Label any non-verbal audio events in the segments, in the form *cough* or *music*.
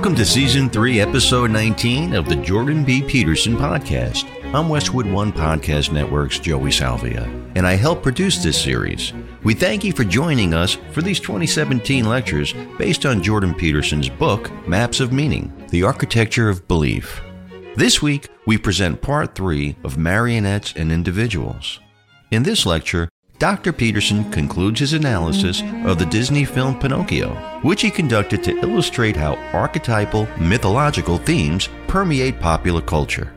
Welcome to Season 3, Episode 19 of the Jordan B. Peterson Podcast. I'm Westwood One Podcast Network's Joey Salvia, and I help produce this series. We thank you for joining us for these 2017 lectures based on Jordan Peterson's book, Maps of Meaning The Architecture of Belief. This week, we present part 3 of Marionettes and Individuals. In this lecture, Dr. Peterson concludes his analysis of the Disney film Pinocchio, which he conducted to illustrate how archetypal, mythological themes permeate popular culture.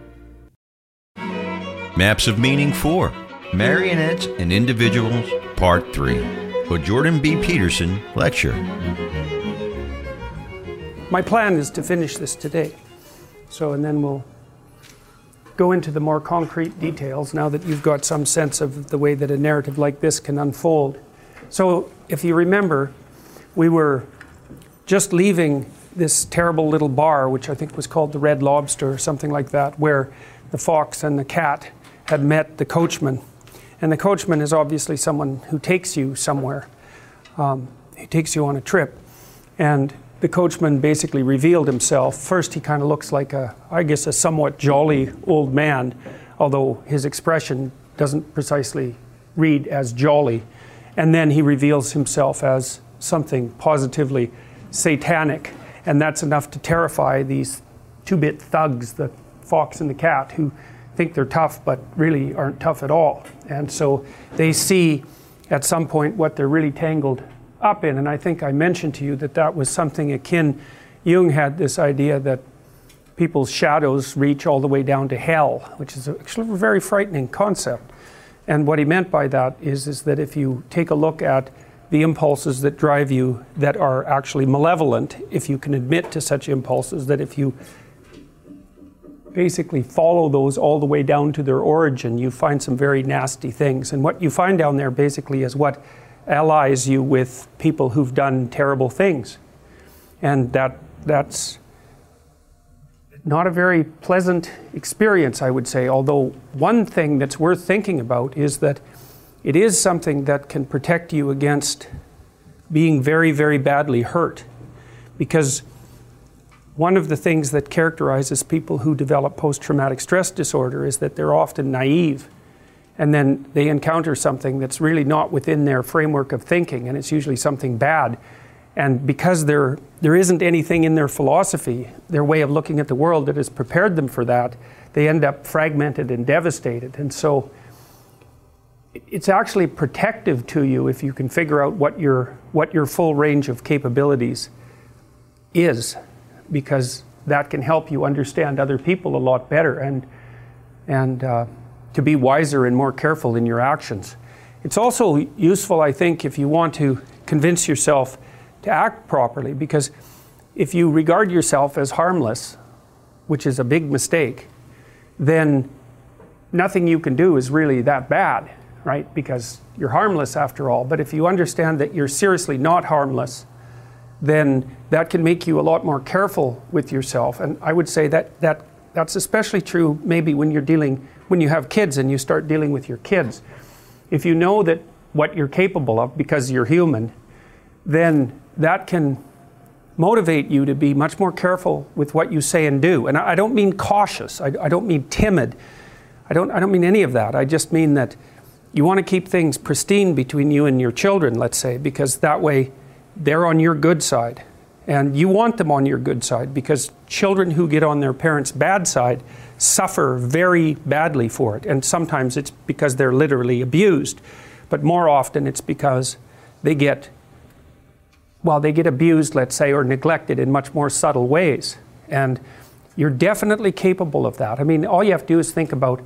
Maps of Meaning 4 Marionettes and Individuals, Part 3. A Jordan B. Peterson lecture. My plan is to finish this today. So, and then we'll go into the more concrete details now that you've got some sense of the way that a narrative like this can unfold. So, if you remember, we were just leaving this terrible little bar, which I think was called the Red Lobster or something like that, where the fox and the cat had met the coachman. And the coachman is obviously someone who takes you somewhere, um, he takes you on a trip. And the coachman basically revealed himself. First, he kind of looks like a, I guess, a somewhat jolly old man, although his expression doesn't precisely read as jolly. And then he reveals himself as something positively satanic. And that's enough to terrify these two bit thugs, the fox and the cat, who think they're tough but really aren't tough at all. And so they see at some point what they're really tangled up in. And I think I mentioned to you that that was something akin. Jung had this idea that people's shadows reach all the way down to hell, which is actually a very frightening concept. And what he meant by that is, is that if you take a look at the impulses that drive you that are actually malevolent, if you can admit to such impulses, that if you basically follow those all the way down to their origin, you find some very nasty things. And what you find down there basically is what allies you with people who've done terrible things. And that, that's not a very pleasant experience, I would say. Although, one thing that's worth thinking about is that it is something that can protect you against being very, very badly hurt. Because one of the things that characterizes people who develop post traumatic stress disorder is that they're often naive and then they encounter something that's really not within their framework of thinking, and it's usually something bad. And because there, there isn't anything in their philosophy, their way of looking at the world that has prepared them for that, they end up fragmented and devastated. And so it's actually protective to you if you can figure out what your, what your full range of capabilities is, because that can help you understand other people a lot better. And, and uh, to be wiser and more careful in your actions. It's also useful, I think, if you want to convince yourself to act properly, because if you regard yourself as harmless, which is a big mistake, then nothing you can do is really that bad, right? Because you're harmless after all. But if you understand that you're seriously not harmless, then that can make you a lot more careful with yourself. And I would say that, that that's especially true maybe when you're dealing when you have kids and you start dealing with your kids. If you know that what you're capable of because you're human, then that can motivate you to be much more careful with what you say and do. And I don't mean cautious, I, I don't mean timid, I don't, I don't mean any of that. I just mean that you want to keep things pristine between you and your children, let's say, because that way they're on your good side. And you want them on your good side because children who get on their parents' bad side suffer very badly for it. And sometimes it's because they're literally abused, but more often it's because they get, well, they get abused, let's say, or neglected in much more subtle ways. And you're definitely capable of that. I mean, all you have to do is think about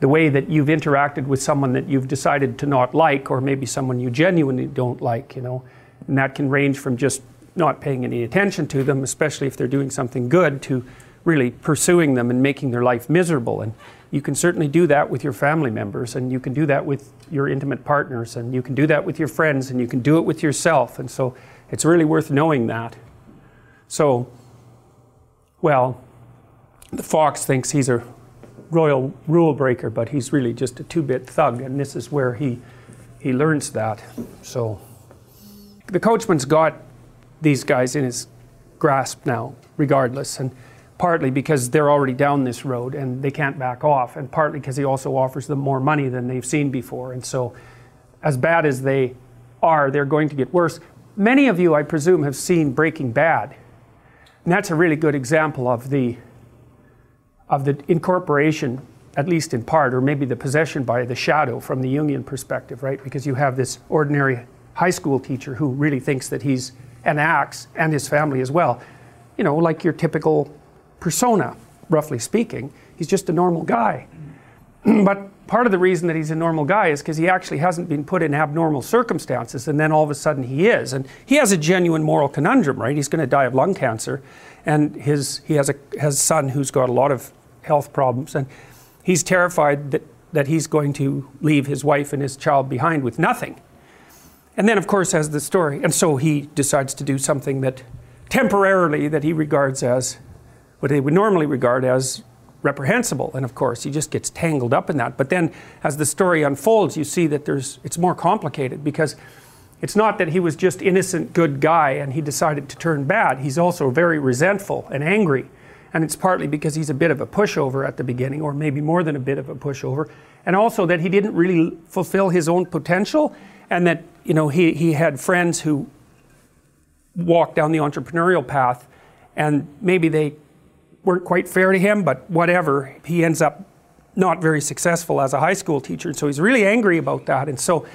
the way that you've interacted with someone that you've decided to not like, or maybe someone you genuinely don't like, you know. And that can range from just not paying any attention to them, especially if they're doing something good, to really pursuing them and making their life miserable. And you can certainly do that with your family members, and you can do that with your intimate partners, and you can do that with your friends, and you can do it with yourself. And so it's really worth knowing that. So, well, the fox thinks he's a royal rule breaker, but he's really just a two bit thug, and this is where he, he learns that. So, the coachman's got these guys in his grasp now, regardless. And partly because they're already down this road and they can't back off, and partly because he also offers them more money than they've seen before. And so, as bad as they are, they're going to get worse. Many of you, I presume, have seen Breaking Bad. And that's a really good example of the, of the incorporation, at least in part, or maybe the possession by the shadow from the Jungian perspective, right? Because you have this ordinary high school teacher who really thinks that he's an axe and his family as well. You know, like your typical persona, roughly speaking. He's just a normal guy. *clears throat* but part of the reason that he's a normal guy is because he actually hasn't been put in abnormal circumstances, and then all of a sudden he is. And he has a genuine moral conundrum, right? He's going to die of lung cancer, and his, he has a, has son who's got a lot of health problems, and he's terrified that, that he's going to leave his wife and his child behind with nothing. And then, of course, has the story. And so he decides to do something that temporarily that he regards as what they would normally regard as reprehensible. And of course, he just gets tangled up in that. But then, as the story unfolds, you see that there's it's more complicated because it's not that he was just innocent, good guy and he decided to turn bad. He's also very resentful and angry. And it's partly because he's a bit of a pushover at the beginning, or maybe more than a bit of a pushover. And also that he didn't really fulfill his own potential, and that you know he, he had friends who walked down the entrepreneurial path, and maybe they weren't quite fair to him, but whatever. He ends up not very successful as a high school teacher. And so he's really angry about that. And so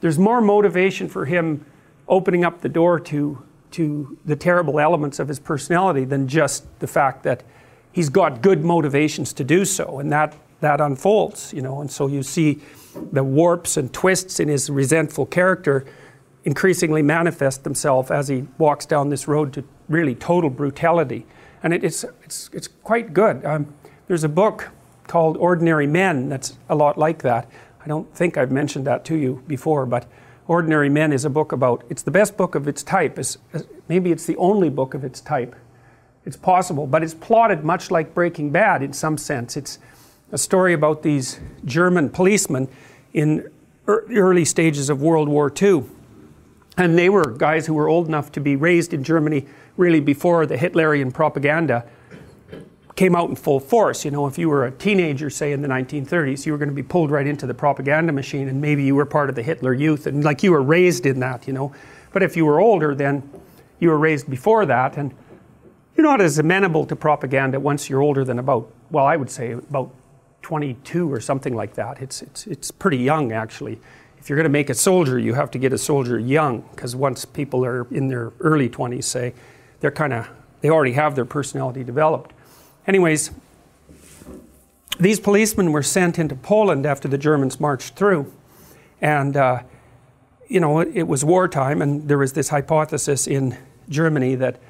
there's more motivation for him opening up the door to, to the terrible elements of his personality than just the fact that he's got good motivations to do so. And that, that unfolds, you know. And so you see the warps and twists in his resentful character increasingly manifest themselves as he walks down this road to really total brutality and it, it's, it's, it's quite good. Um, there's a book called Ordinary Men that's a lot like that. I don't think I've mentioned that to you before, but Ordinary Men is a book about, it's the best book of its type. It's, maybe it's the only book of its type. It's possible, but it's plotted much like Breaking Bad in some sense. It's a story about these German policemen in early stages of World War II. And they were guys who were old enough to be raised in Germany really before the Hitlerian propaganda came out in full force. You know, if you were a teenager, say in the 1930s, you were going to be pulled right into the propaganda machine, and maybe you were part of the Hitler Youth, and like you were raised in that, you know. But if you were older, then you were raised before that, and you're not as amenable to propaganda once you're older than about, well, I would say about 22 or something like that. It's it's it's pretty young actually. If you're going to make a soldier, you have to get a soldier young, because once people are in their early 20s, say, they're kind of, they already have their personality developed. Anyways, these policemen were sent into Poland after the Germans marched through. And, uh, you know, it, it, was wartime, and there was this hypothesis in Germany that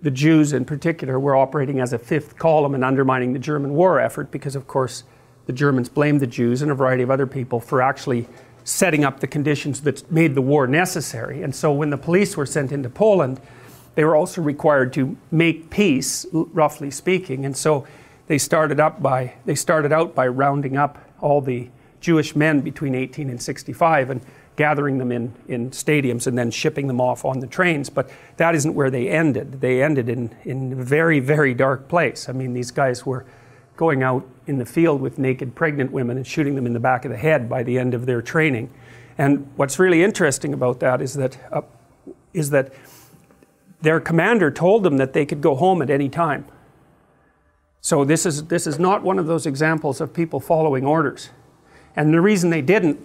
the Jews in particular were operating as a fifth column and undermining the German war effort because, of course, the Germans blamed the Jews and a variety of other people for actually setting up the conditions that made the war necessary. And so when the police were sent into Poland, they were also required to make peace, roughly speaking. And so they started up by they started out by rounding up all the Jewish men between 18 and 65 and gathering them in, in stadiums and then shipping them off on the trains. But that isn't where they ended. They ended in, in a very, very dark place. I mean, these guys were going out in the field with naked pregnant women and shooting them in the back of the head by the end of their training. And what's really interesting about that is that, uh, is that their commander told them that they could go home at any time. So this is, this is not one of those examples of people following orders. And the reason they didn't,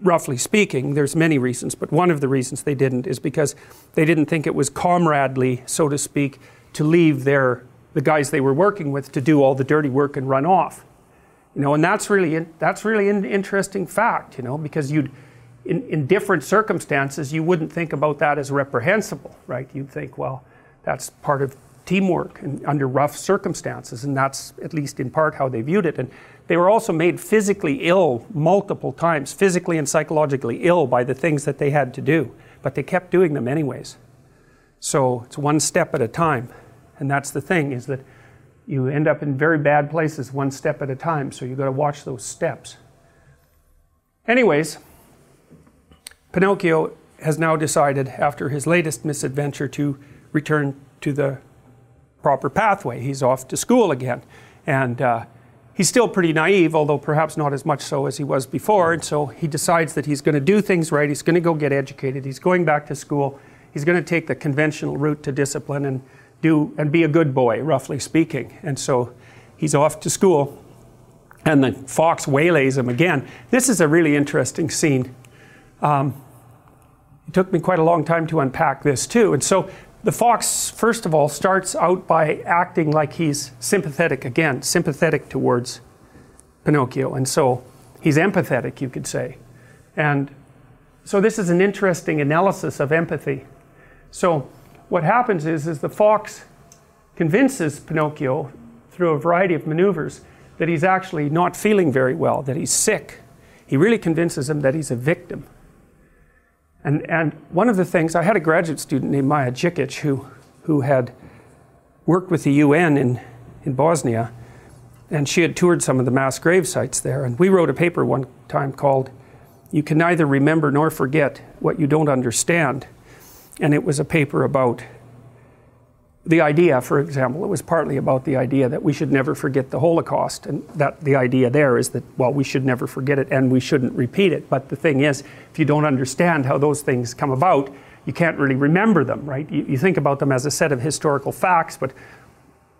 roughly speaking, there's many reasons, but one of the reasons they didn't is because they didn't think it was comradely, so to speak, to leave their, the guys they were working with to do all the dirty work and run off. You know, and that's really, that's really an interesting fact, you know, because you'd, in, in different circumstances, you wouldn't think about that as reprehensible, right? You'd think, well, that's part of teamwork and under rough circumstances, and that's at least in part how they viewed it. And they were also made physically ill multiple times, physically and psychologically ill by the things that they had to do, but they kept doing them anyways. So it's one step at a time, and that's the thing is that you end up in very bad places one step at a time. So you've got to watch those steps. Anyways. Pinocchio has now decided, after his latest misadventure, to return to the proper pathway. He's off to school again. And uh, he's still pretty naive, although perhaps not as much so as he was before. And so he decides that he's going to do things right. He's going to go get educated. He's going back to school. He's going to take the conventional route to discipline and do and be a good boy, roughly speaking. And so he's off to school. And the fox waylays him again. This is a really interesting scene. Um, it took me quite a long time to unpack this too. And so the fox, first of all, starts out by acting like he's sympathetic again, sympathetic towards Pinocchio. And so he's empathetic, you could say. And so this is an interesting analysis of empathy. So what happens is, is the fox convinces Pinocchio through a variety of maneuvers that he's actually not feeling very well, that he's sick. He really convinces him that he's a victim. And, and one of the things, I had a graduate student named Maya Djikic who, who had worked with the UN in, in Bosnia, and she had toured some of the mass grave sites there. And we wrote a paper one time called You Can Neither Remember Nor Forget What You Don't Understand. And it was a paper about the idea, for example, it was partly about the idea that we should never forget the Holocaust, and that the idea there is that well, we should never forget it and we shouldn't repeat it. But the thing is, if you don't understand how those things come about, you can't really remember them, right? You, you think about them as a set of historical facts, but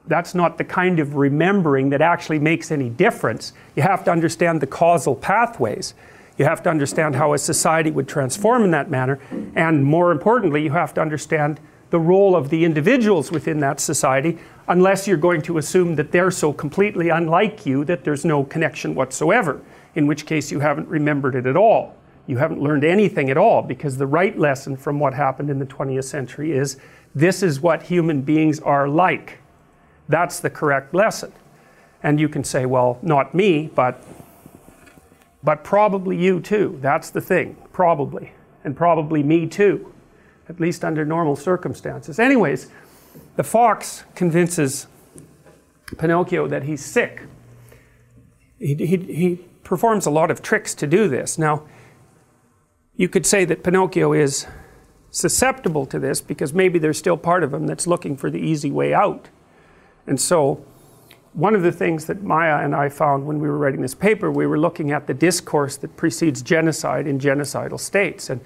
that's not the kind of remembering that actually makes any difference. You have to understand the causal pathways. You have to understand how a society would transform in that manner, and more importantly, you have to understand the role of the individuals within that society unless you're going to assume that they're so completely unlike you that there's no connection whatsoever, in which case you haven't remembered it at all. You haven't learned anything at all because the right lesson from what happened in the 20th century is this is what human beings are like. That's the correct lesson. And you can say, well, not me, but but probably you too. That's the thing. Probably. And probably me too at least under normal circumstances. Anyways, the fox convinces Pinocchio that he's sick. He, he, he performs a lot of tricks to do this. Now, you could say that Pinocchio is susceptible to this because maybe there's still part of him that's looking for the easy way out. And so, one of the things that Maya and I found when we were writing this paper, we were looking at the discourse that precedes genocide in genocidal states. And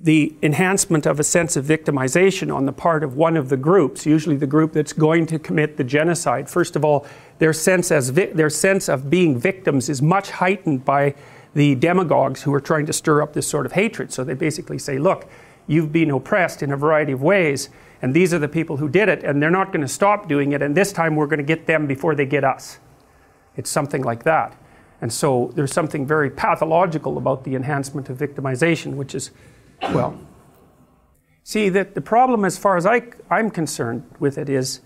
the enhancement of a sense of victimization on the part of one of the groups, usually the group that's going to commit the genocide. First of all, their sense, as vi- their sense of being victims is much heightened by the demagogues who are trying to stir up this sort of hatred. So they basically say, look, you've been oppressed in a variety of ways, and these are the people who did it, and they're not going to stop doing it, and this time we're going to get them before they get us. It's something like that. And so there's something very pathological about the enhancement of victimization, which is well, see that the problem, as far as I, I'm concerned with it, is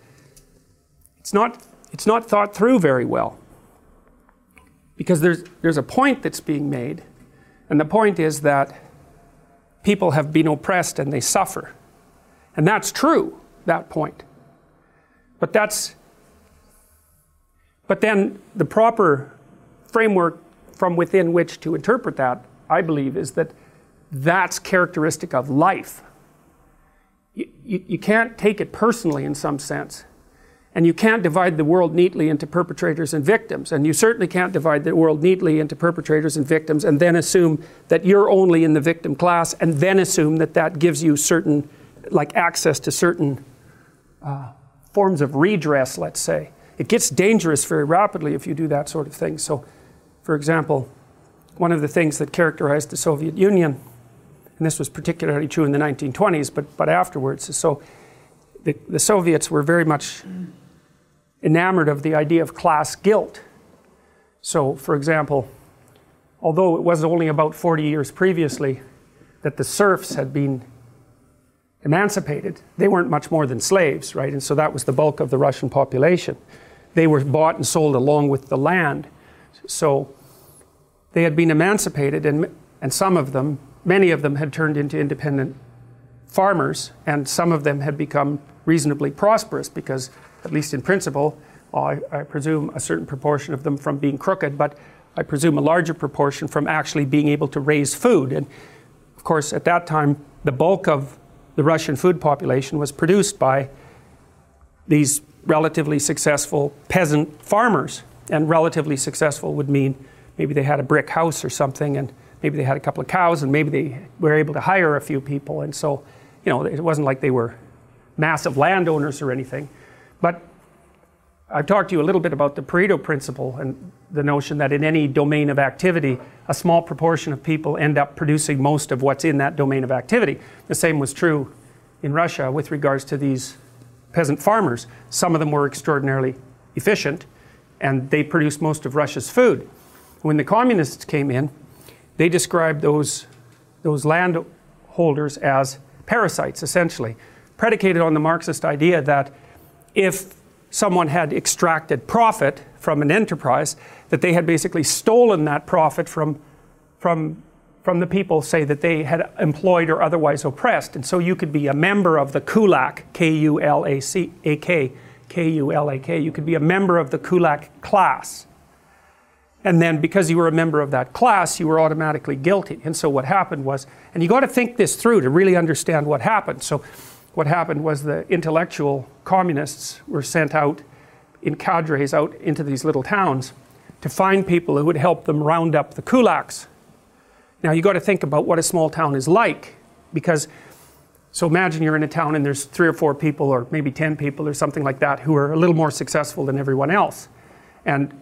it's not it's not thought through very well. Because there's there's a point that's being made, and the point is that people have been oppressed and they suffer, and that's true. That point, but that's but then the proper framework from within which to interpret that, I believe, is that that's characteristic of life. You, you, you, can't take it personally in some sense. And you can't divide the world neatly into perpetrators and victims. And you certainly can't divide the world neatly into perpetrators and victims and then assume that you're only in the victim class and then assume that that gives you certain, like access to certain uh, forms of redress, let's say. It gets dangerous very rapidly if you do that sort of thing. So, for example, one of the things that characterized the Soviet Union and this was particularly true in the 1920s, but, but afterwards. So the, the Soviets were very much enamored of the idea of class guilt. So, for example, although it was only about 40 years previously that the serfs had been emancipated, they weren't much more than slaves, right? And so that was the bulk of the Russian population. They were bought and sold along with the land. So they had been emancipated, and, and some of them many of them had turned into independent farmers, and some of them had become reasonably prosperous because, at least in principle, I, I, presume a certain proportion of them from being crooked, but I presume a larger proportion from actually being able to raise food. And of course, at that time, the bulk of the Russian food population was produced by these relatively successful peasant farmers. And relatively successful would mean maybe they had a brick house or something, and maybe they had a couple of cows, and maybe they were able to hire a few people. And so, you know, it wasn't like they were massive landowners or anything. But I've talked to you a little bit about the Pareto principle and the notion that in any domain of activity, a small proportion of people end up producing most of what's in that domain of activity. The same was true in Russia with regards to these peasant farmers. Some of them were extraordinarily efficient and they produced most of Russia's food. When the communists came in, they described those, those landholders as parasites, essentially, predicated on the Marxist idea that if someone had extracted profit from an enterprise, that they had basically stolen that profit from, from, from the people, say, that they had employed or otherwise oppressed. And so you could be a member of the kulak, K U L A C A K, K U L A K. You could be a member of the kulak class. And then because you were a member of that class, you were automatically guilty. And so what happened was, and you got to think this through to really understand what happened. So what happened was the intellectual communists were sent out in cadres out into these little towns to find people who would help them round up the kulaks. Now you got to think about what a small town is like because so imagine you're in a town and there's three or four people or maybe 10 people or something like that who are a little more successful than everyone else. And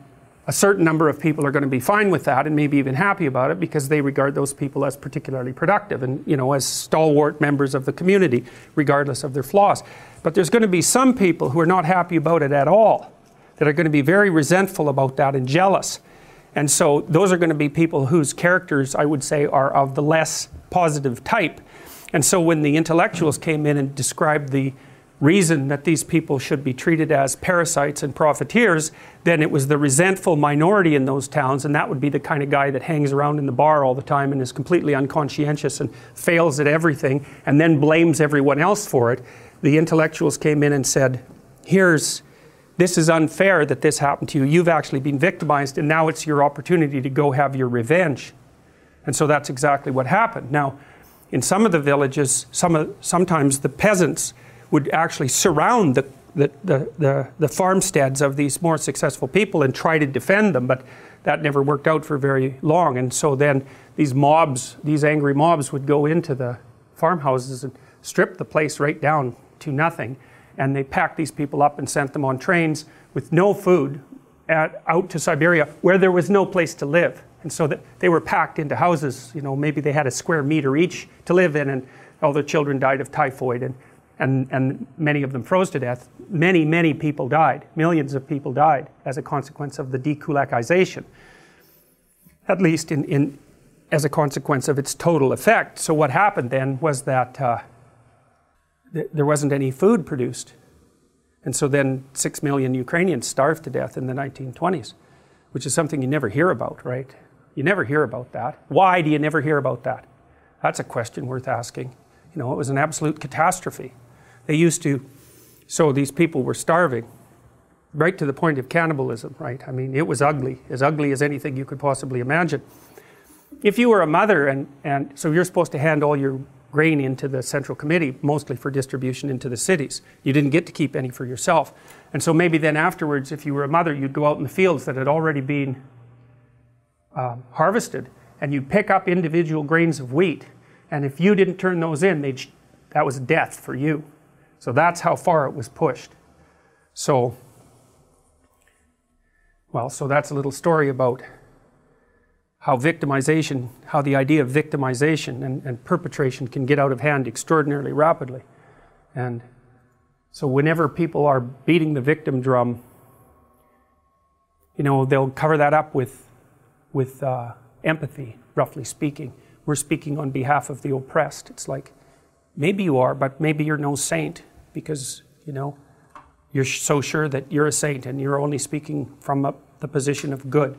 a certain number of people are going to be fine with that and maybe even happy about it because they regard those people as particularly productive and you know as stalwart members of the community regardless of their flaws. But there's going to be some people who are not happy about it at all that are going to be very resentful about that and jealous. And so those are going to be people whose characters i would say are of the less positive type. And so when the intellectuals came in and described the reason that these people should be treated as parasites and profiteers, then it was the resentful minority in those towns, and that would be the kind of guy that hangs around in the bar all the time and is completely unconscientious and fails at everything and then blames everyone else for it. The intellectuals came in and said, Here's this is unfair that this happened to you. You've actually been victimized, and now it's your opportunity to go have your revenge. And so that's exactly what happened. Now, in some of the villages, some sometimes the peasants would actually surround the, the, the, the, farmsteads of these more successful people and try to defend them, but that never worked out for very long. And so then these mobs, these angry mobs, would go into the farmhouses and strip the place right down to nothing. And they packed these people up and sent them on trains with no food at, out to Siberia where there was no place to live. And so that they were packed into houses, you know, maybe they had a square meter each to live in, and all their children died of typhoid. And and, and many of them froze to death. Many, many people died. Millions of people died as a consequence of the dekulakization, at least in, in, as a consequence of its total effect. So, what happened then was that uh, th- there wasn't any food produced. And so then six million Ukrainians starved to death in the 1920s, which is something you never hear about, right? You never hear about that. Why do you never hear about that? That's a question worth asking. You know, it was an absolute catastrophe. They used to, so these people were starving, right to the point of cannibalism, right? I mean, it was ugly, as ugly as anything you could possibly imagine. If you were a mother, and, and so you're supposed to hand all your grain into the central committee, mostly for distribution into the cities. You didn't get to keep any for yourself. And so maybe then afterwards, if you were a mother, you'd go out in the fields that had already been uh, harvested, and you'd pick up individual grains of wheat. And if you didn't turn those in, that was death for you. So that's how far it was pushed. So, well, so that's a little story about how victimization, how the idea of victimization and, and perpetration can get out of hand extraordinarily rapidly. And so, whenever people are beating the victim drum, you know, they'll cover that up with, with uh, empathy, roughly speaking. We're speaking on behalf of the oppressed. It's like, maybe you are, but maybe you're no saint because, you know, you're so sure that you're a saint and you're only speaking from a, the position of good.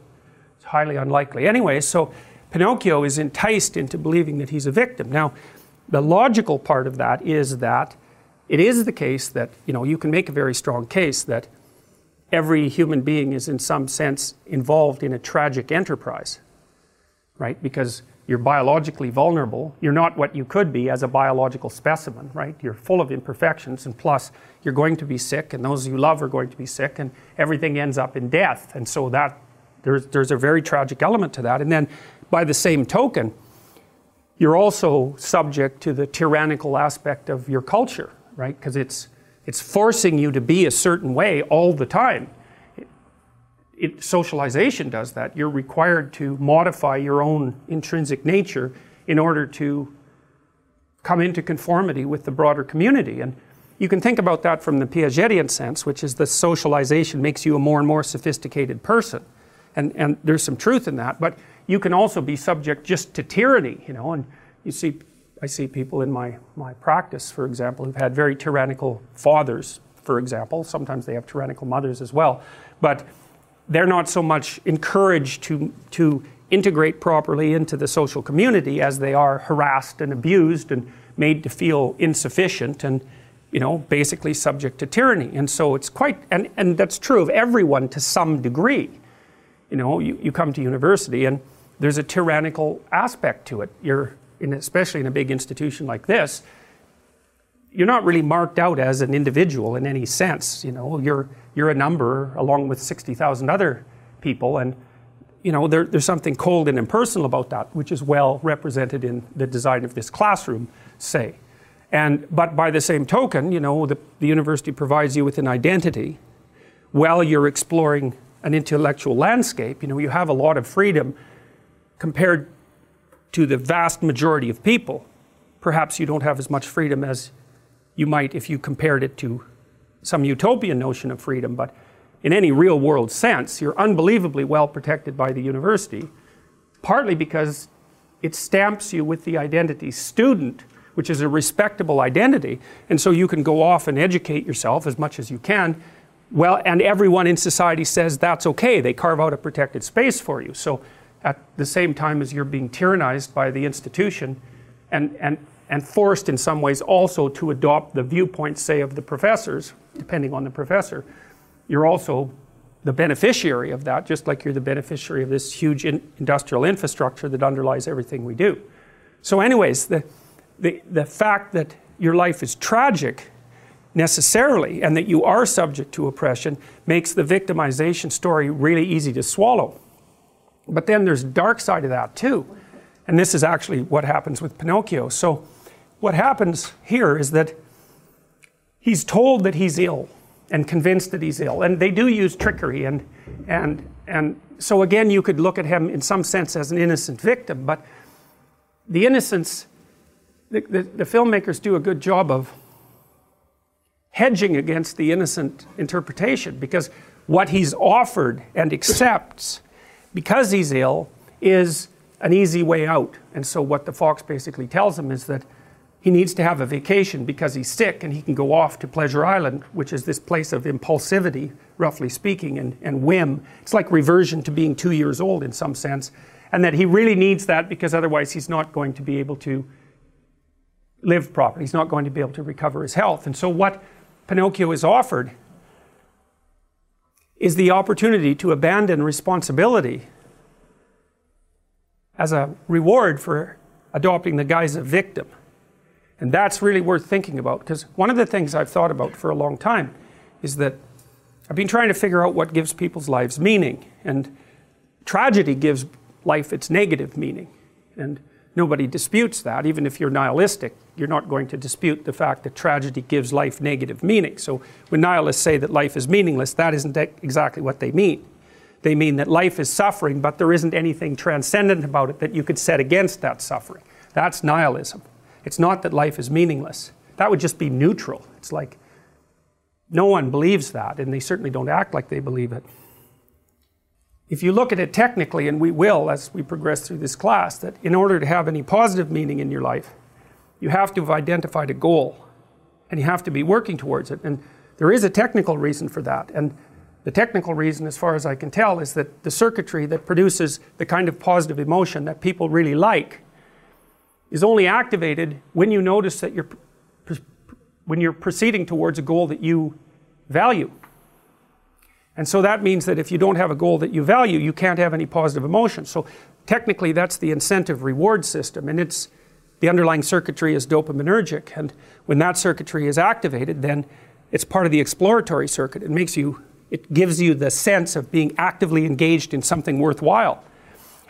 It's highly unlikely. Anyway, so Pinocchio is enticed into believing that he's a victim. Now, the logical part of that is that it is the case that, you know, you can make a very strong case that every human being is in some sense involved in a tragic enterprise, right? Because you're biologically vulnerable. You're not what you could be as a biological specimen, right? You're full of imperfections, and plus, you're going to be sick, and those you love are going to be sick, and everything ends up in death. And so that there's there's a very tragic element to that. And then, by the same token, you're also subject to the tyrannical aspect of your culture, right? Because it's it's forcing you to be a certain way all the time it, socialization does that. You're required to modify your own intrinsic nature in order to come into conformity with the broader community. And you can think about that from the Piagetian sense, which is the socialization makes you a more and more sophisticated person. And, and there's some truth in that. But you can also be subject just to tyranny, you know. And you see, I see people in my, my practice, for example, who've had very tyrannical fathers, for example. Sometimes they have tyrannical mothers as well. But they're not so much encouraged to, to integrate properly into the social community as they are harassed and abused and made to feel insufficient and you know basically subject to tyranny. And so it's quite and, and that's true of everyone to some degree. You know you, you come to university and there's a tyrannical aspect to it. You're in, especially in a big institution like this you're not really marked out as an individual in any sense. You know you're you're a number along with 60,000 other people. And, you know, there, there's something cold and impersonal about that, which is well represented in the design of this classroom, say. And, but by the same token, you know, the, the university provides you with an identity while you're exploring an intellectual landscape. You know, you have a lot of freedom compared to the vast majority of people. Perhaps you don't have as much freedom as you might if you compared it to some utopian notion of freedom, but in any real world sense, you're unbelievably well protected by the university, partly because it stamps you with the identity student, which is a respectable identity, and so you can go off and educate yourself as much as you can. Well, and everyone in society says that's okay. They carve out a protected space for you. So, at the same time as you're being tyrannized by the institution and, and, and forced in some ways also to adopt the viewpoints, say, of the professors, depending on the professor, you're also the beneficiary of that, just like you're the beneficiary of this huge in industrial infrastructure that underlies everything we do. So, anyways, the, the, the fact that your life is tragic necessarily and that you are subject to oppression makes the victimization story really easy to swallow. But then there's dark side of that too. And this is actually what happens with Pinocchio. So, what happens here is that he's told that he's ill and convinced that he's ill. And they do use trickery. And, and, and so, again, you could look at him in some sense as an innocent victim. But the innocence, the, the, the filmmakers do a good job of hedging against the innocent interpretation because what he's offered and accepts because he's ill is an easy way out. And so, what the Fox basically tells him is that he needs to have a vacation because he's sick and he can go off to Pleasure Island, which is this place of impulsivity, roughly speaking, and, and whim. It's like reversion to being two years old in some sense. And that he really needs that because otherwise he's not going to be able to live properly. He's not going to be able to recover his health. And so, what Pinocchio is offered is the opportunity to abandon responsibility as a reward for adopting the guise of victim. And that's really worth thinking about because one of the things I've thought about for a long time is that I've been trying to figure out what gives people's lives meaning. And tragedy gives life its negative meaning. And nobody disputes that. Even if you're nihilistic, you're not going to dispute the fact that tragedy gives life negative meaning. So when nihilists say that life is meaningless, that isn't exactly what they mean. They mean that life is suffering, but there isn't anything transcendent about it that you could set against that suffering. That's nihilism. It's not that life is meaningless. That would just be neutral. It's like no one believes that, and they certainly don't act like they believe it. If you look at it technically, and we will as we progress through this class, that in order to have any positive meaning in your life, you have to have identified a goal and you have to be working towards it. And there is a technical reason for that. And the technical reason, as far as I can tell, is that the circuitry that produces the kind of positive emotion that people really like is only activated when you notice that you're when you're proceeding towards a goal that you value. And so that means that if you don't have a goal that you value, you can't have any positive emotion. So technically, that's the incentive reward system. And it's the underlying circuitry is dopaminergic. And when that circuitry is activated, then it's part of the exploratory circuit. It makes you, it gives you the sense of being actively engaged in something worthwhile.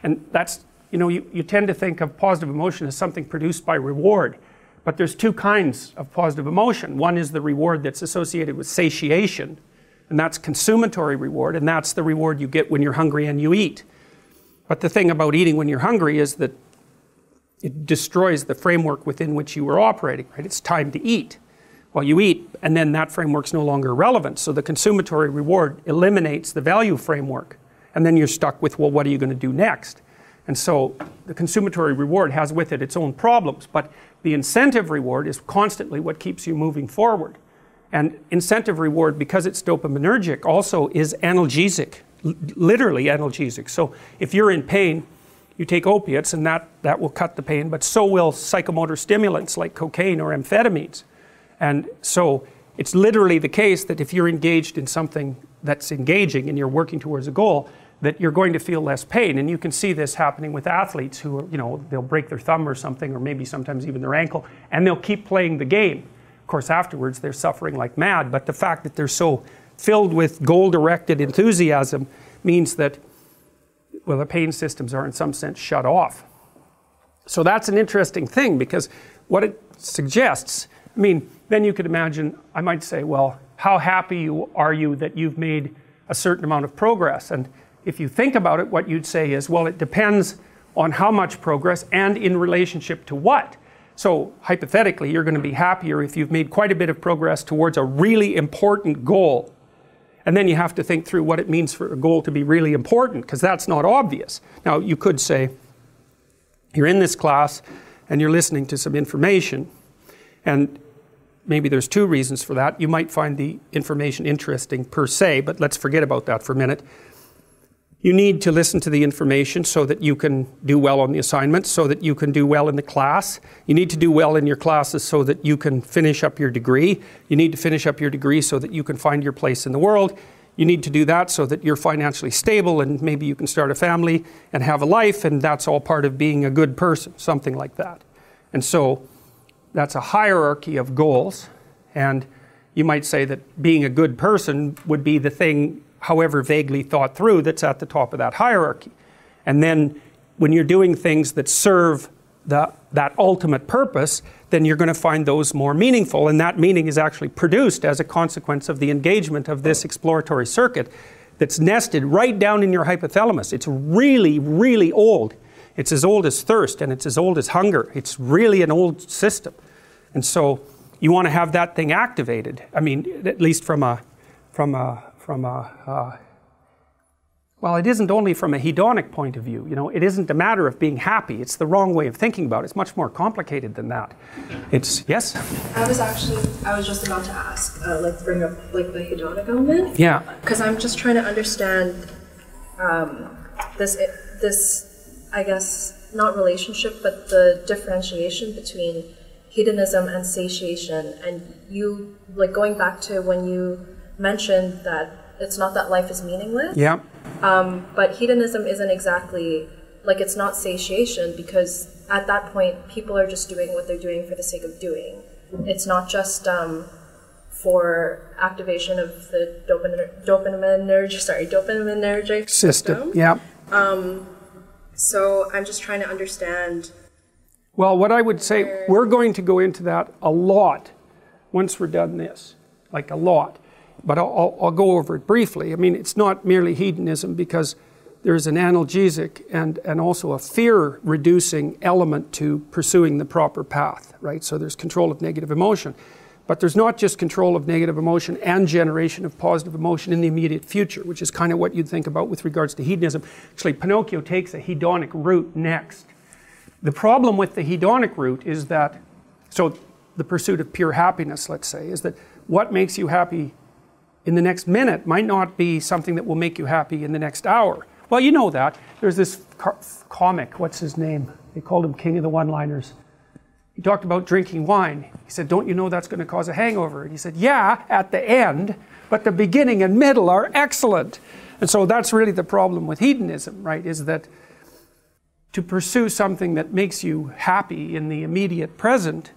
And that's, you know, you, you tend to think of positive emotion as something produced by reward. But there's two kinds of positive emotion. One is the reward that's associated with satiation, and that's consummatory reward, and that's the reward you get when you're hungry and you eat. But the thing about eating when you're hungry is that it destroys the framework within which you were operating, right? It's time to eat. Well, you eat, and then that framework's no longer relevant. So the consummatory reward eliminates the value framework. And then you're stuck with, well, what are you going to do next? And so the consummatory reward has with it its own problems, but the incentive reward is constantly what keeps you moving forward. And incentive reward, because it's dopaminergic, also is analgesic, literally analgesic. So if you're in pain, you take opiates and that, that will cut the pain, but so will psychomotor stimulants like cocaine or amphetamines. And so it's literally the case that if you're engaged in something that's engaging and you're working towards a goal, that you're going to feel less pain. And you can see this happening with athletes who, are, you know, they'll break their thumb or something, or maybe sometimes even their ankle, and they'll keep playing the game. Of course, afterwards they're suffering like mad, but the fact that they're so filled with goal directed enthusiasm means that well, the pain systems are in some sense shut off. So that's an interesting thing because what it suggests, I mean, then you could imagine, I might say, well, how happy are you that you've made a certain amount of progress? And if you think about it, what you'd say is, well, it depends on how much progress and in relationship to what. So, hypothetically, you're going to be happier if you've made quite a bit of progress towards a really important goal and then you have to think through what it means for a goal to be really important, because that's not obvious. Now, you could say, you're in this class and you're listening to some information, and maybe there's two reasons for that. You might find the information interesting per se, but let's forget about that for a minute. You need to listen to the information so that you can do well on the assignments, so that you can do well in the class. You need to do well in your classes so that you can finish up your degree. You need to finish up your degree so that you can find your place in the world. You need to do that so that you're financially stable and maybe you can start a family and have a life, and that's all part of being a good person, something like that. And so that's a hierarchy of goals, and you might say that being a good person would be the thing however vaguely thought through, that's at the top of that hierarchy. And then when you're doing things that serve the, that ultimate purpose, then you're going to find those more meaningful. And that meaning is actually produced as a consequence of the engagement of this exploratory circuit that's nested right down in your hypothalamus. It's really, really old. It's as old as thirst and it's as old as hunger. It's really an old system. And so you want to have that thing activated. I mean, at least from a, from a from a, uh, well, it isn't only from a hedonic point of view. You know, it isn't a matter of being happy. It's the wrong way of thinking about it. It's much more complicated than that. It's yes. I was actually, I was just about to ask, uh, like, bring up like the hedonic element. Yeah. Because I'm just trying to understand um, this, this, I guess, not relationship, but the differentiation between hedonism and satiation. And you, like, going back to when you mentioned that it's not that life is meaningless. Yeah. Um, but hedonism isn't exactly like it's not satiation because at that point people are just doing what they're doing for the sake of doing. It's not just um, for activation of the dopamine, dopaminergic, sorry, dopaminergic system. system. Yeah. Um, so I'm just trying to understand. Well, what I would say, we're going to go into that a lot once we're done this, like a lot but I'll, I'll, go over it briefly. I mean, it's not merely hedonism because there's an analgesic and, and also a fear reducing element to pursuing the proper path, right? So there's control of negative emotion. But there's not just control of negative emotion and generation of positive emotion in the immediate future, which is kind of what you'd think about with regards to hedonism. Actually, Pinocchio takes a hedonic route next. The problem with the hedonic route is that, so the pursuit of pure happiness, let's say, is that what makes you happy in the next minute might not be something that will make you happy in the next hour. Well, you know that. There's this comic, what's his name? They called him King of the One Liners. he talked about drinking wine. He said, Don't you know that's going to cause a hangover? And he said, Yeah, at the end, but the beginning and middle are excellent. And so that's really the problem with hedonism, right? Is that to pursue something that makes you happy in the immediate present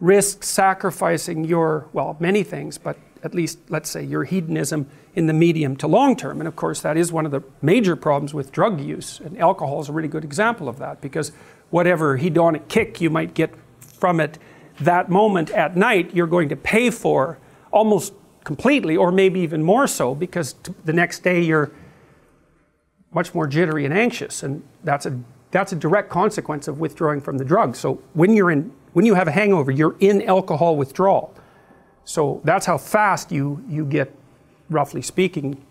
risks sacrificing your, well, many things, but at least, let's say, your hedonism in the medium to long term. And of course, that is one of the major problems with drug use. And alcohol is a really good example of that because whatever hedonic kick you might get from it that moment at night, you're going to pay for almost completely, or maybe even more so, because the next day you're much more jittery and anxious. And that's a, that's a direct consequence of withdrawing from the drug. So when, you're in, when you have a hangover, you're in alcohol withdrawal. So that's how fast you, you get, roughly speaking,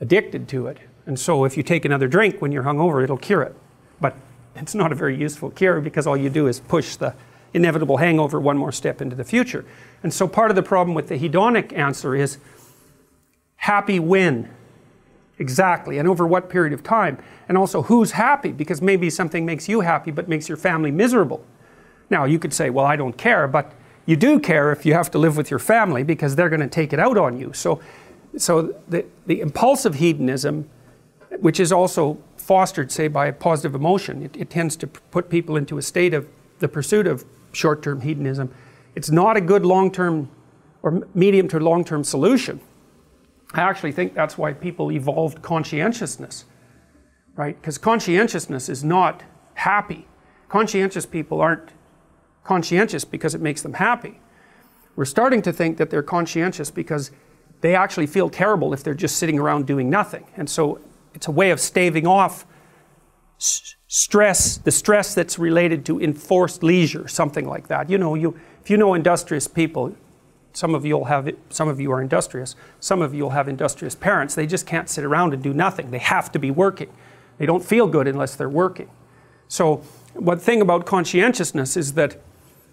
addicted to it. And so if you take another drink when you're hungover, it'll cure it. But it's not a very useful cure because all you do is push the inevitable hangover one more step into the future. And so part of the problem with the hedonic answer is happy when? Exactly. And over what period of time? And also who's happy? Because maybe something makes you happy but makes your family miserable. Now you could say, well, I don't care, but you do care if you have to live with your family because they're going to take it out on you. So, so the, the impulsive hedonism, which is also fostered, say, by a positive emotion, it, it tends to put people into a state of the pursuit of short term hedonism. It's not a good long term or medium to long term solution. I actually think that's why people evolved conscientiousness, right? Because conscientiousness is not happy. Conscientious people aren't conscientious because it makes them happy. We're starting to think that they're conscientious because they actually feel terrible if they're just sitting around doing nothing. And so it's a way of staving off stress, the stress that's related to enforced leisure, something like that. You know, you, if you know industrious people, some of you'll have some of you are industrious some of you'll have industrious parents they just can't sit around and do nothing they have to be working they don't feel good unless they're working so one thing about conscientiousness is that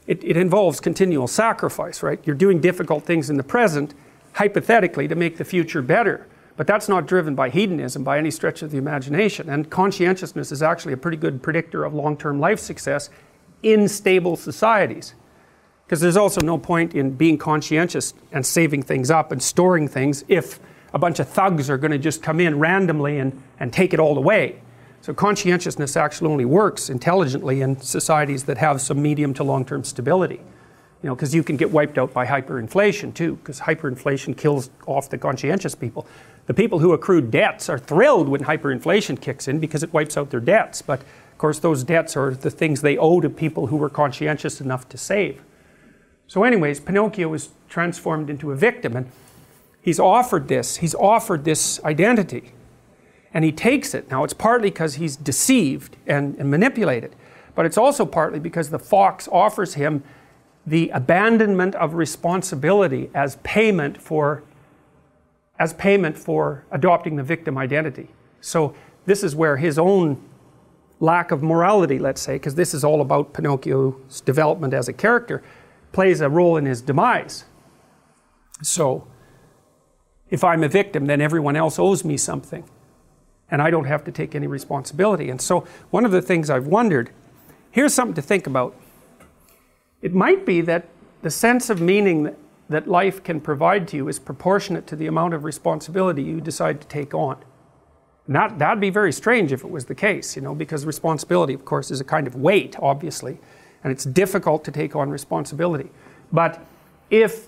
it, it involves continual sacrifice right you're doing difficult things in the present hypothetically to make the future better but that's not driven by hedonism by any stretch of the imagination. And conscientiousness is actually a pretty good predictor of long term life success in stable societies. Because there's also no point in being conscientious and saving things up and storing things if a bunch of thugs are going to just come in randomly and, and take it all away. So conscientiousness actually only works intelligently in societies that have some medium to long term stability. You know, because you can get wiped out by hyperinflation too, because hyperinflation kills off the conscientious people. The people who accrue debts are thrilled when hyperinflation kicks in because it wipes out their debts. But of course, those debts are the things they owe to people who were conscientious enough to save. So, anyways, Pinocchio is transformed into a victim, and he's offered this. He's offered this identity, and he takes it. Now, it's partly because he's deceived and, and manipulated, but it's also partly because the fox offers him the abandonment of responsibility as payment for as payment for adopting the victim identity. So this is where his own lack of morality, let's say, because this is all about Pinocchio's development as a character, plays a role in his demise. So if I'm a victim, then everyone else owes me something. And I don't have to take any responsibility. And so one of the things I've wondered here's something to think about. It might be that the sense of meaning that life can provide to you is proportionate to the amount of responsibility you decide to take on. That, that'd be very strange if it was the case, you know, because responsibility, of course, is a kind of weight, obviously, and it's difficult to take on responsibility. But if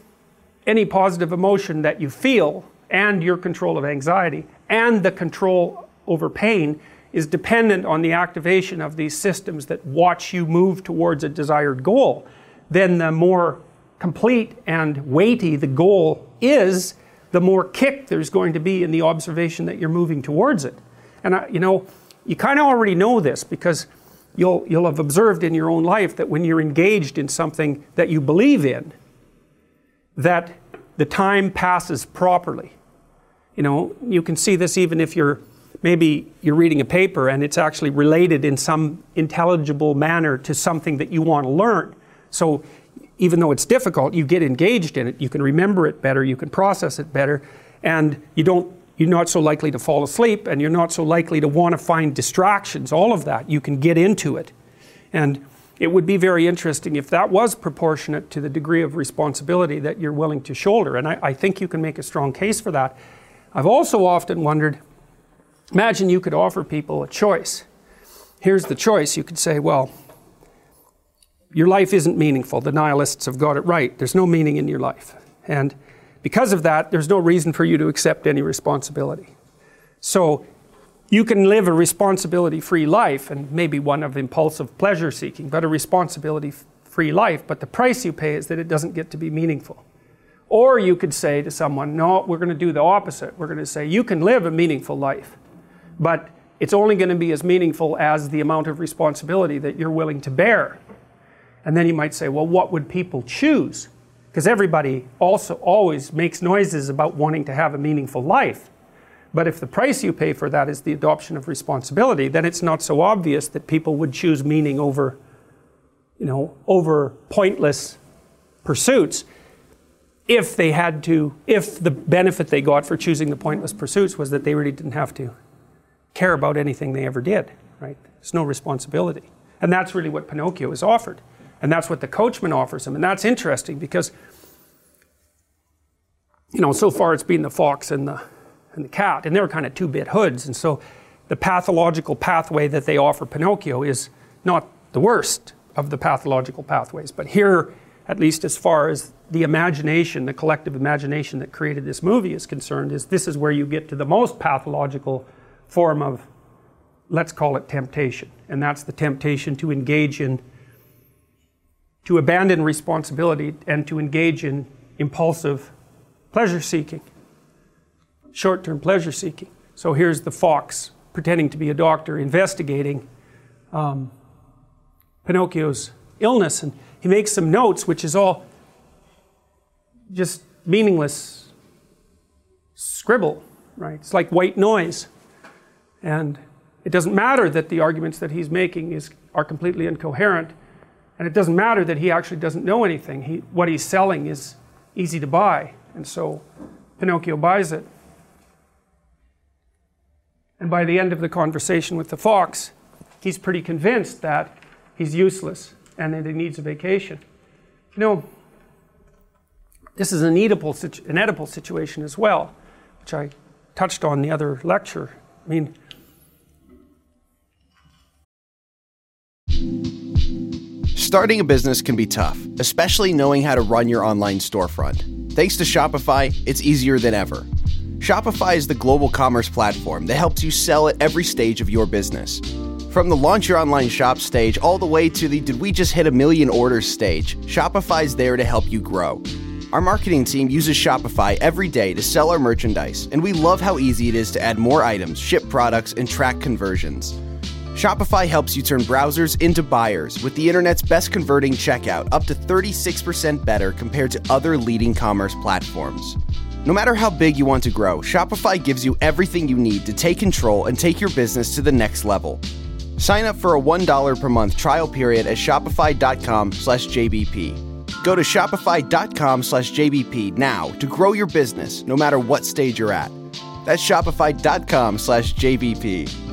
any positive emotion that you feel and your control of anxiety and the control over pain is dependent on the activation of these systems that watch you move towards a desired goal, then the more complete and weighty the goal is, the more kick there's going to be in the observation that you're moving towards it. And I, you know, you kind of already know this because you'll, you'll have observed in your own life that when you're engaged in something that you believe in, that the time passes properly. You know, you can see this even if you're maybe you're reading a paper and it's actually related in some intelligible manner to something that you want to learn. So even though it's difficult, you get engaged in it. You can remember it better, you can process it better, and you don't you're not so likely to fall asleep and you're not so likely to want to find distractions all of that you can get into it and it would be very interesting if that was proportionate to the degree of responsibility that you're willing to shoulder. And I, I think you can make a strong case for that. I've also often wondered imagine you could offer people a choice. Here's the choice you could say, well, your life isn't meaningful. The nihilists have got it right. There's no meaning in your life. And because of that, there's no reason for you to accept any responsibility. So you can live a responsibility free life and maybe one of impulsive pleasure seeking, but a responsibility free life. But the price you pay is that it doesn't get to be meaningful. Or you could say to someone, no, we're going to do the opposite. We're going to say, you can live a meaningful life, but it's only going to be as meaningful as the amount of responsibility that you're willing to bear. And then you might say, well, what would people choose? Because everybody also always makes noises about wanting to have a meaningful life. But if the price you pay for that is the adoption of responsibility, then it's not so obvious that people would choose meaning over, you know, over pointless pursuits if they had to, if the benefit they got for choosing the pointless pursuits was that they really didn't have to care about anything they ever did, right? There's no responsibility. And that's really what Pinocchio is offered. And that's what the coachman offers him. And that's interesting because, you know, so far it's been the fox and the and the cat, and they're kind of two bit hoods. And so the pathological pathway that they offer Pinocchio is not the worst of the pathological pathways. But here, at least as far as the imagination, the collective imagination that created this movie is concerned, is this is where you get to the most pathological form of, let's call it temptation. And that's the temptation to engage in, to abandon responsibility and to engage in impulsive pleasure seeking short term pleasure seeking. So here's the fox pretending to be a doctor investigating um, Pinocchio's illness. And he makes some notes, which is all just meaningless scribble, right? It's like white noise. And it doesn't matter that the arguments that he's making is, are completely incoherent. And it doesn't matter that he actually doesn't know anything. He, what he's selling is easy to buy. And so Pinocchio buys it. And by the end of the conversation with the fox, he's pretty convinced that he's useless and that he needs a vacation. You know, this is an Oedipal, an Oedipal situation as well, which I touched on the other lecture. I mean, Starting a business can be tough, especially knowing how to run your online storefront. Thanks to Shopify, it's easier than ever. Shopify is the global commerce platform that helps you sell at every stage of your business. From the launch your online shop stage all the way to the did we just hit a million orders stage, Shopify's there to help you grow. Our marketing team uses Shopify every day to sell our merchandise, and we love how easy it is to add more items, ship products, and track conversions. Shopify helps you turn browsers into buyers with the internet's best converting checkout, up to 36% better compared to other leading commerce platforms. No matter how big you want to grow, Shopify gives you everything you need to take control and take your business to the next level. Sign up for a $1 per month trial period at shopify.com/jbp. Go to shopify.com/jbp now to grow your business no matter what stage you're at. That's shopify.com/jbp.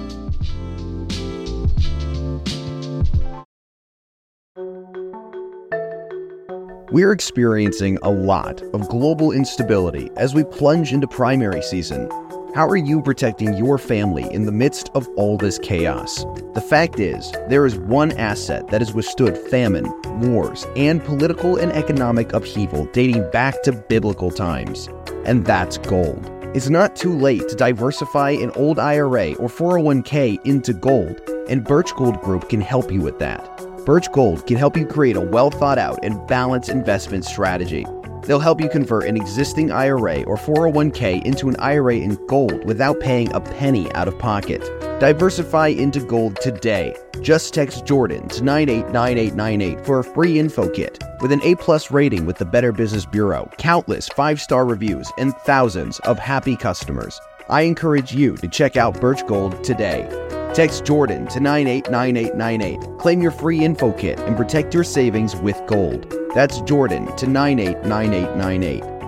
We're experiencing a lot of global instability as we plunge into primary season. How are you protecting your family in the midst of all this chaos? The fact is, there is one asset that has withstood famine, wars, and political and economic upheaval dating back to biblical times, and that's gold. It's not too late to diversify an old IRA or 401k into gold, and Birch Gold Group can help you with that. Birch Gold can help you create a well thought out and balanced investment strategy. They'll help you convert an existing IRA or 401k into an IRA in gold without paying a penny out of pocket. Diversify into gold today. Just text Jordan to 989898 for a free info kit. With an A-plus rating with the Better Business Bureau, countless five-star reviews, and thousands of happy customers. I encourage you to check out Birch Gold today. Text Jordan to 989898. Claim your free info kit and protect your savings with gold. That's Jordan to 989898.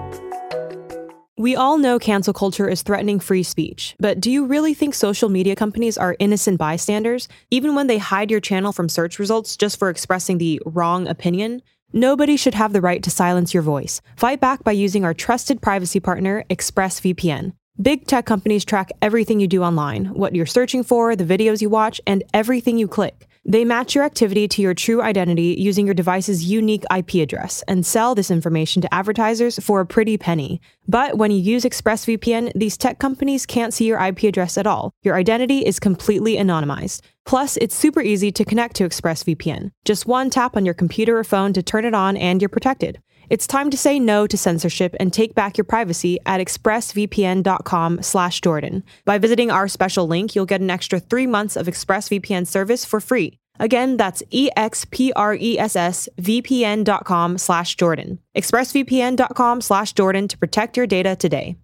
We all know cancel culture is threatening free speech, but do you really think social media companies are innocent bystanders, even when they hide your channel from search results just for expressing the wrong opinion? Nobody should have the right to silence your voice. Fight back by using our trusted privacy partner, ExpressVPN. Big tech companies track everything you do online, what you're searching for, the videos you watch, and everything you click. They match your activity to your true identity using your device's unique IP address and sell this information to advertisers for a pretty penny. But when you use ExpressVPN, these tech companies can't see your IP address at all. Your identity is completely anonymized. Plus, it's super easy to connect to ExpressVPN. Just one tap on your computer or phone to turn it on and you're protected. It's time to say no to censorship and take back your privacy at expressvpn.com/jordan. By visiting our special link, you'll get an extra 3 months of ExpressVPN service for free. Again, that's expressvpn.com slash Jordan. expressvpn.com slash Jordan to protect your data today.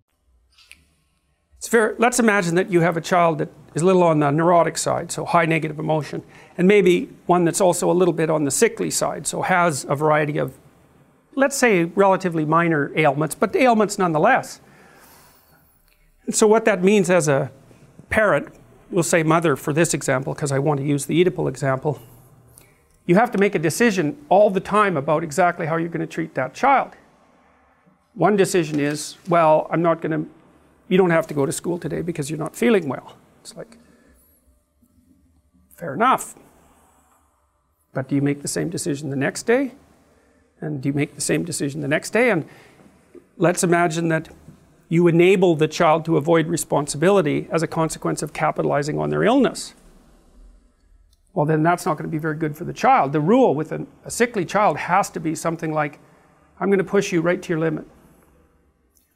It's let's imagine that you have a child that is a little on the neurotic side, so high negative emotion, and maybe one that's also a little bit on the sickly side, so has a variety of let's say, relatively minor ailments, but ailments nonetheless. So, what that means as a parent, we'll say mother for this example, because I want to use the Oedipal example, you have to make a decision all the time about exactly how you're going to treat that child. One decision is, well, I'm not going to, you don't have to go to school today because you're not feeling well. It's like, fair enough. But do you make the same decision the next day? And you make the same decision the next day? And let's imagine that you enable the child to avoid responsibility as a consequence of capitalizing on their illness. Well, then that's not going to be very good for the child. The rule with a, a sickly child has to be something like, I'm going to push you right to your limit.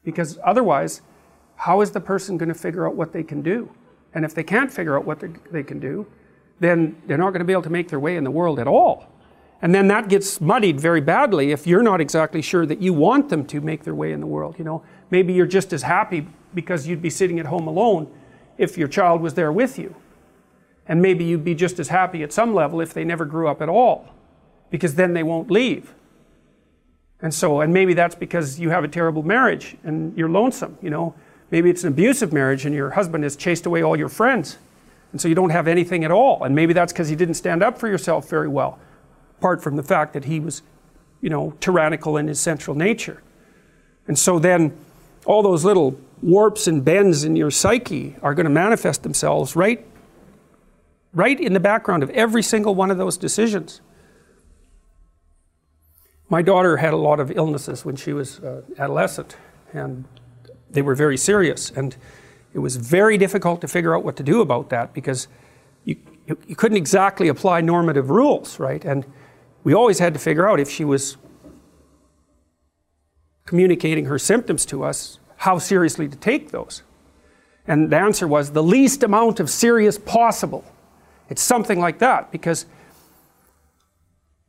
Because otherwise, how is the person going to figure out what they can do? And if they can't figure out what they can do, then they're not going to be able to make their way in the world at all. And then that gets muddied very badly if you're not exactly sure that you want them to make their way in the world. You know, maybe you're just as happy because you'd be sitting at home alone if your child was there with you. And maybe you'd be just as happy at some level if they never grew up at all, because then they won't leave. And so, and maybe that's because you have a terrible marriage and you're lonesome, you know. Maybe it's an abusive marriage and your husband has chased away all your friends. And so you don't have anything at all. And maybe that's because you didn't stand up for yourself very well apart from the fact that he was, you know, tyrannical in his central nature. And so then all those little warps and bends in your psyche are going to manifest themselves right, right in the background of every single one of those decisions. My daughter had a lot of illnesses when she was uh, adolescent, and they were very serious. And it was very difficult to figure out what to do about that because you, you, you couldn't exactly apply normative rules, right? And we always had to figure out if she was communicating her symptoms to us, how seriously to take those. And the answer was the least amount of serious possible. It's something like that because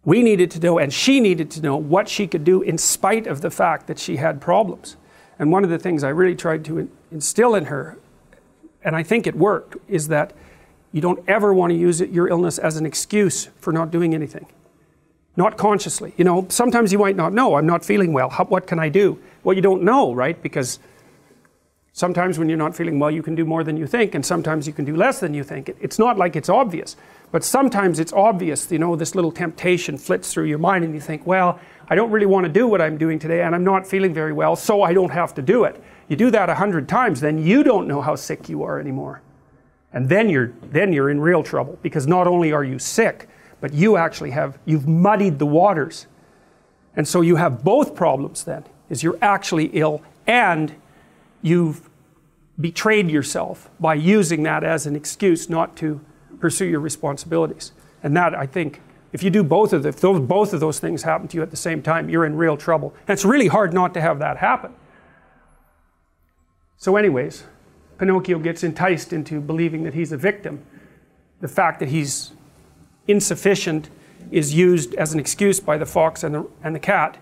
we needed to know and she needed to know what she could do in spite of the fact that she had problems. And one of the things I really tried to instill in her, and I think it worked, is that you don't ever want to use your illness as an excuse for not doing anything not consciously. You know, sometimes you might not know, I'm not feeling well. How, what can I do? Well, you don't know, right? Because sometimes when you're not feeling well, you can do more than you think, and sometimes you can do less than you think. It, it's not like it's obvious, but sometimes it's obvious. You know, this little temptation flits through your mind, and you think, well, I don't really want to do what I'm doing today, and I'm not feeling very well, so I don't have to do it. You do that a hundred times, then you don't know how sick you are anymore. And then you're, then you're in real trouble because not only are you sick, but you actually have, you've muddied the waters. And so you have both problems then, is you're actually ill and you've betrayed yourself by using that as an excuse not to pursue your responsibilities. And that, I think, if you do both of the, if those, both of those things happen to you at the same time, you're in real trouble. And it's really hard not to have that happen. So, anyways, Pinocchio gets enticed into believing that he's a victim. The fact that he's insufficient is used as an excuse by the fox and the, and the cat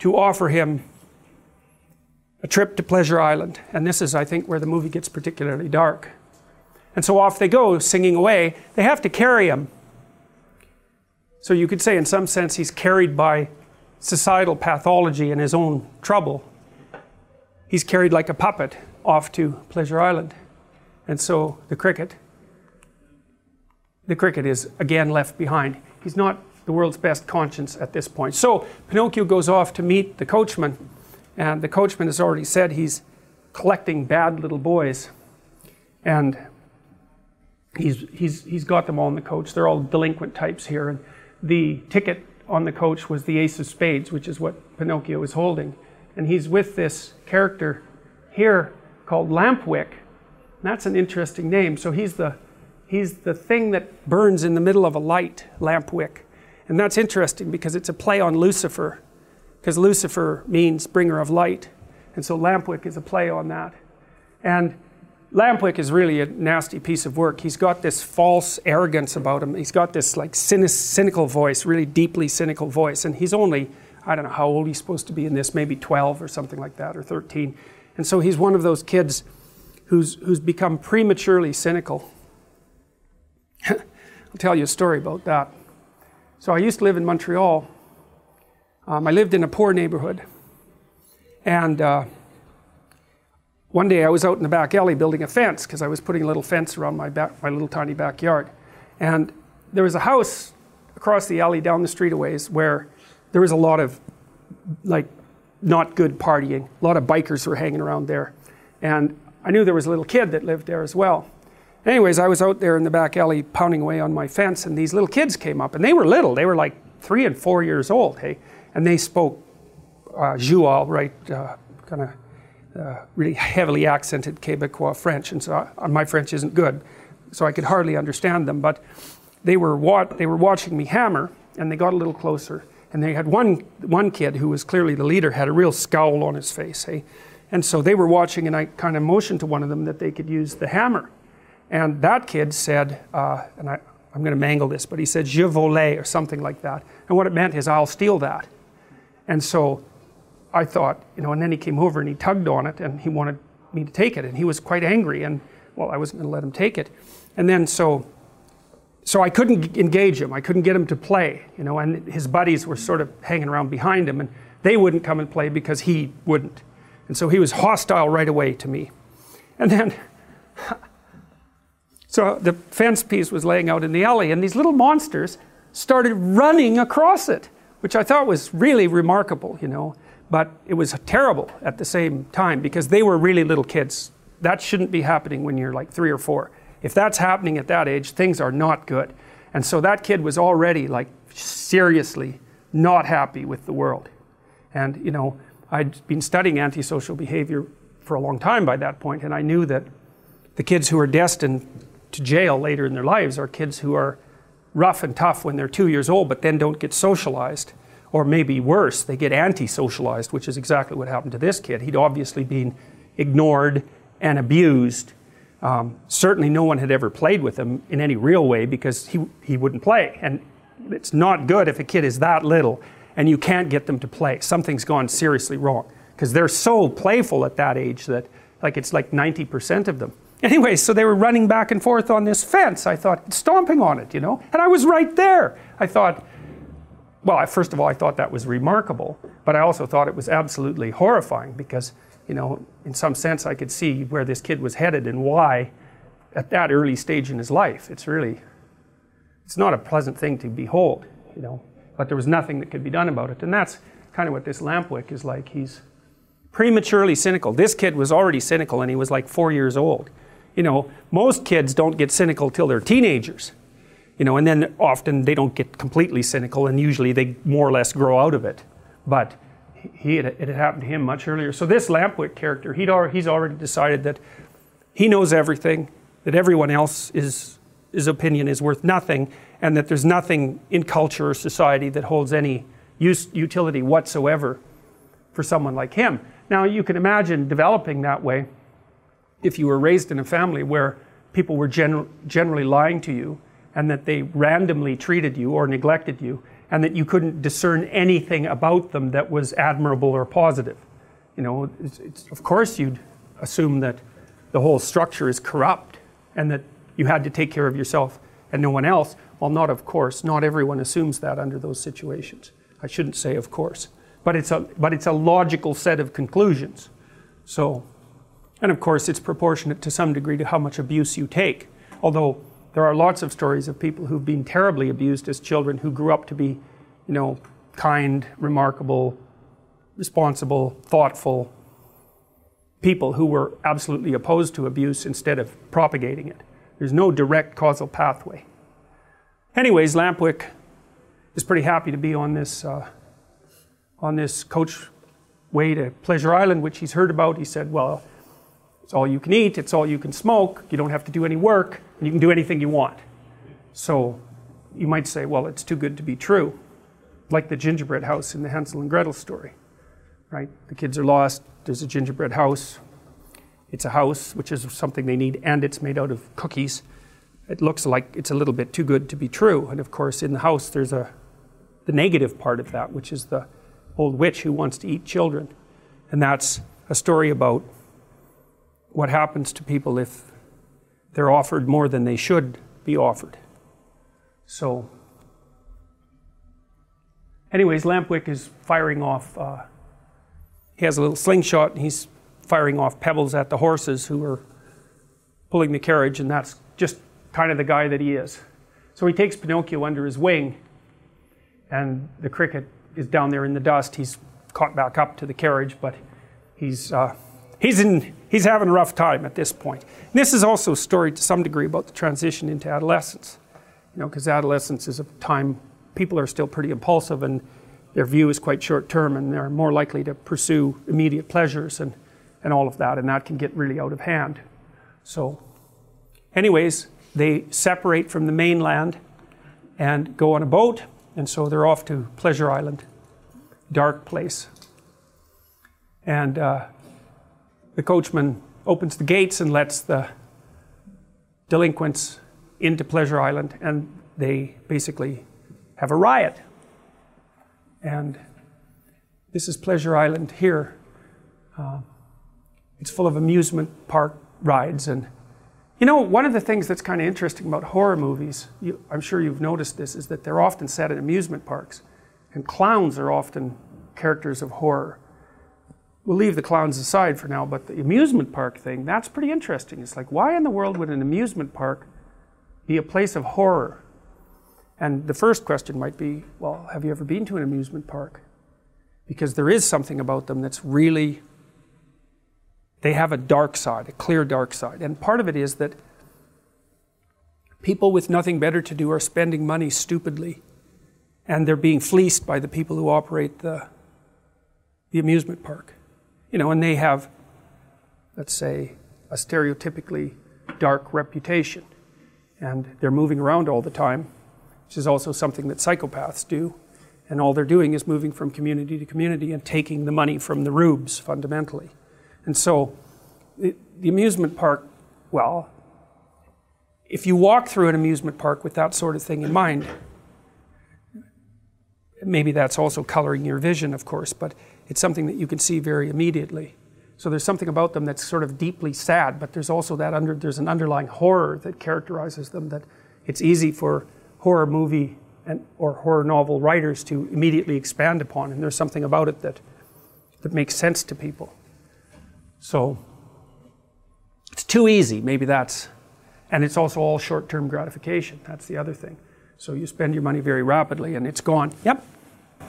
to offer him a trip to Pleasure Island. And this is, I think, where the movie gets particularly dark. And so off they go, singing away. They have to carry him. So you could say, in some sense, he's carried by societal pathology and his own trouble. he's carried like a puppet off to Pleasure Island. And so the cricket, the cricket is again left behind. He's not the world's best conscience at this point. So Pinocchio goes off to meet the coachman, and the coachman has already said he's collecting bad little boys. And he's, he's, he's got them all in the coach. They're all delinquent types here. And the ticket on the coach was the ace of spades, which is what Pinocchio is holding. And he's with this character here called Lampwick. That's an interesting name. So he's the, he's the thing that burns in the middle of a light, lamp wick. And that's interesting because it's a play on Lucifer, because Lucifer means bringer of light. And so Lampwick is a play on that. And Lampwick is really a nasty piece of work. He's got this false arrogance about him. He's got this like cynical voice, really deeply cynical voice. And he's only, I don't know how old he's supposed to be in this, maybe 12 or something like that, or 13. And so he's one of those kids who's, who's become prematurely cynical. I'll tell you a story about that. So I used to live in Montreal. Um, I lived in a poor neighborhood. And uh, one day I was out in the back alley building a fence because I was putting a little fence around my, back, my little tiny backyard. And there was a house across the alley down the street a ways where there was a lot of like not good partying. A lot of bikers were hanging around there. And I knew there was a little kid that lived there as well. Anyways, I was out there in the back alley pounding away on my fence, and these little kids came up, and they were little. They were like three and four years old, hey? And they spoke uh, Joual, right, uh, kind of uh, really heavily accented Quebecois French, and so I, uh, my French isn't good, so I could hardly understand them. But they were they were watching me hammer, and they got a little closer, and they had one one kid who was clearly the leader had a real scowl on his face, hey, and so they were watching, and I kind of motioned to one of them that they could use the hammer, and that kid said, uh, and I, I'm going to mangle this, but he said "je volais" or something like that, and what it meant is I'll steal that, and so I thought, you know, and then he came over and he tugged on it and he wanted me to take it. And he was quite angry and, well, I wasn't going to let him take it. And then so, so I couldn't engage him. I couldn't get him to play, you know, and his buddies were sort of hanging around behind him and they wouldn't come and play because he wouldn't. And so he was hostile right away to me. And then, *laughs* so the fence piece was laying out in the alley and these little monsters started running across it, which I thought was really remarkable, you know. But it was terrible at the same time because they were really little kids. That shouldn't be happening when you're like three or four. If that's happening at that age, things are not good. And so that kid was already like seriously not happy with the world. And, you know, I'd been studying antisocial behavior for a long time by that point, and I knew that the kids who are destined to jail later in their lives are kids who are rough and tough when they're two years old, but then don't get socialized or maybe worse, they get anti socialized, which is exactly what happened to this kid. He'd obviously been ignored and abused. Um, certainly, no one had ever played with him in any real way because he, he wouldn't play. And it's not good if a kid is that little and you can't get them to play. Something's gone seriously wrong because they're so playful at that age that, like, it's like 90% of them. Anyway, so they were running back and forth on this fence. I thought, stomping on it, you know, and I was right there. I thought, well, I, first of all, I thought that was remarkable, but I also thought it was absolutely horrifying because, you know, in some sense, I could see where this kid was headed and why at that early stage in his life. It's really, it's not a pleasant thing to behold, you know, but there was nothing that could be done about it. And that's kind of what this Lampwick is like. He's prematurely cynical. This kid was already cynical and he was like four years old. You know, most kids don't get cynical till they're teenagers you know, and then often they don't get completely cynical, and usually they more or less grow out of it. But he had, it had happened to him much earlier. So this Lampwick character, he'd already, he's already decided that he knows everything, that everyone else is his opinion is worth nothing, and that there's nothing in culture or society that holds any use, utility whatsoever for someone like him. Now you can imagine developing that way if you were raised in a family where people were gen- generally lying to you and that they randomly treated you or neglected you, and that you couldn't discern anything about them that was admirable or positive. You know, it's, it's, of course you'd assume that the whole structure is corrupt and that you had to take care of yourself and no one else. Well, not of course. Not everyone assumes that under those situations. I shouldn't say of course. But it's a, but it's a logical set of conclusions. So, and of course, it's proportionate to some degree to how much abuse you take. Although there are lots of stories of people who've been terribly abused as children who grew up to be, you know, kind, remarkable, responsible, thoughtful people who were absolutely opposed to abuse instead of propagating it. There's no direct causal pathway. Anyways, Lampwick is pretty happy to be on this uh, on this coach way to Pleasure Island, which he's heard about. He said, "Well, it's all you can eat, it's all you can smoke. You don't have to do any work, and you can do anything you want." So, you might say, "Well, it's too good to be true," like the gingerbread house in the Hansel and Gretel story, right? The kids are lost. There's a gingerbread house. It's a house, which is something they need, and it's made out of cookies. It looks like it's a little bit too good to be true. And of course, in the house, there's a the negative part of that, which is the old witch who wants to eat children. And that's a story about what happens to people if they're offered more than they should be offered. So, anyways, Lampwick is firing off. Uh, he has a little slingshot and he's firing off pebbles at the horses who are pulling the carriage, and that's just kind of the guy that he is. So he takes Pinocchio under his wing, and the cricket is down there in the dust. He's caught back up to the carriage, but he's uh, he's in he's having a rough time at this point. And this is also a story to some degree about the transition into adolescence, you know, because adolescence is a time people are still pretty impulsive and their view is quite short term and they're more likely to pursue immediate pleasures and and all of that, and that can get really out of hand. So, anyways, they separate from the mainland and go on a boat, and so they're off to Pleasure Island, dark place. And uh, the coachman opens the gates and lets the delinquents into Pleasure Island, and they basically have a riot. And this is Pleasure Island here. Uh, it's full of amusement park rides. And, you know, one of the things that's kind of interesting about horror movies, you, I'm sure you've noticed this, is that they're often set in amusement parks. And clowns are often characters of horror. We'll leave the clowns aside for now, but the amusement park thing, that's pretty interesting. It's like, why in the world would an amusement park be a place of horror? And the first question might be, well, have you ever been to an amusement park? Because there is something about them that's really they have a dark side, a clear dark side. And part of it is that people with nothing better to do are spending money stupidly, and they're being fleeced by the people who operate the, the amusement park. You know, and they have, let's say, a stereotypically dark reputation. And they're moving around all the time, which is also something that psychopaths do. And all they're doing is moving from community to community and taking the money from the rubes fundamentally. And so the, the amusement park, well, if you walk through an amusement park with that sort of thing in mind, maybe that's also coloring your vision, of course, but it's something that you can see very immediately. So there's something about them that's sort of deeply sad, but there's also that under there's an underlying horror that characterizes them that it's easy for horror movie and or horror novel writers to immediately expand upon, and there's something about it that that makes sense to people. So it's too easy. Maybe that's, and it's also all short term gratification. That's the other thing. So you spend your money very rapidly and it's gone. Yep.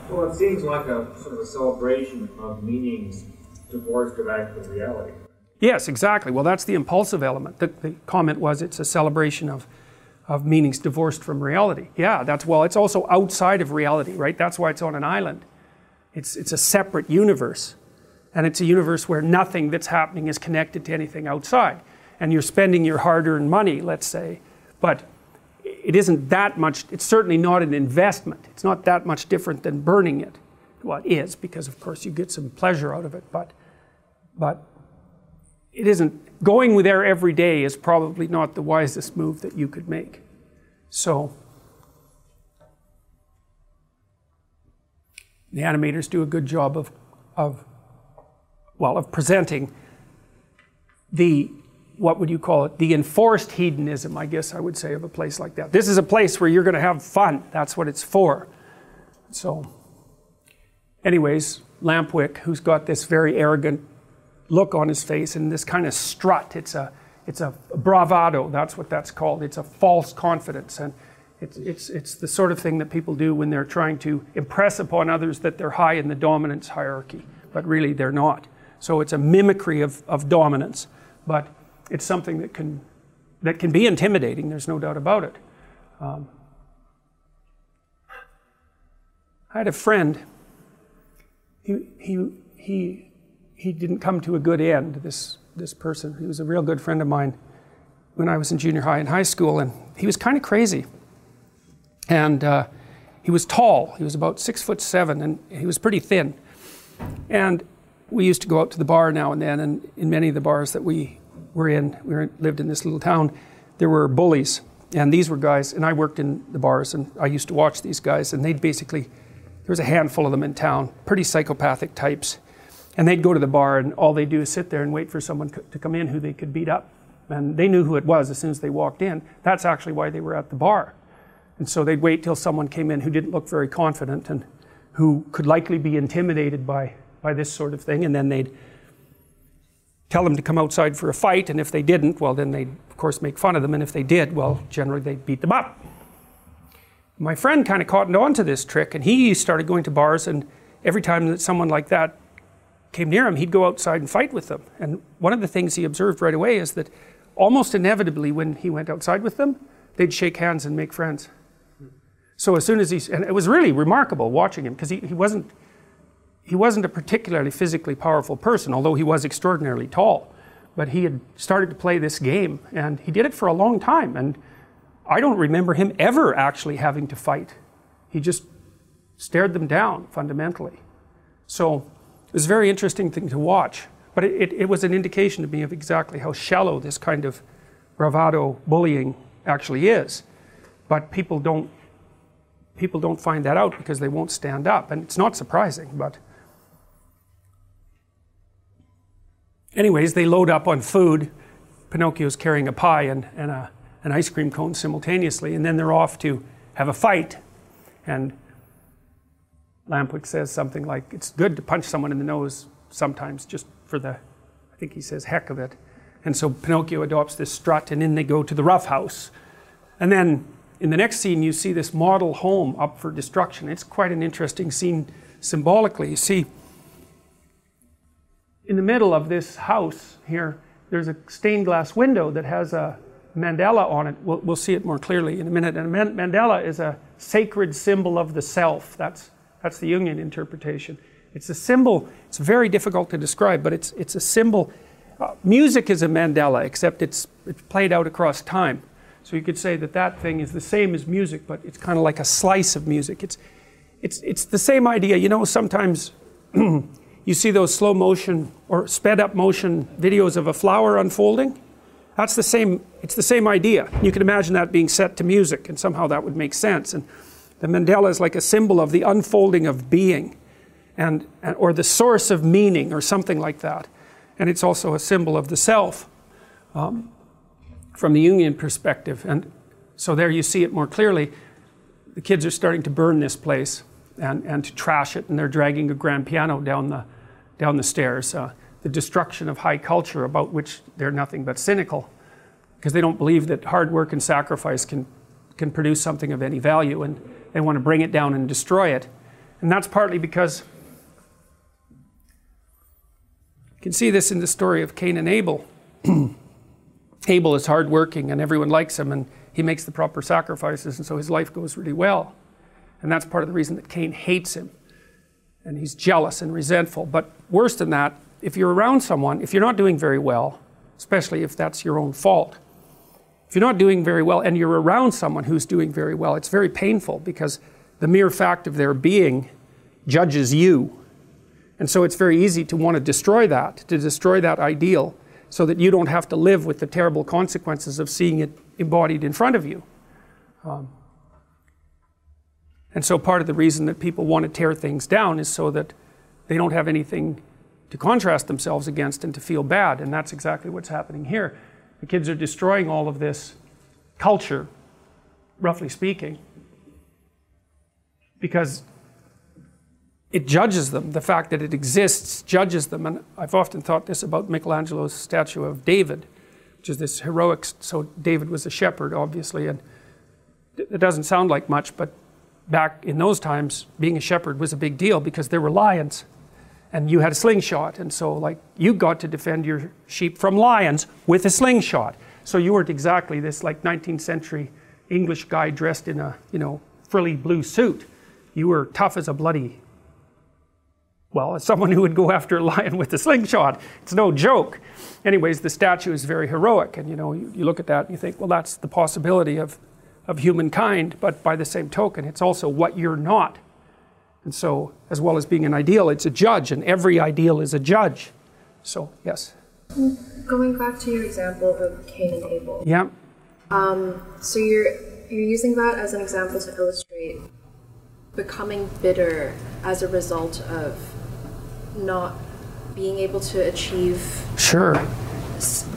Well, it seems like a sort of a celebration of meanings divorced from reality. Yes, exactly. Well, that's the impulsive element. The, the comment was it's a celebration of, of meanings divorced from reality. Yeah, that's well, it's also outside of reality, right? That's why it's on an island. It's, it's a separate universe and it's a universe where nothing that's happening is connected to anything outside. And you're spending your hard earned money, let's say, but it isn't that much, it's certainly not an investment. It's not that much different than burning it. Well, it is, because of course you get some pleasure out of it, but, but it isn't, going there every day is probably not the wisest move that you could make. So, the animators do a good job of, of well, of presenting the, what would you call it, the enforced hedonism, I guess I would say, of a place like that. This is a place where you're going to have fun. That's what it's for. So, anyways, Lampwick, who's got this very arrogant look on his face and this kind of strut. It's a, it's a bravado, that's what that's called. It's a false confidence. And it's, it's, it's the sort of thing that people do when they're trying to impress upon others that they're high in the dominance hierarchy, but really they're not. So it's a mimicry of, of dominance, but it's something that can, that can be intimidating, there's no doubt about it. Um, I had a friend, he, he, he, he didn't come to a good end, this, this person. He was a real good friend of mine when I was in junior high and high school, and he was kind of crazy. And uh, he was tall, he was about six foot seven, and he was pretty thin. And we used to go out to the bar now and then, and in many of the bars that we were in, we were, lived in this little town, there were bullies. And these were guys, and I worked in the bars, and I used to watch these guys, and they'd basically, there was a handful of them in town, pretty psychopathic types. And they'd go to the bar, and all they'd do is sit there and wait for someone to come in who they could beat up. And they knew who it was as soon as they walked in. That's actually why they were at the bar. And so they'd wait till someone came in who didn't look very confident and who could likely be intimidated by by this sort of thing, and then they'd tell them to come outside for a fight, and if they didn't, well, then they'd, of course, make fun of them, and if they did, well, generally they'd beat them up. My friend kind of caught on to this trick, and he started going to bars, and every time that someone like that came near him, he'd go outside and fight with them. And one of the things he observed right away is that almost inevitably, when he went outside with them, they'd shake hands and make friends. So as soon as he, and it was really remarkable watching him because he, he wasn't he wasn't a particularly physically powerful person, although he was extraordinarily tall. But he had started to play this game, and he did it for a long time. And I don't remember him ever actually having to fight. He just stared them down fundamentally. So it was a very interesting thing to watch. But it, it, it was an indication to me of exactly how shallow this kind of bravado bullying actually is. But people don't people don't find that out because they won't stand up. And it's not surprising, but anyways, they load up on food. Pinocchio's carrying a pie and, and a, an ice cream cone simultaneously, and then they're off to have a fight. And Lampwick says something like, It's good to punch someone in the nose sometimes, just for the, I think he says, heck of it. And so Pinocchio adopts this strut, and in they go to the rough house. And then in the next scene, you see this model home up for destruction. It's quite an interesting scene symbolically. You see, in the middle of this house here, there's a stained glass window that has a mandala on it. We'll, we'll see it more clearly in a minute. And a mandala is a sacred symbol of the self. That's, that's the Jungian interpretation. It's a symbol, it's very difficult to describe, but it's, it's a symbol. Uh, music is a mandala, except it's, it's played out across time. So you could say that that thing is the same as music, but it's kind of like a slice of music. It's, it's, it's the same idea. You know, sometimes *clears throat* you see those slow motion or sped up motion videos of a flower unfolding. That's the same, it's the same idea. You can imagine that being set to music, and somehow that would make sense. And the mandala is like a symbol of the unfolding of being, and, and, or the source of meaning, or something like that. And it's also a symbol of the self um, from the Jungian perspective. And so there you see it more clearly. The kids are starting to burn this place and, and to trash it, and they're dragging a grand piano down the down the stairs. Uh, the destruction of high culture, about which they're nothing but cynical, because they don't believe that hard work and sacrifice can, can produce something of any value, and they want to bring it down and destroy it. And that's partly because you can see this in the story of Cain and Abel. *clears throat* Abel is hardworking, and everyone likes him, and he makes the proper sacrifices, and so his life goes really well. And that's part of the reason that Cain hates him and he's jealous and resentful. But worse than that, if you're around someone, if you're not doing very well, especially if that's your own fault, if you're not doing very well and you're around someone who's doing very well, it's very painful because the mere fact of their being judges you. And so it's very easy to want to destroy that, to destroy that ideal, so that you don't have to live with the terrible consequences of seeing it embodied in front of you. Um, and so part of the reason that people want to tear things down is so that they don't have anything to contrast themselves against and to feel bad. And that's exactly what's happening here. The kids are destroying all of this culture, roughly speaking, because it judges them. The fact that it exists judges them. And I've often thought this about Michelangelo's statue of David, which is this heroic. So David was a shepherd, obviously, and it doesn't sound like much, but back in those times, being a shepherd was a big deal because there were lions, and you had a slingshot, and so like you got to defend your sheep from lions with a slingshot. So you weren't exactly this like 19th century English guy dressed in a you know frilly blue suit. You were tough as a bloody well, as someone who would go after a lion with a slingshot. It's no joke. Anyways, the statue is very heroic, and you know, you, you, look at that and you think, well, that's the possibility of, of humankind, but by the same token, it's also what you're not. And so, as well as being an ideal, it's a judge, and every ideal is a judge. So, yes. Going back to your example of Cain and Abel. Yeah. Um, so you're you're using that as an example to illustrate becoming bitter as a result of not being able to achieve sure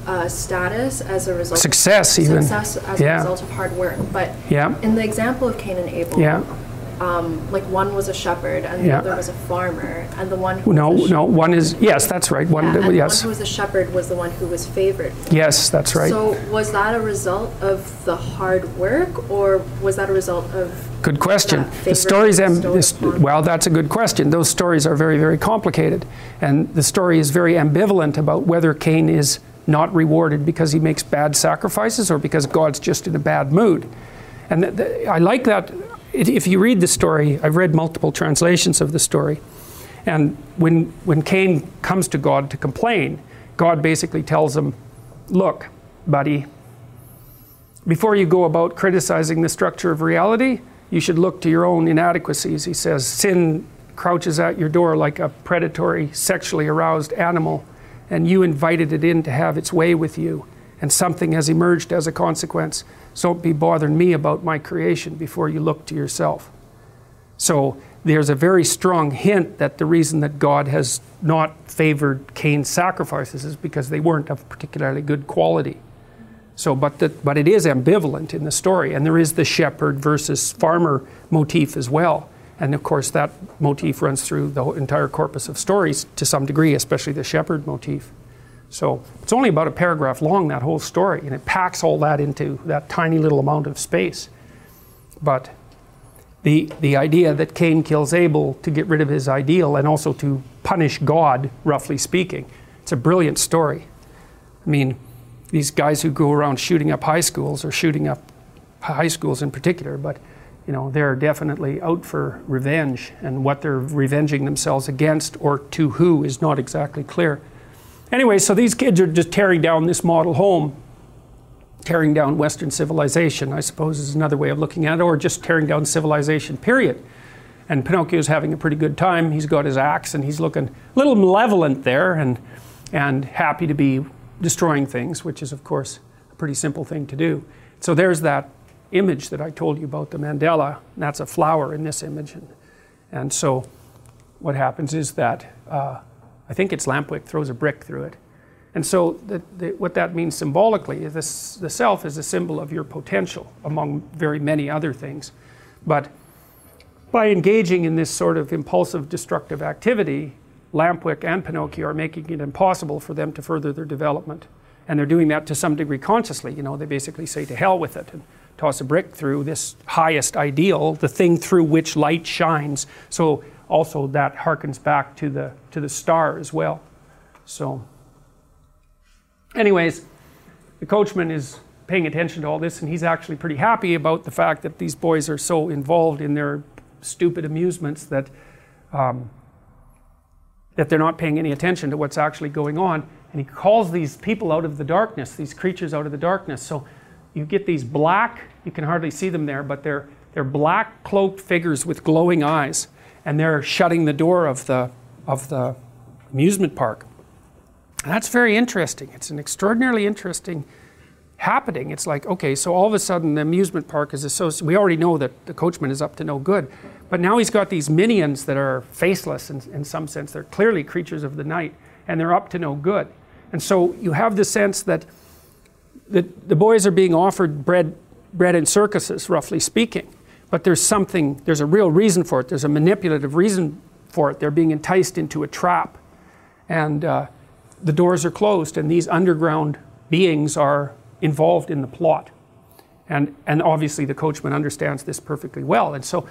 uh, status as a result success of, even success as yeah. a result of hard work but yeah. in the example of Cain and Abel yeah um, like one was a shepherd and the yeah. other was a farmer, and the one who no, was no, one is yes, that's right. One, yeah, and yes. the one who was a shepherd was the one who was favored. Yes, that's right. So was that a result of the hard work, or was that a result of? Good question. The stories, am, well, that's a good question. Those stories are very, very complicated, and the story is very ambivalent about whether Cain is not rewarded because he makes bad sacrifices or because God's just in a bad mood. And th- th- I like that if you read the story, I've read multiple translations of the story, and when, when Cain comes to God to complain, God basically tells him, Look, buddy, before you go about criticizing the structure of reality, you should look to your own inadequacies. He says, Sin crouches at your door like a predatory, sexually aroused animal, and you invited it in to have its way with you, and something has emerged as a consequence. So don't be bothering me about my creation before you look to yourself. So there's a very strong hint that the reason that God has not favored Cain's sacrifices is because they weren't of particularly good quality. So, but, the, but it is ambivalent in the story, and there is the shepherd versus farmer motif as well. And of course, that motif runs through the entire corpus of stories to some degree, especially the shepherd motif. So it's only about a paragraph long, that whole story, and it packs all that into that tiny little amount of space. But the, the idea that Cain kills Abel to get rid of his ideal and also to punish God, roughly speaking, it's a brilliant story. I mean, these guys who go around shooting up high schools or shooting up high schools in particular, but you know, they're definitely out for revenge, and what they're revenging themselves against or to who is not exactly clear. Anyway, so these kids are just tearing down this model home, tearing down Western civilization, I suppose is another way of looking at it, or just tearing down civilization, period. And Pinocchio's having a pretty good time. He's got his axe and he's looking a little malevolent there and, and happy to be destroying things, which is, of course, a pretty simple thing to do. So there's that image that I told you about, the mandala. that's a flower in this image. And, and so what happens is that. Uh, I think it's Lampwick throws a brick through it. And so, the, the, what that means symbolically is this, the self is a symbol of your potential, among very many other things. But by engaging in this sort of impulsive, destructive activity, Lampwick and Pinocchio are making it impossible for them to further their development. And they're doing that to some degree consciously. You know, they basically say to hell with it and toss a brick through this highest ideal, the thing through which light shines. So also that harkens back to the to the star as well. So, anyways, the coachman is paying attention to all this, and he's actually pretty happy about the fact that these boys are so involved in their stupid amusements that um, that they're not paying any attention to what's actually going on. And he calls these people out of the darkness, these creatures out of the darkness. So you get these black, you can hardly see them there, but they're, they're black cloaked figures with glowing eyes and they're shutting the door of the, of the amusement park. And that's very interesting. It's an extraordinarily interesting happening. It's like, okay, so all of a sudden the amusement park is associated. We already know that the coachman is up to no good, but now he's got these minions that are faceless in, in some sense. They're clearly creatures of the night, and they're up to no good. And so you have the sense that the, the boys are being offered bread, bread in circuses, roughly speaking but there's something, there's a real reason for it. There's a manipulative reason for it. They're being enticed into a trap. And uh, the doors are closed, and these underground beings are involved in the plot. And, and obviously, the coachman understands this perfectly well. And so,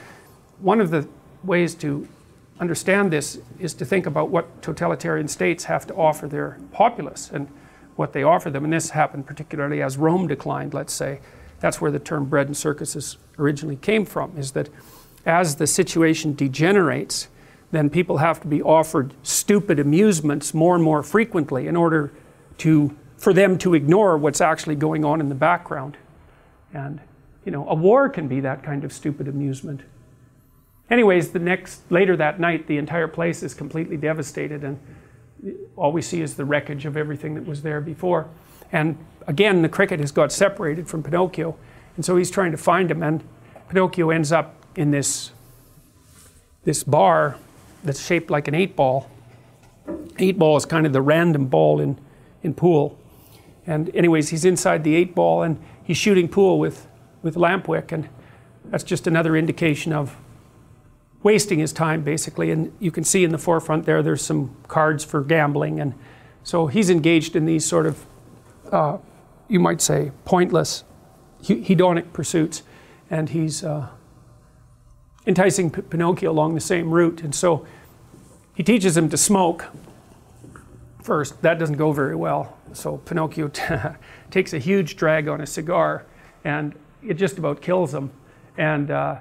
one of the ways to understand this is to think about what totalitarian states have to offer their populace and what they offer them. And this happened particularly as Rome declined, let's say. That's where the term bread and circuses originally came from, is that as the situation degenerates, then people have to be offered stupid amusements more and more frequently in order to, for them to ignore what's actually going on in the background. And, you know, a war can be that kind of stupid amusement. Anyways, the next, later that night, the entire place is completely devastated, and all we see is the wreckage of everything that was there before. And again, the cricket has got separated from Pinocchio, and so he's trying to find him, and Pinocchio ends up in this, this bar that's shaped like an eight ball. Eight ball is kind of the random ball in, in pool. And anyways, he's inside the eight ball and he's shooting pool with, with Lampwick, and that's just another indication of wasting his time basically. And you can see in the forefront there, there's some cards for gambling, and so he's engaged in these sort of, uh, you might say, pointless, hedonic pursuits, and he's uh, enticing P- Pinocchio along the same route. And so he teaches him to smoke first. That doesn't go very well. So Pinocchio t- *laughs* takes a huge drag on a cigar, and it just about kills him. And uh,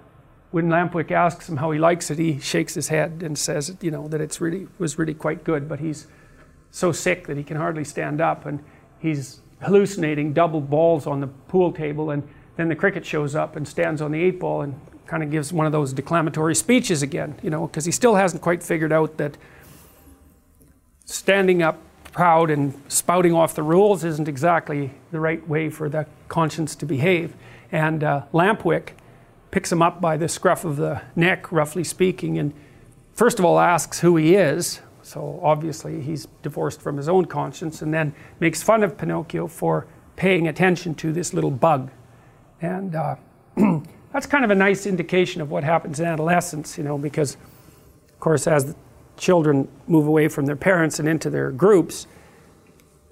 when Lampwick asks him how he likes it, he shakes his head and says, you know, that it's really was really quite good, but he's so sick that he can hardly stand up, and he's hallucinating double balls on the pool table, and then the cricket shows up and stands on the eight ball and kind of gives one of those declamatory speeches again, you know, because he still hasn't quite figured out that standing up proud and spouting off the rules isn't exactly the right way for the conscience to behave. And uh, Lampwick picks him up by the scruff of the neck, roughly speaking, and first of all asks who he is. So obviously he's divorced from his own conscience, and then makes fun of Pinocchio for paying attention to this little bug. And uh, *clears throat* that's kind of a nice indication of what happens in adolescence, you know, because, of course, as children move away from their parents and into their groups,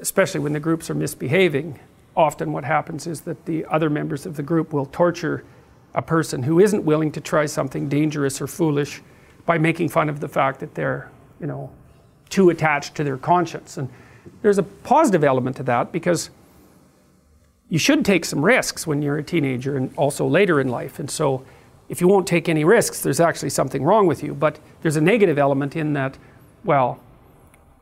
especially when the groups are misbehaving, often what happens is that the other members of the group will torture a person who isn't willing to try something dangerous or foolish by making fun of the fact that they're, you know, too attached to their conscience. And there's a positive element to that because you should take some risks when you're a teenager and also later in life. And so, if you won't take any risks, there's actually something wrong with you. But there's a negative element in that, well,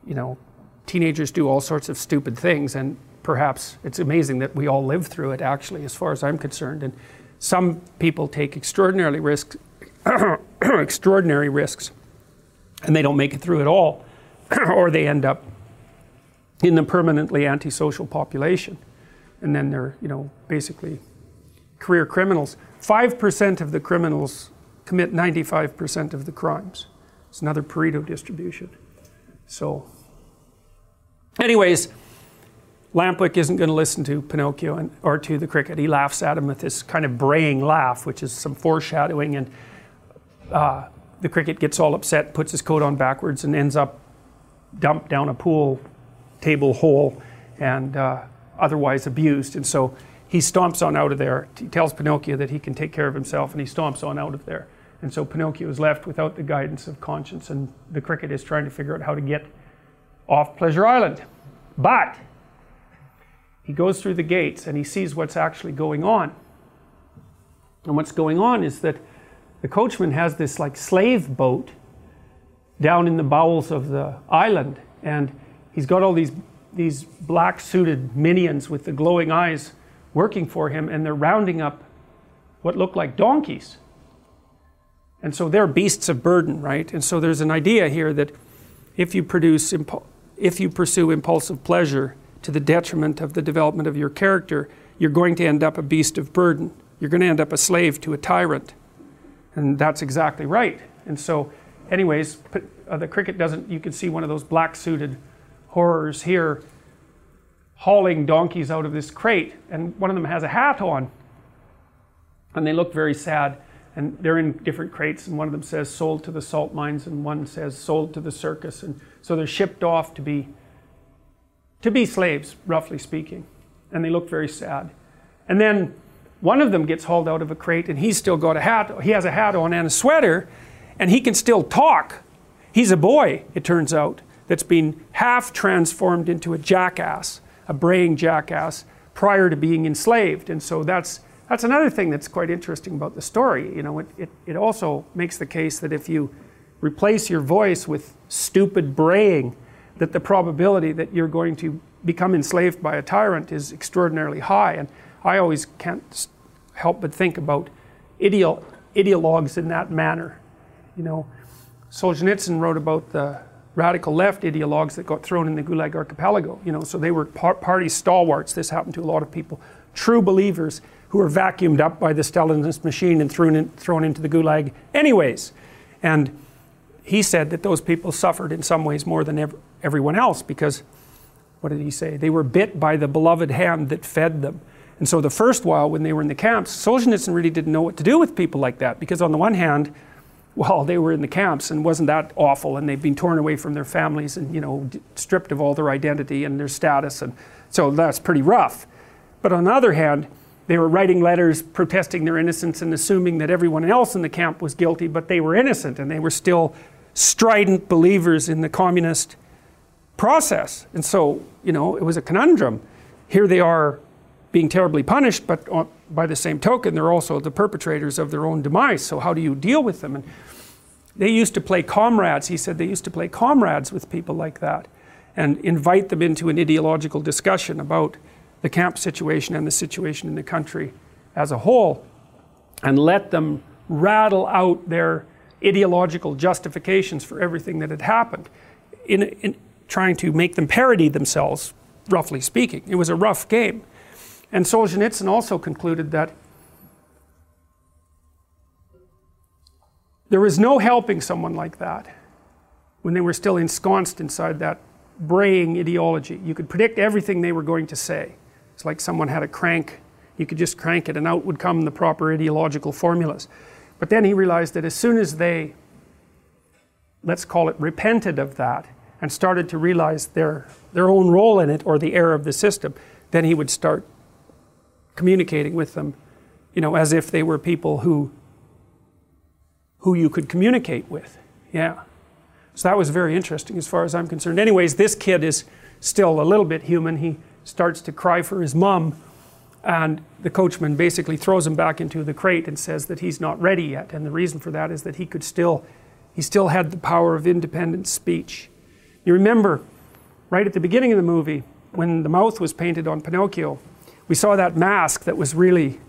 you know, teenagers do all sorts of stupid things, and perhaps it's amazing that we all live through it, actually, as far as I'm concerned. And some people take extraordinarily risks, *coughs* extraordinary risks, and they don't make it through at all, *coughs* or they end up in the permanently antisocial population and then they're you know basically career criminals. Five percent of the criminals commit 95% of the crimes. It's another Pareto distribution. So, anyways, Lampwick isn't going to listen to Pinocchio and, or to the cricket. He laughs at him with this kind of braying laugh, which is some foreshadowing. And uh, the cricket gets all upset, puts his coat on backwards, and ends up dumped down a pool table hole. And uh, otherwise abused. And so he stomps on out of there. He tells Pinocchio that he can take care of himself, and he stomps on out of there. And so Pinocchio is left without the guidance of conscience, and the cricket is trying to figure out how to get off Pleasure Island. But he goes through the gates and he sees what's actually going on. And what's going on is that the coachman has this like slave boat down in the bowels of the island, and he's got all these these black suited minions with the glowing eyes working for him, and they're rounding up what look like donkeys. And so they're beasts of burden, right? And so there's an idea here that if you produce if you pursue impulsive pleasure to the detriment of the development of your character, you're going to end up a beast of burden. You're going to end up a slave to a tyrant. And that's exactly right. And so, anyways, uh, the cricket doesn't, you can see one of those black suited horrors here hauling donkeys out of this crate, and one of them has a hat on. And they look very sad. and they're in different crates, and one of them says sold to the salt mines, and one says sold to the circus, and so they're shipped off to be to be slaves, roughly speaking, and they look very sad. And then one of them gets hauled out of a crate, and he's still got a hat. He has a hat on and a sweater, and he can still talk. He's a boy, it turns out, that's been half transformed into a jackass, a braying jackass, prior to being enslaved. And so that's that's another thing that's quite interesting about the story. You know, it, it, it also makes the case that if you replace your voice with stupid braying, that the probability that you're going to become enslaved by a tyrant is extraordinarily high. And I always can't help but think about ideal, ideologues in that manner. You know, Solzhenitsyn wrote about the radical left ideologues that got thrown in the Gulag archipelago. You know, so they were par- party stalwarts. This happened to a lot of people. True believers who were vacuumed up by the Stalinist machine and thrown, in, thrown into the Gulag anyways. And he said that those people suffered in some ways more than ev- everyone else because, what did he say? They were bit by the beloved hand that fed them. And so the first while when they were in the camps, Solzhenitsyn really didn't know what to do with people like that because on the one hand, well, they were in the camps and wasn't that awful and they'd been torn away from their families and, you know, stripped of all their identity and their status and so that's pretty rough. But on the other hand, they were writing letters protesting their innocence and assuming that everyone else in the camp was guilty, but they were innocent and they were still strident believers in the communist process. And so, you know, it was a conundrum. Here they are being terribly punished, but by the same token, they're also the perpetrators of their own demise. So, how do you deal with them? And they used to play comrades. He said they used to play comrades with people like that and invite them into an ideological discussion about the camp situation and the situation in the country as a whole and let them rattle out their ideological justifications for everything that had happened in, in trying to make them parody themselves, roughly speaking. It was a rough game. And Solzhenitsyn also concluded that there was no helping someone like that when they were still ensconced inside that braying ideology. You could predict everything they were going to say. It's like someone had a crank. You could just crank it and out would come the proper ideological formulas. But then he realized that as soon as they, let's call it, repented of that and started to realize their, their own role in it or the error of the system, then he would start communicating with them, you know, as if they were people who, who you could communicate with. Yeah. So that was very interesting as far as I'm concerned. Anyways, this kid is still a little bit human. He starts to cry for his mom. And the coachman basically throws him back into the crate and says that he's not ready yet. And the reason for that is that he could still, he still had the power of independent speech. You remember, right at the beginning of the movie, when the mouth was painted on Pinocchio, we saw that mask that was really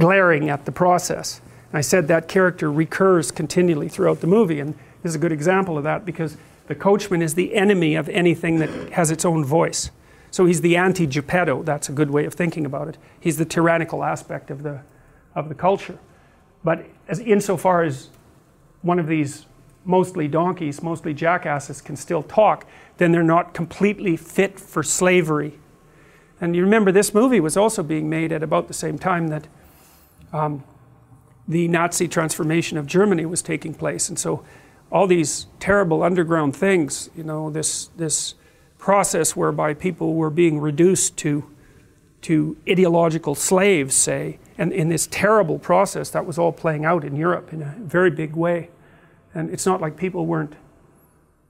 glaring at the process. And I said that character recurs continually throughout the movie. And this is a good example of that because the coachman is the enemy of anything that has its own voice. So he's the anti Geppetto. That's a good way of thinking about it. He's the tyrannical aspect of the, of the culture. But as insofar as one of these mostly donkeys, mostly jackasses can still talk, then they're not completely fit for slavery. And you remember this movie was also being made at about the same time that um, the Nazi transformation of Germany was taking place. And so all these terrible underground things, you know, this, this process whereby people were being reduced to, to ideological slaves, say, and in this terrible process that was all playing out in Europe in a very big way. And it's not like people weren't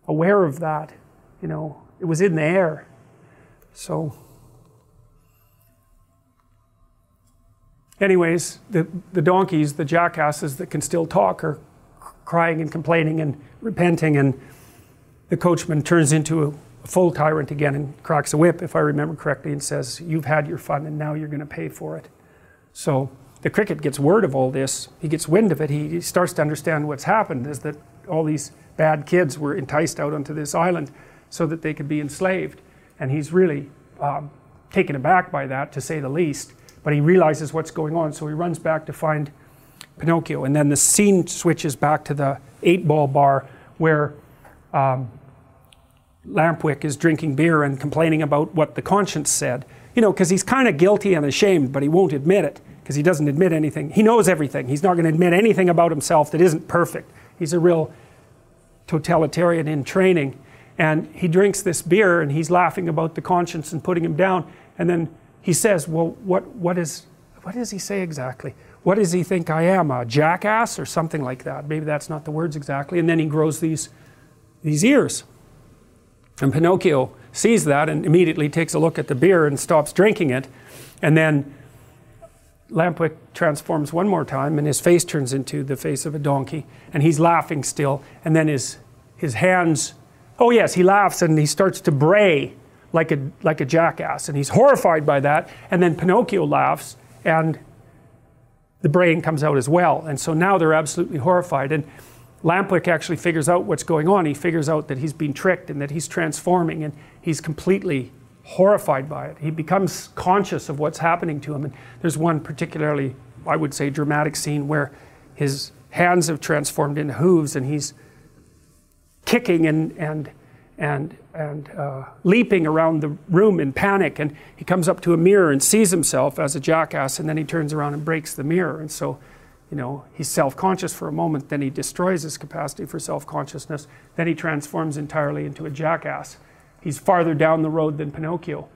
aware of that, you know, it was in the air. So, anyways, the, the donkeys, the jackasses that can still talk, are crying and complaining and repenting, and the coachman turns into a full tyrant again and cracks a whip, if I remember correctly, and says, You've had your fun and now you're going to pay for it. So the cricket gets word of all this. He gets wind of it. He, starts to understand what's happened is that all these bad kids were enticed out onto this island so that they could be enslaved. And he's really um, taken aback by that, to say the least. But he realizes what's going on, so he runs back to find Pinocchio. And then the scene switches back to the eight ball bar where um, Lampwick is drinking beer and complaining about what the conscience said. You know, because he's kind of guilty and ashamed, but he won't admit it. Because he doesn't admit anything. He knows everything. He's not going to admit anything about himself that isn't perfect. He's a real totalitarian in training. And he drinks this beer and he's laughing about the conscience and putting him down. And then he says, Well, what, what, is, what does he say exactly? What does he think I am? A jackass or something like that? Maybe that's not the words exactly. And then he grows these, these ears. And Pinocchio sees that and immediately takes a look at the beer and stops drinking it. And then Lampwick transforms one more time and his face turns into the face of a donkey and he's laughing still. And then his, his hands Oh, yes, he laughs and he starts to bray like a, like a jackass. And he's horrified by that. And then Pinocchio laughs and the braying comes out as well. And so now they're absolutely horrified. And Lampwick actually figures out what's going on. He figures out that he's been tricked and that he's transforming and he's completely horrified by it. He becomes conscious of what's happening to him. And there's one particularly, I would say, dramatic scene where his hands have transformed into hooves and he's kicking and, and, and, and uh, leaping around the room in panic. And he comes up to a mirror and sees himself as a jackass, and then he turns around and breaks the mirror. And so, you know, he's self conscious for a moment, then he destroys his capacity for self consciousness, then he transforms entirely into a jackass. He's farther down the road than Pinocchio.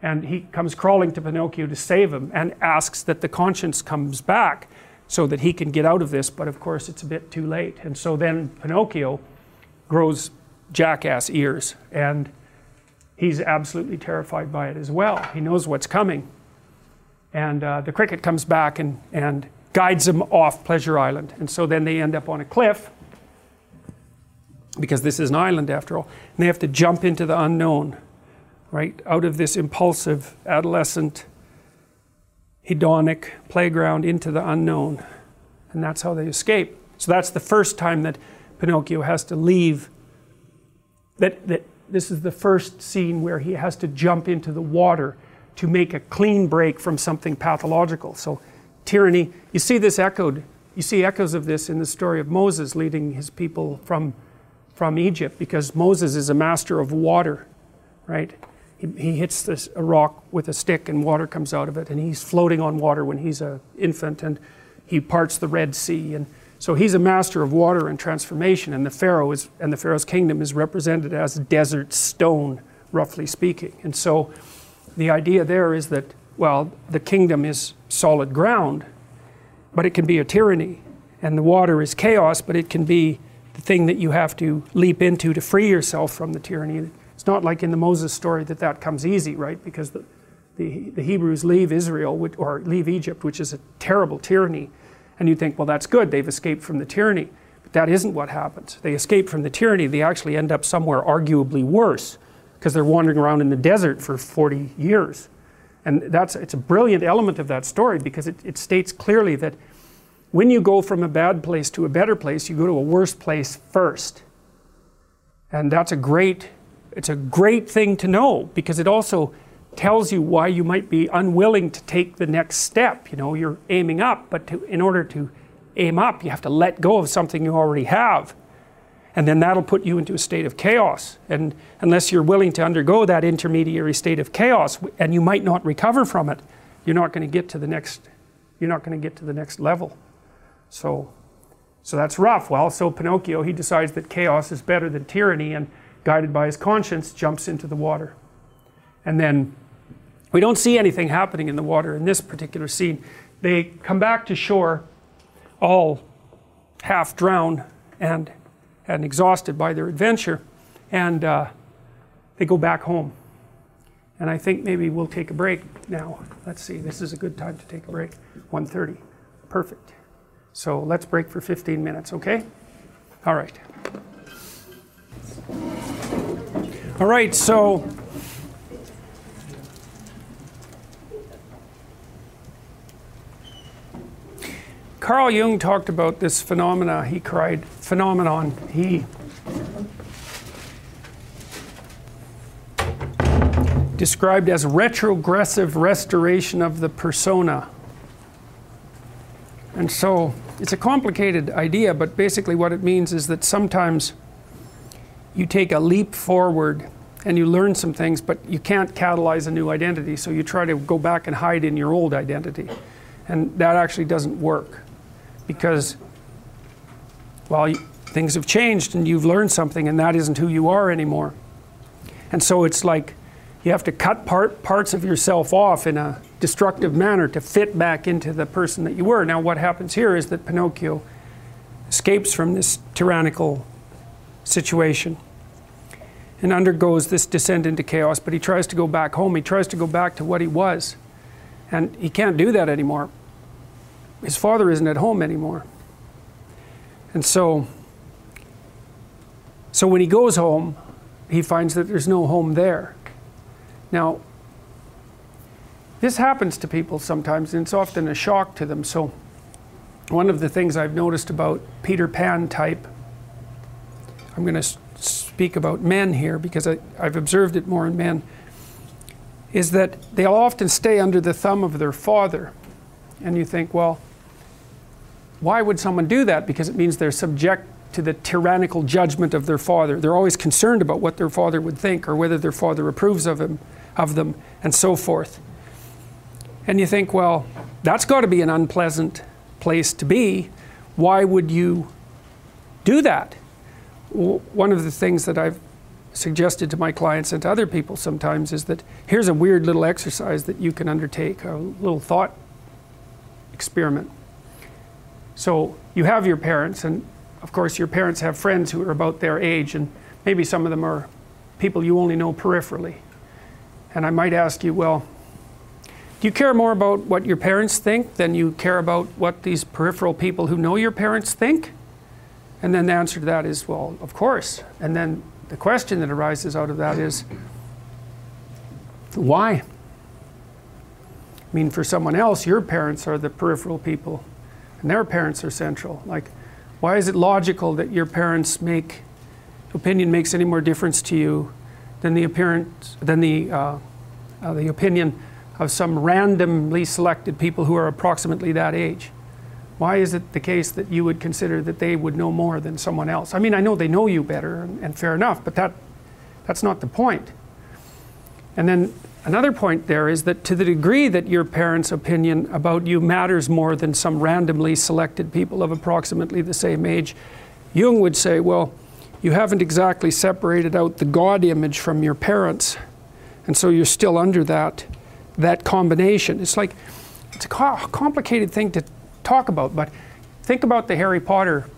And he comes crawling to Pinocchio to save him and asks that the conscience comes back so that he can get out of this, but of course it's a bit too late. And so then Pinocchio grows jackass ears, and he's absolutely terrified by it as well. He knows what's coming. And uh, the cricket comes back and, and guides him off Pleasure Island. And so then they end up on a cliff, because this is an island after all, and they have to jump into the unknown, right? Out of this impulsive, adolescent, hedonic playground into the unknown. And that's how they escape. So that's the first time that Pinocchio has to leave. That, that this is the first scene where he has to jump into the water to make a clean break from something pathological. So, tyranny, you see this echoed, you see echoes of this in the story of Moses leading his people from, from Egypt because Moses is a master of water, right? He, he hits this, a rock with a stick and water comes out of it, and he's floating on water when he's an infant, and he parts the Red Sea. And so he's a master of water and transformation, and the Pharaoh is, and the Pharaoh's kingdom is represented as desert stone, roughly speaking. And so the idea there is that, well, the kingdom is solid ground, but it can be a tyranny. And the water is chaos, but it can be the thing that you have to leap into to free yourself from the tyranny. It's not like in the Moses story that that comes easy, right? Because the, the, the Hebrews leave Israel, or leave Egypt, which is a terrible tyranny and you think, well, that's good, they've escaped from the tyranny. But that isn't what happens. They escape from the tyranny, they actually end up somewhere arguably worse because they're wandering around in the desert for 40 years. And that's, it's a brilliant element of that story because it, it states clearly that when you go from a bad place to a better place, you go to a worse place first. And that's a great, it's a great thing to know because it also tells you why you might be unwilling to take the next step. You know, you're aiming up, but to, in order to aim up, you have to let go of something you already have. And then that'll put you into a state of chaos. And unless you're willing to undergo that intermediary state of chaos, and you might not recover from it, you're not going to get to the next. You're not going to get to the next level. So, so that's rough. Well, so Pinocchio he decides that chaos is better than tyranny, and guided by his conscience, jumps into the water. And then we don't see anything happening in the water in this particular scene. They come back to shore all half drowned and, and exhausted by their adventure, and uh, they go back home. And I think maybe we'll take a break now. Let's see, this is a good time to take a break. 1.30. Perfect. So let's break for 15 minutes, okay? All right. All right, so Carl Jung talked about this phenomena. He cried phenomenon. He described as retrogressive restoration of the persona. And so it's a complicated idea, but basically what it means is that sometimes you take a leap forward and you learn some things, but you can't catalyze a new identity, so you try to go back and hide in your old identity. And that actually doesn't work because, well, things have changed and you've learned something, and that isn't who you are anymore. And so it's like you have to cut part, parts of yourself off in a destructive manner to fit back into the person that you were. Now, what happens here is that Pinocchio escapes from this tyrannical situation and undergoes this descent into chaos, but he tries to go back home. He tries to go back to what he was. And he can't do that anymore. His father isn't at home anymore. And so, so when he goes home, he finds that there's no home there. Now, this happens to people sometimes, and it's often a shock to them. So, one of the things I've noticed about Peter Pan type, I'm going to speak about men here because I, I've observed it more in men, is that they'll often stay under the thumb of their father. And you think, well, why would someone do that? Because it means they're subject to the tyrannical judgment of their father. They're always concerned about what their father would think or whether their father approves of him, of them, and so forth. And you think, well, that's got to be an unpleasant place to be. Why would you do that? one of the things that I've suggested to my clients and to other people sometimes is that here's a weird little exercise that you can undertake, a little thought experiment. So you have your parents, and of course, your parents have friends who are about their age, and maybe some of them are people you only know peripherally. And I might ask you, well, do you care more about what your parents think than you care about what these peripheral people who know your parents think? And then the answer to that is, well, of course. And then the question that arises out of that is, why? I mean, for someone else, your parents are the peripheral people, and their parents are central. Like, why is it logical that your parents' make opinion makes any more difference to you than the appearance than the uh, uh, the opinion of some randomly selected people who are approximately that age? Why is it the case that you would consider that they would know more than someone else? I mean, I know they know you better, and, and fair enough, but that, that's not the point. And then another point there is that to the degree that your parents' opinion about you matters more than some randomly selected people of approximately the same age, Jung would say, well, you haven't exactly separated out the God image from your parents, and so you're still under that, that combination. It's like, it's a complicated thing to talk about. But think about the Harry Potter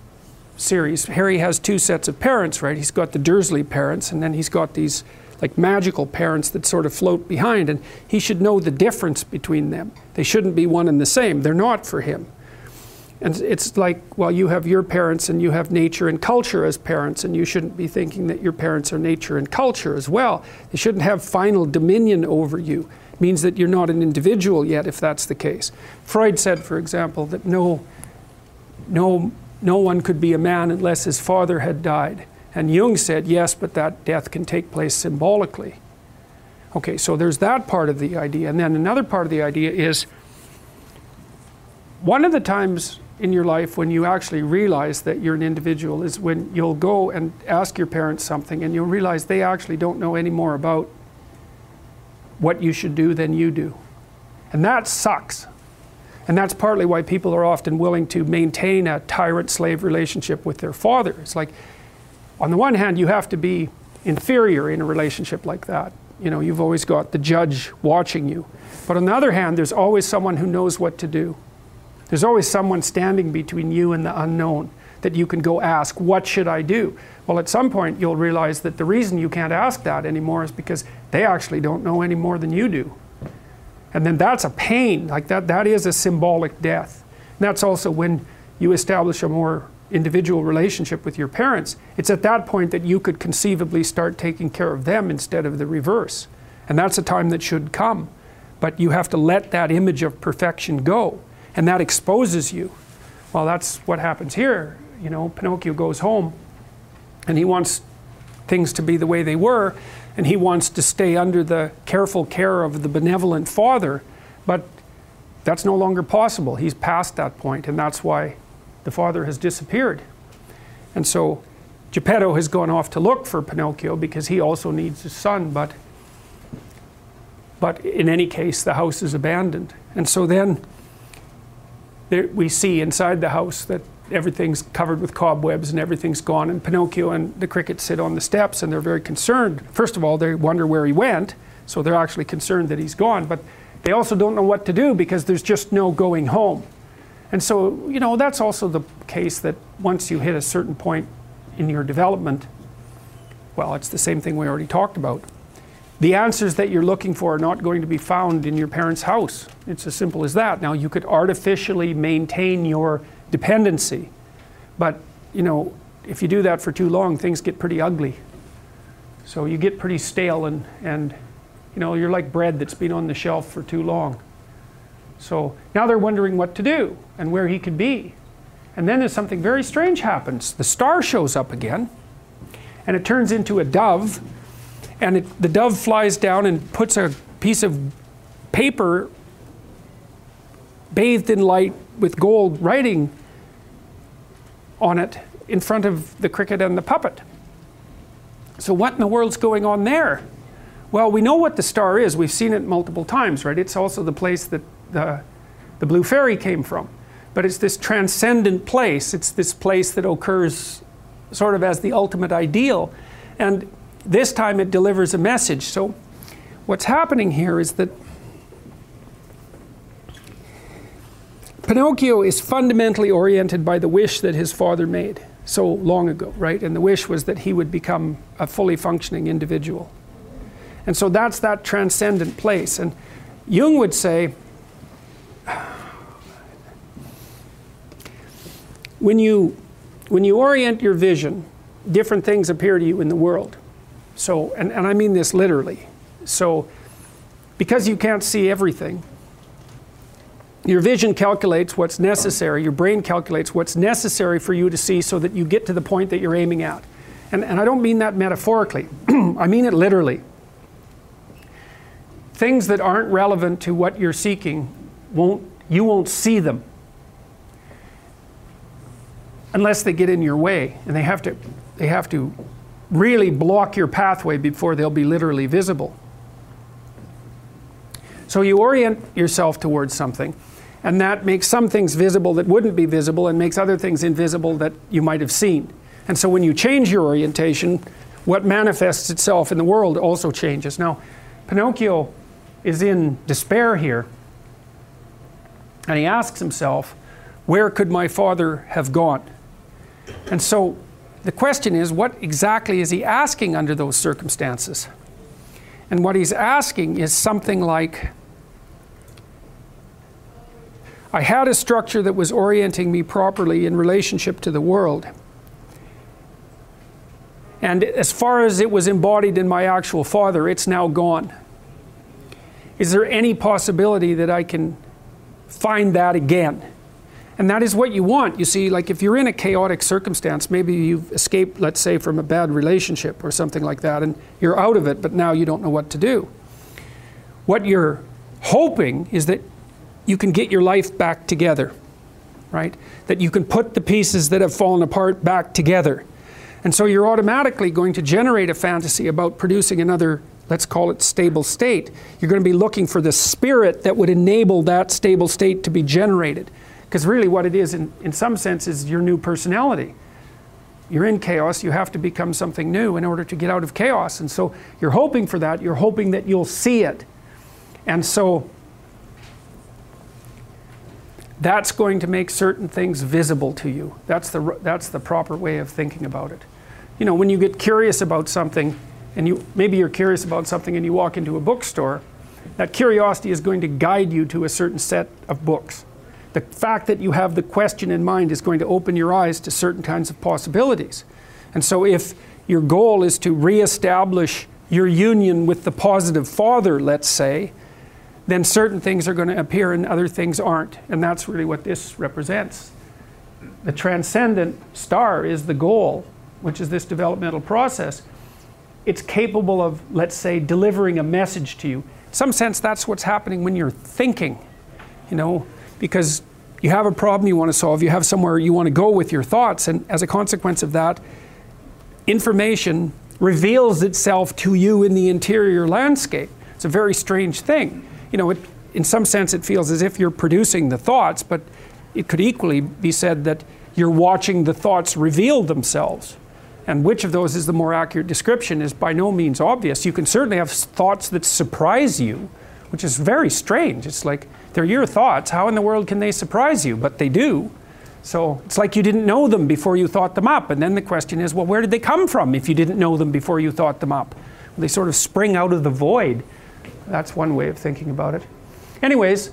series. Harry has two sets of parents, right? He's got the Dursley parents, and then he's got these like magical parents that sort of float behind, and he should know the difference between them. They shouldn't be one and the same. They're not for him. And it's like, well, you have your parents and you have nature and culture as parents, and you shouldn't be thinking that your parents are nature and culture as well. They shouldn't have final dominion over you means that you're not an individual yet if that's the case. Freud said, for example, that no, no, no one could be a man unless his father had died. And Jung said, yes, but that death can take place symbolically. Okay, so there's that part of the idea. And then another part of the idea is one of the times in your life when you actually realize that you're an individual is when you'll go and ask your parents something and you'll realize they actually don't know any more about what you should do than you do. And that sucks. And that's partly why people are often willing to maintain a tyrant slave relationship with their father. It's like, on the one hand, you have to be inferior in a relationship like that. You know, you've always got the judge watching you. But on the other hand, there's always someone who knows what to do. There's always someone standing between you and the unknown that you can go ask, What should I do? Well, at some point, you'll realize that the reason you can't ask that anymore is because they actually don't know any more than you do. And then that's a pain. Like that, that is a symbolic death. And that's also when you establish a more individual relationship with your parents. It's at that point that you could conceivably start taking care of them instead of the reverse. And that's a time that should come. But you have to let that image of perfection go. And that exposes you. Well, that's what happens here. You know, Pinocchio goes home and he wants things to be the way they were, and he wants to stay under the careful care of the benevolent father. But that's no longer possible. He's past that point, and that's why the father has disappeared. And so Geppetto has gone off to look for Pinocchio because he also needs his son, but but in any case, the house is abandoned. And so then there, we see inside the house that everything's covered with cobwebs and everything's gone. And Pinocchio and the crickets sit on the steps and they're very concerned. First of all, they wonder where he went, so they're actually concerned that he's gone. But they also don't know what to do because there's just no going home. And so, you know, that's also the case that once you hit a certain point in your development, well, it's the same thing we already talked about. The answers that you're looking for are not going to be found in your parents' house. It's as simple as that. Now, you could artificially maintain your dependency, but, you know, if you do that for too long, things get pretty ugly. So you get pretty stale and, and you know, you're like bread that's been on the shelf for too long. So now they're wondering what to do and where he could be. And then there's something very strange happens. The star shows up again, and it turns into a dove, and it, the dove flies down and puts a piece of paper bathed in light with gold writing on it in front of the cricket and the puppet. So, what in the world's going on there? Well, we know what the star is. We've seen it multiple times, right? It's also the place that the, the blue fairy came from. But it's this transcendent place. It's this place that occurs sort of as the ultimate ideal. And this time it delivers a message. So, what's happening here is that Pinocchio is fundamentally oriented by the wish that his father made so long ago, right? And the wish was that he would become a fully functioning individual. And so that's that transcendent place. And Jung would say when you, when you orient your vision, different things appear to you in the world. So, and, and I mean this literally. So, because you can't see everything, your vision calculates what's necessary, your brain calculates what's necessary for you to see so that you get to the point that you're aiming at. And, and I don't mean that metaphorically, *clears throat* I mean it literally. Things that aren't relevant to what you're seeking won't you won't see them unless they get in your way and they have to they have to really block your pathway before they'll be literally visible so you orient yourself towards something and that makes some things visible that wouldn't be visible and makes other things invisible that you might have seen and so when you change your orientation what manifests itself in the world also changes now pinocchio is in despair here and he asks himself, Where could my father have gone? And so the question is, what exactly is he asking under those circumstances? And what he's asking is something like I had a structure that was orienting me properly in relationship to the world. And as far as it was embodied in my actual father, it's now gone. Is there any possibility that I can find that again. And that is what you want. You see, like if you're in a chaotic circumstance, maybe you've escaped, let's say, from a bad relationship or something like that, and you're out of it, but now you don't know what to do. What you're hoping is that you can get your life back together, right? That you can put the pieces that have fallen apart back together. And so you're automatically going to generate a fantasy about producing another let's call it stable state, you're going to be looking for the spirit that would enable that stable state to be generated. Because really, what it is, in, in some sense, is your new personality. You're in chaos, you have to become something new in order to get out of chaos. And so you're hoping for that, you're hoping that you'll see it. And so that's going to make certain things visible to you. That's the, that's the proper way of thinking about it. You know, when you get curious about something, and you maybe you're curious about something and you walk into a bookstore, that curiosity is going to guide you to a certain set of books. The fact that you have the question in mind is going to open your eyes to certain kinds of possibilities. And so if your goal is to reestablish your union with the positive father, let's say, then certain things are going to appear and other things aren't. And that's really what this represents. The transcendent star is the goal, which is this developmental process it's capable of, let's say, delivering a message to you. In some sense, that's what's happening when you're thinking, you know, because you have a problem you want to solve, you have somewhere you want to go with your thoughts, and as a consequence of that, information reveals itself to you in the interior landscape. It's a very strange thing. You know, it, in some sense, it feels as if you're producing the thoughts, but it could equally be said that you're watching the thoughts reveal themselves. And which of those is the more accurate description is by no means obvious. You can certainly have thoughts that surprise you, which is very strange. It's like they're your thoughts. How in the world can they surprise you? But they do. So it's like you didn't know them before you thought them up. And then the question is well, where did they come from if you didn't know them before you thought them up? They sort of spring out of the void. That's one way of thinking about it. Anyways,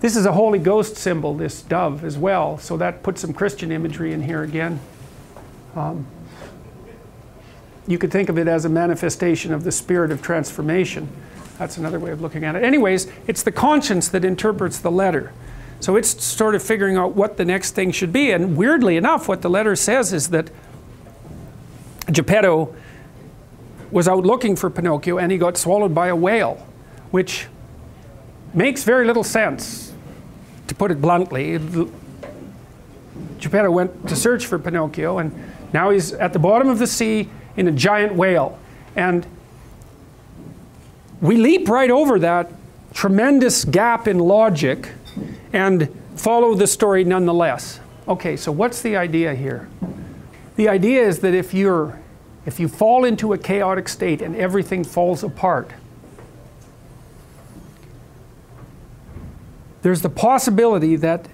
this is a Holy Ghost symbol, this dove as well. So that puts some Christian imagery in here again. Um, you could think of it as a manifestation of the spirit of transformation. That's another way of looking at it. Anyways, it's the conscience that interprets the letter. So it's sort of figuring out what the next thing should be. And weirdly enough, what the letter says is that Geppetto was out looking for Pinocchio and he got swallowed by a whale, which makes very little sense, to put it bluntly. Geppetto went to search for Pinocchio and now he's at the bottom of the sea in a giant whale. And we leap right over that tremendous gap in logic and follow the story nonetheless. Okay, so what's the idea here? The idea is that if you're if you fall into a chaotic state and everything falls apart, there's the possibility that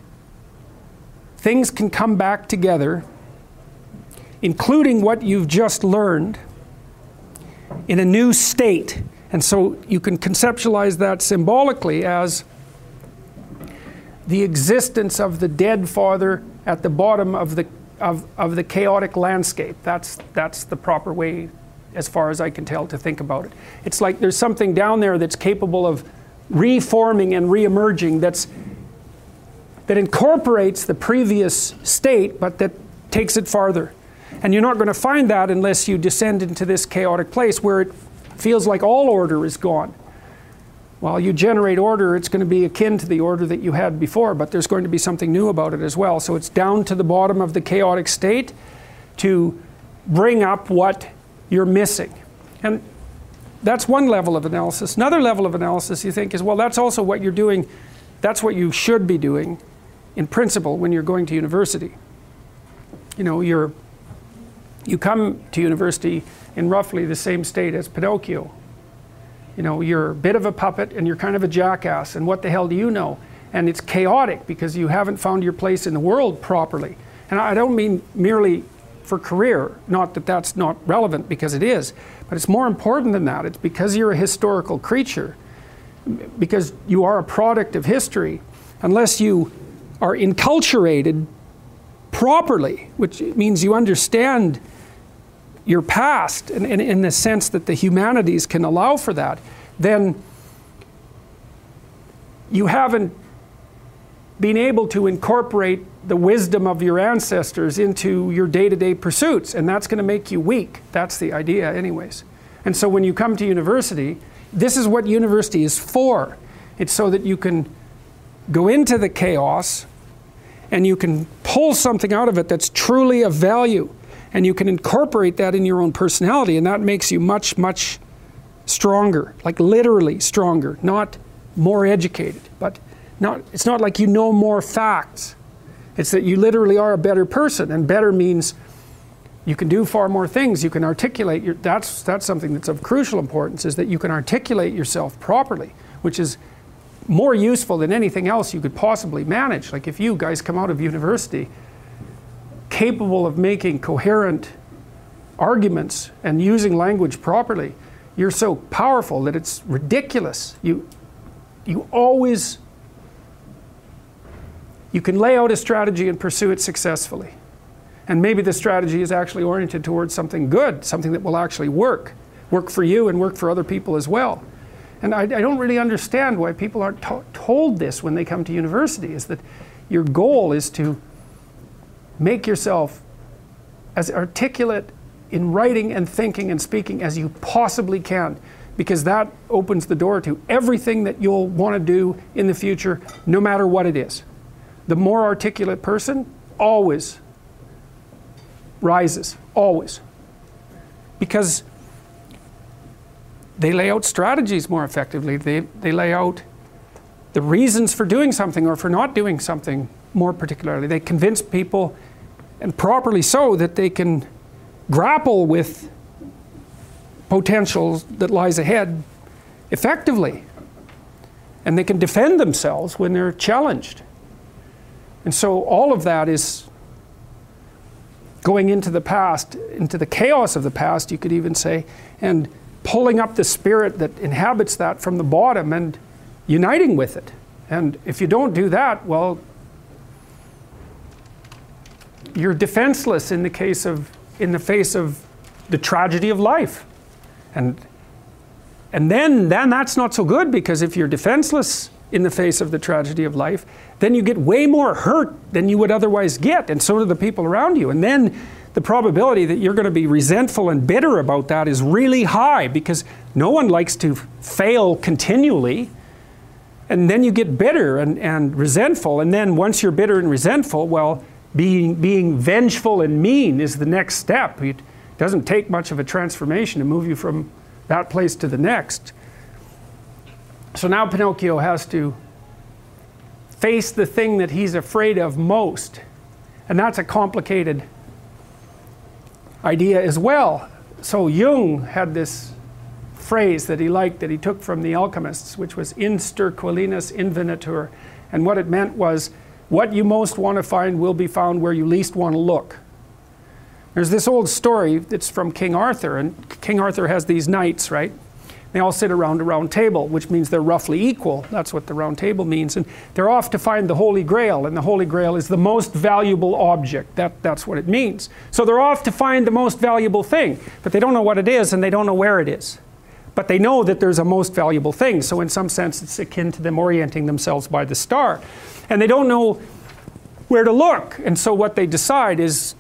things can come back together, including what you've just learned, in a new state. And so you can conceptualize that symbolically as the existence of the dead father at the bottom of the of, of the chaotic landscape. That's, that's the proper way, as far as I can tell, to think about it. It's like there's something down there that's capable of reforming and reemerging that's, that incorporates the previous state, but that takes it farther. And you're not going to find that unless you descend into this chaotic place where it feels like all order is gone. While you generate order, it's going to be akin to the order that you had before, but there's going to be something new about it as well. So it's down to the bottom of the chaotic state to bring up what you're missing. And that's one level of analysis. Another level of analysis you think is well, that's also what you're doing, that's what you should be doing in principle when you're going to university. You know, you're, you come to university in roughly the same state as Pinocchio you know, you're a bit of a puppet and you're kind of a jackass, and what the hell do you know? And it's chaotic because you haven't found your place in the world properly. And I don't mean merely for career, not that that's not relevant because it is, but it's more important than that. It's because you're a historical creature, because you are a product of history. Unless you are enculturated properly, which means you understand your past, and, and in the sense that the humanities can allow for that, then you haven't been able to incorporate the wisdom of your ancestors into your day to day pursuits, and that's going to make you weak. That's the idea, anyways. And so when you come to university, this is what university is for. It's so that you can go into the chaos and you can pull something out of it that's truly of value and you can incorporate that in your own personality, and that makes you much, much stronger, like literally stronger, not more educated, but not, it's not like you know more facts. It's that you literally are a better person, and better means you can do far more things. You can articulate your, that's, that's something that's of crucial importance, is that you can articulate yourself properly, which is more useful than anything else you could possibly manage. Like if you guys come out of university capable of making coherent arguments and using language properly, you're so powerful that it's ridiculous. You, you always, you can lay out a strategy and pursue it successfully. And maybe the strategy is actually oriented towards something good, something that will actually work, work for you and work for other people as well. And I, I don't really understand why people aren't to- told this when they come to university, is that your goal is to make yourself as articulate in writing and thinking and speaking as you possibly can because that opens the door to everything that you'll want to do in the future, no matter what it is. The more articulate person always rises, always. Because they lay out strategies more effectively, they, they lay out the reasons for doing something or for not doing something more particularly. They convince people, and properly so, that they can grapple with potential that lies ahead effectively. And they can defend themselves when they're challenged. And so all of that is going into the past, into the chaos of the past, you could even say, and pulling up the spirit that inhabits that from the bottom and uniting with it. And if you don't do that, well, you're defenseless in the case of in the face of the tragedy of life. And and then then that's not so good because if you're defenseless in the face of the tragedy of life, then you get way more hurt than you would otherwise get, and so do the people around you. And then the probability that you're going to be resentful and bitter about that is really high because no one likes to fail continually. And then you get bitter and, and resentful. And then once you're bitter and resentful, well, being, being vengeful and mean is the next step. It doesn't take much of a transformation to move you from that place to the next. So now Pinocchio has to face the thing that he's afraid of most. And that's a complicated idea as well. So Jung had this phrase that he liked that he took from the alchemists, which was in sterquiliniis invenitur. And what it meant was what you most want to find will be found where you least want to look. There's this old story that's from King Arthur, and King Arthur has these knights, right? They all sit around a round table, which means they're roughly equal. That's what the round table means. And they're off to find the Holy Grail, and the Holy Grail is the most valuable object. That, that's what it means. So they're off to find the most valuable thing, but they don't know what it is and they don't know where it is. But they know that there's a most valuable thing. So, in some sense, it's akin to them orienting themselves by the star. And they don't know where to look. And so, what they decide is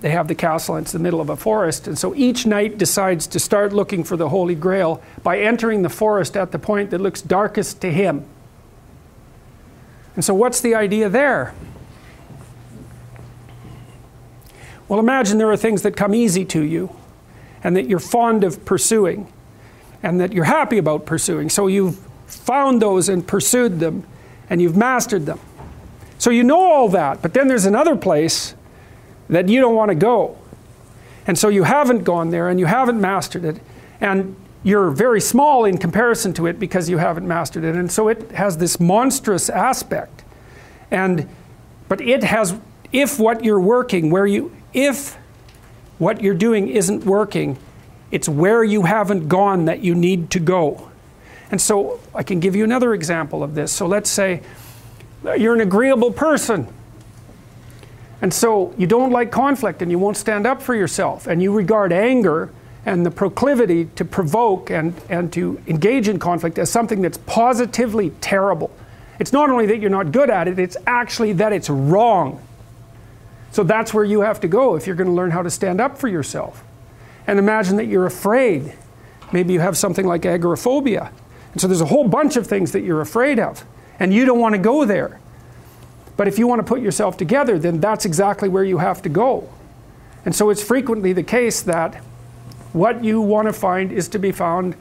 they have the castle, and it's the middle of a forest. And so each knight decides to start looking for the Holy Grail by entering the forest at the point that looks darkest to him. And so, what's the idea there? Well, imagine there are things that come easy to you and that you're fond of pursuing and that you're happy about pursuing. So, you've found those and pursued them and you've mastered them. So, you know all that, but then there's another place that you don't want to go. And so you haven't gone there and you haven't mastered it. And you're very small in comparison to it because you haven't mastered it. And so it has this monstrous aspect. And but it has if what you're working where you if what you're doing isn't working, it's where you haven't gone that you need to go. And so I can give you another example of this. So let's say you're an agreeable person and so you don't like conflict and you won't stand up for yourself. And you regard anger and the proclivity to provoke and, and to engage in conflict as something that's positively terrible. It's not only that you're not good at it, it's actually that it's wrong. So that's where you have to go if you're going to learn how to stand up for yourself. And imagine that you're afraid. Maybe you have something like agoraphobia. And so there's a whole bunch of things that you're afraid of. And you don't want to go there. But if you want to put yourself together, then that's exactly where you have to go. And so it's frequently the case that what you want to find is to be found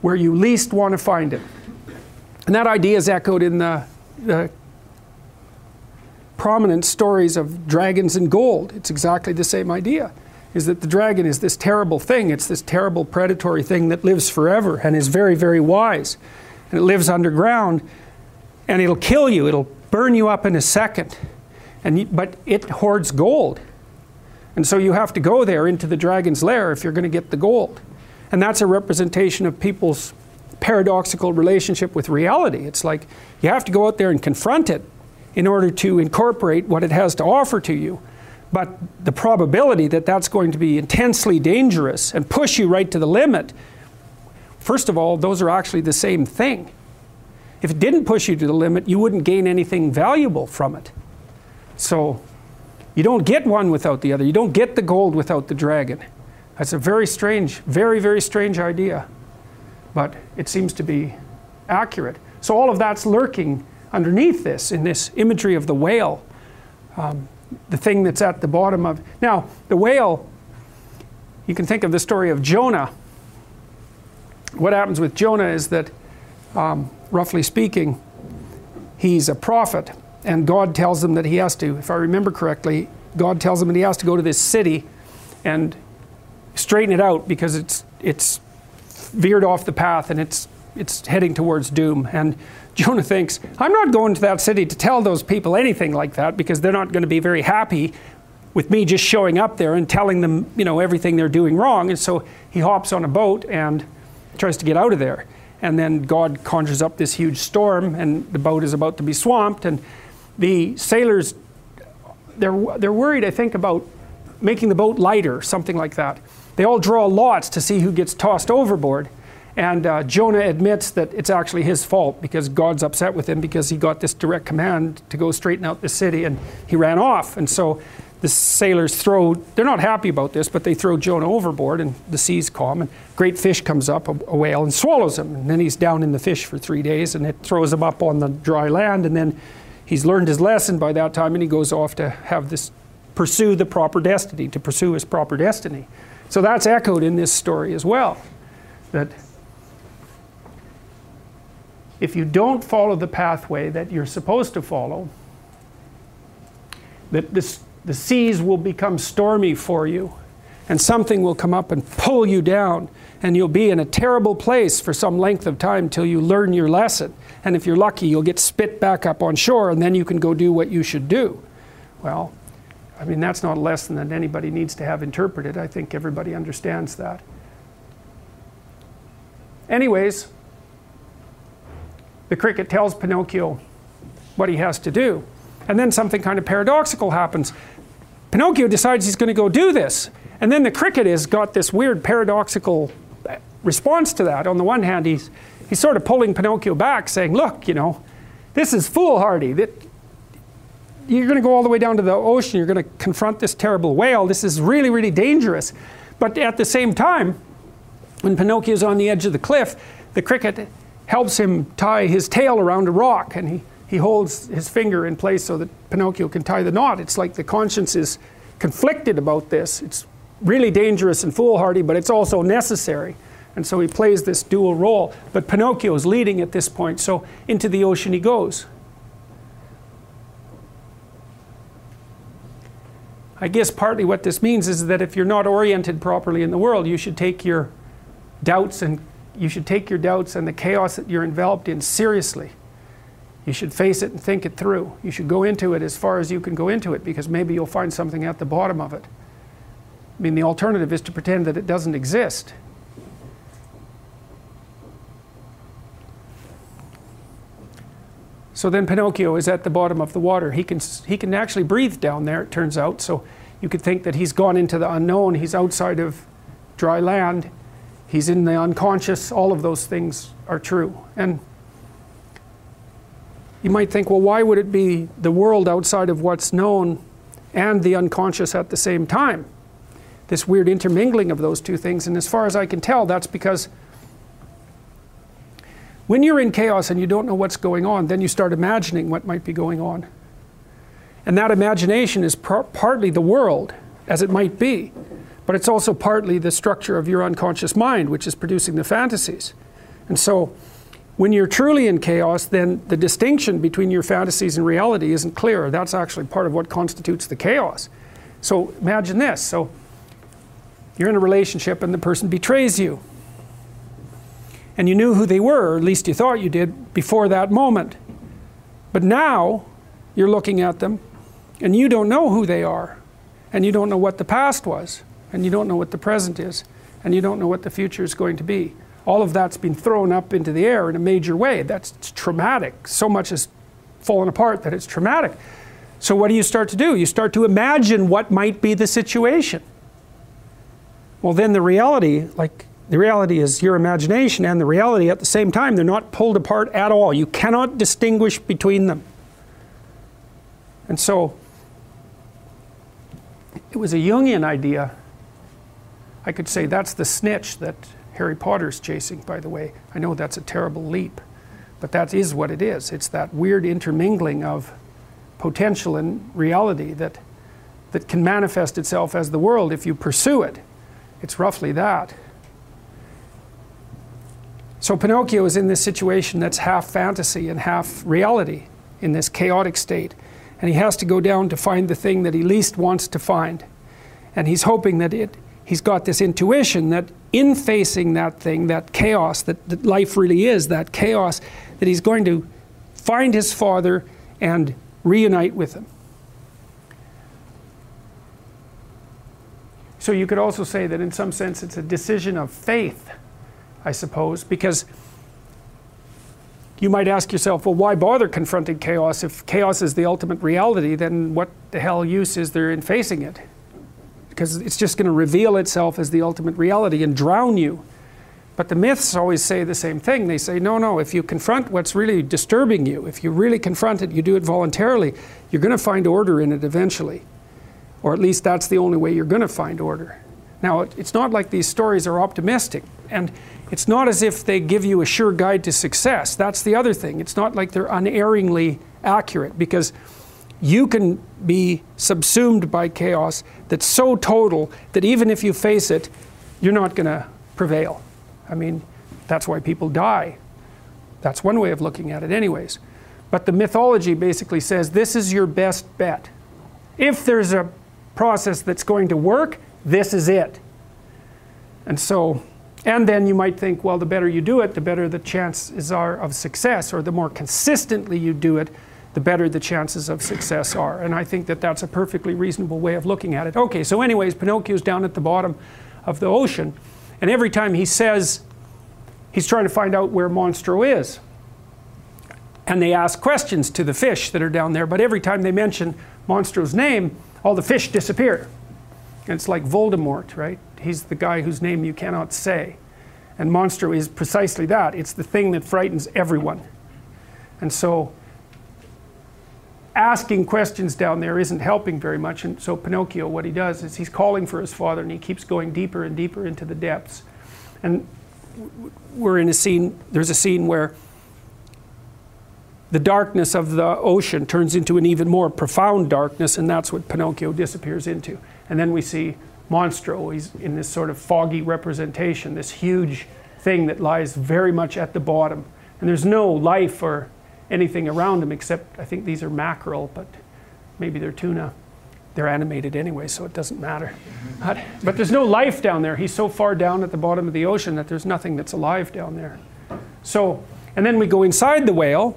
where you least want to find it. And that idea is echoed in the, the prominent stories of dragons and gold. It's exactly the same idea. Is that the dragon is this terrible thing, it's this terrible predatory thing that lives forever and is very, very wise. And it lives underground and it'll kill you. It'll burn you up in a second. And but it hoards gold. And so you have to go there into the dragon's lair if you're going to get the gold. And that's a representation of people's paradoxical relationship with reality. It's like you have to go out there and confront it in order to incorporate what it has to offer to you. But the probability that that's going to be intensely dangerous and push you right to the limit, first of all, those are actually the same thing. If it didn't push you to the limit, you wouldn't gain anything valuable from it. So you don't get one without the other. You don't get the gold without the dragon. That's a very strange, very, very strange idea. But it seems to be accurate. So all of that's lurking underneath this, in this imagery of the whale, um, the thing that's at the bottom of. Now, the whale, you can think of the story of Jonah. What happens with Jonah is that um, roughly speaking, he's a prophet, and God tells him that he has to, if I remember correctly, God tells him that he has to go to this city and straighten it out because it's it's veered off the path and it's it's heading towards doom. And Jonah thinks, I'm not going to that city to tell those people anything like that because they're not going to be very happy with me just showing up there and telling them, you know, everything they're doing wrong. And so he hops on a boat and tries to get out of there. And then God conjures up this huge storm, and the boat is about to be swamped. And the sailors, they're, they're worried, I think, about making the boat lighter, something like that. They all draw lots to see who gets tossed overboard. And uh, Jonah admits that it's actually his fault because God's upset with him because he got this direct command to go straighten out the city and he ran off. And so the sailors throw, they're not happy about this, but they throw Jonah overboard and the seas calm. And great fish comes up, a, a whale, and swallows him. And then he's down in the fish for three days and it throws him up on the dry land. And then he's learned his lesson by that time and he goes off to have this pursue the proper destiny, to pursue his proper destiny. So that's echoed in this story as well. That if you don't follow the pathway that you're supposed to follow, that this, the seas will become stormy for you, and something will come up and pull you down, and you'll be in a terrible place for some length of time till you learn your lesson. And if you're lucky, you'll get spit back up on shore, and then you can go do what you should do. Well, I mean, that's not a lesson that anybody needs to have interpreted. I think everybody understands that. Anyways, the cricket tells Pinocchio what he has to do. And then something kind of paradoxical happens. Pinocchio decides he's going to go do this. And then the cricket has got this weird paradoxical uh, response to that. On the one hand, he's, he's sort of pulling Pinocchio back, saying, Look, you know, this is foolhardy. That you're going to go all the way down to the ocean, you're going to confront this terrible whale. This is really, really dangerous. But at the same time, when Pinocchio's on the edge of the cliff, the cricket helps him tie his tail around a rock and he, he holds his finger in place so that Pinocchio can tie the knot. It's like the conscience is conflicted about this. It's really dangerous and foolhardy, but it's also necessary. And so he plays this dual role. But Pinocchio is leading at this point, so into the ocean he goes. I guess partly what this means is that if you're not oriented properly in the world, you should take your doubts and you should take your doubts and the chaos that you're enveloped in seriously. You should face it and think it through. You should go into it as far as you can go into it because maybe you'll find something at the bottom of it. I mean, the alternative is to pretend that it doesn't exist. So then Pinocchio is at the bottom of the water. He can, he can actually breathe down there, it turns out. So you could think that he's gone into the unknown. He's outside of dry land. He's in the unconscious. All of those things are true. And you might think, well, why would it be the world outside of what's known and the unconscious at the same time? This weird intermingling of those two things. And as far as I can tell, that's because when you're in chaos and you don't know what's going on, then you start imagining what might be going on. And that imagination is par- partly the world, as it might be, but it's also partly the structure of your unconscious mind, which is producing the fantasies. And so, when you're truly in chaos, then the distinction between your fantasies and reality isn't clear. That's actually part of what constitutes the chaos. So, imagine this. So, you're in a relationship and the person betrays you and you knew who they were, or at least you thought you did, before that moment. But now you're looking at them and you don't know who they are, and you don't know what the past was, and you don't know what the present is, and you don't know what the future is going to be. All of that's been thrown up into the air in a major way. That's traumatic. So much has fallen apart that it's traumatic. So, what do you start to do? You start to imagine what might be the situation. Well, then the reality, like the reality is your imagination and the reality at the same time. They're not pulled apart at all. You cannot distinguish between them. And so it was a Jungian idea. I could say that's the snitch that Harry Potter's chasing, by the way. I know that's a terrible leap, but that is what it is. It's that weird intermingling of potential and reality that, that can manifest itself as the world if you pursue it. It's roughly that. So Pinocchio is in this situation that's half fantasy and half reality in this chaotic state. And he has to go down to find the thing that he least wants to find. And he's hoping that it, he's got this intuition that in facing that thing, that chaos that, that life really is, that chaos, that he's going to find his father and reunite with him. So you could also say that in some sense it's a decision of faith I suppose, because you might ask yourself, well, why bother confronting chaos? If chaos is the ultimate reality, then what the hell use is there in facing it? Because it's just going to reveal itself as the ultimate reality and drown you. But the myths always say the same thing. They say, no, no, if you confront what's really disturbing you, if you really confront it, you do it voluntarily, you're going to find order in it eventually. Or at least that's the only way you're going to find order. Now, it's not like these stories are optimistic. And it's not as if they give you a sure guide to success. That's the other thing. It's not like they're unerringly accurate because you can be subsumed by chaos that's so total that even if you face it, you're not going to prevail. I mean, that's why people die. That's one way of looking at it, anyways. But the mythology basically says this is your best bet. If there's a process that's going to work, this is it. And so and then you might think, well, the better you do it, the better the chances are of success, or the more consistently you do it, the better the chances of success are. And I think that that's a perfectly reasonable way of looking at it. Okay, so, anyways, Pinocchio's down at the bottom of the ocean, and every time he says he's trying to find out where Monstro is, and they ask questions to the fish that are down there, but every time they mention Monstro's name, all the fish disappear. And it's like Voldemort, right? He's the guy whose name you cannot say. And Monstro is precisely that. It's the thing that frightens everyone. And so asking questions down there isn't helping very much. And so Pinocchio, what he does is he's calling for his father and he keeps going deeper and deeper into the depths. And we're in a scene, there's a scene where the darkness of the ocean turns into an even more profound darkness, and that's what Pinocchio disappears into. And then we see Monstro. He's in this sort of foggy representation, this huge thing that lies very much at the bottom. And there's no life or anything around him except I think these are mackerel, but maybe they're tuna. They're animated anyway, so it doesn't matter. But, but there's no life down there. He's so far down at the bottom of the ocean that there's nothing that's alive down there. So, and then we go inside the whale,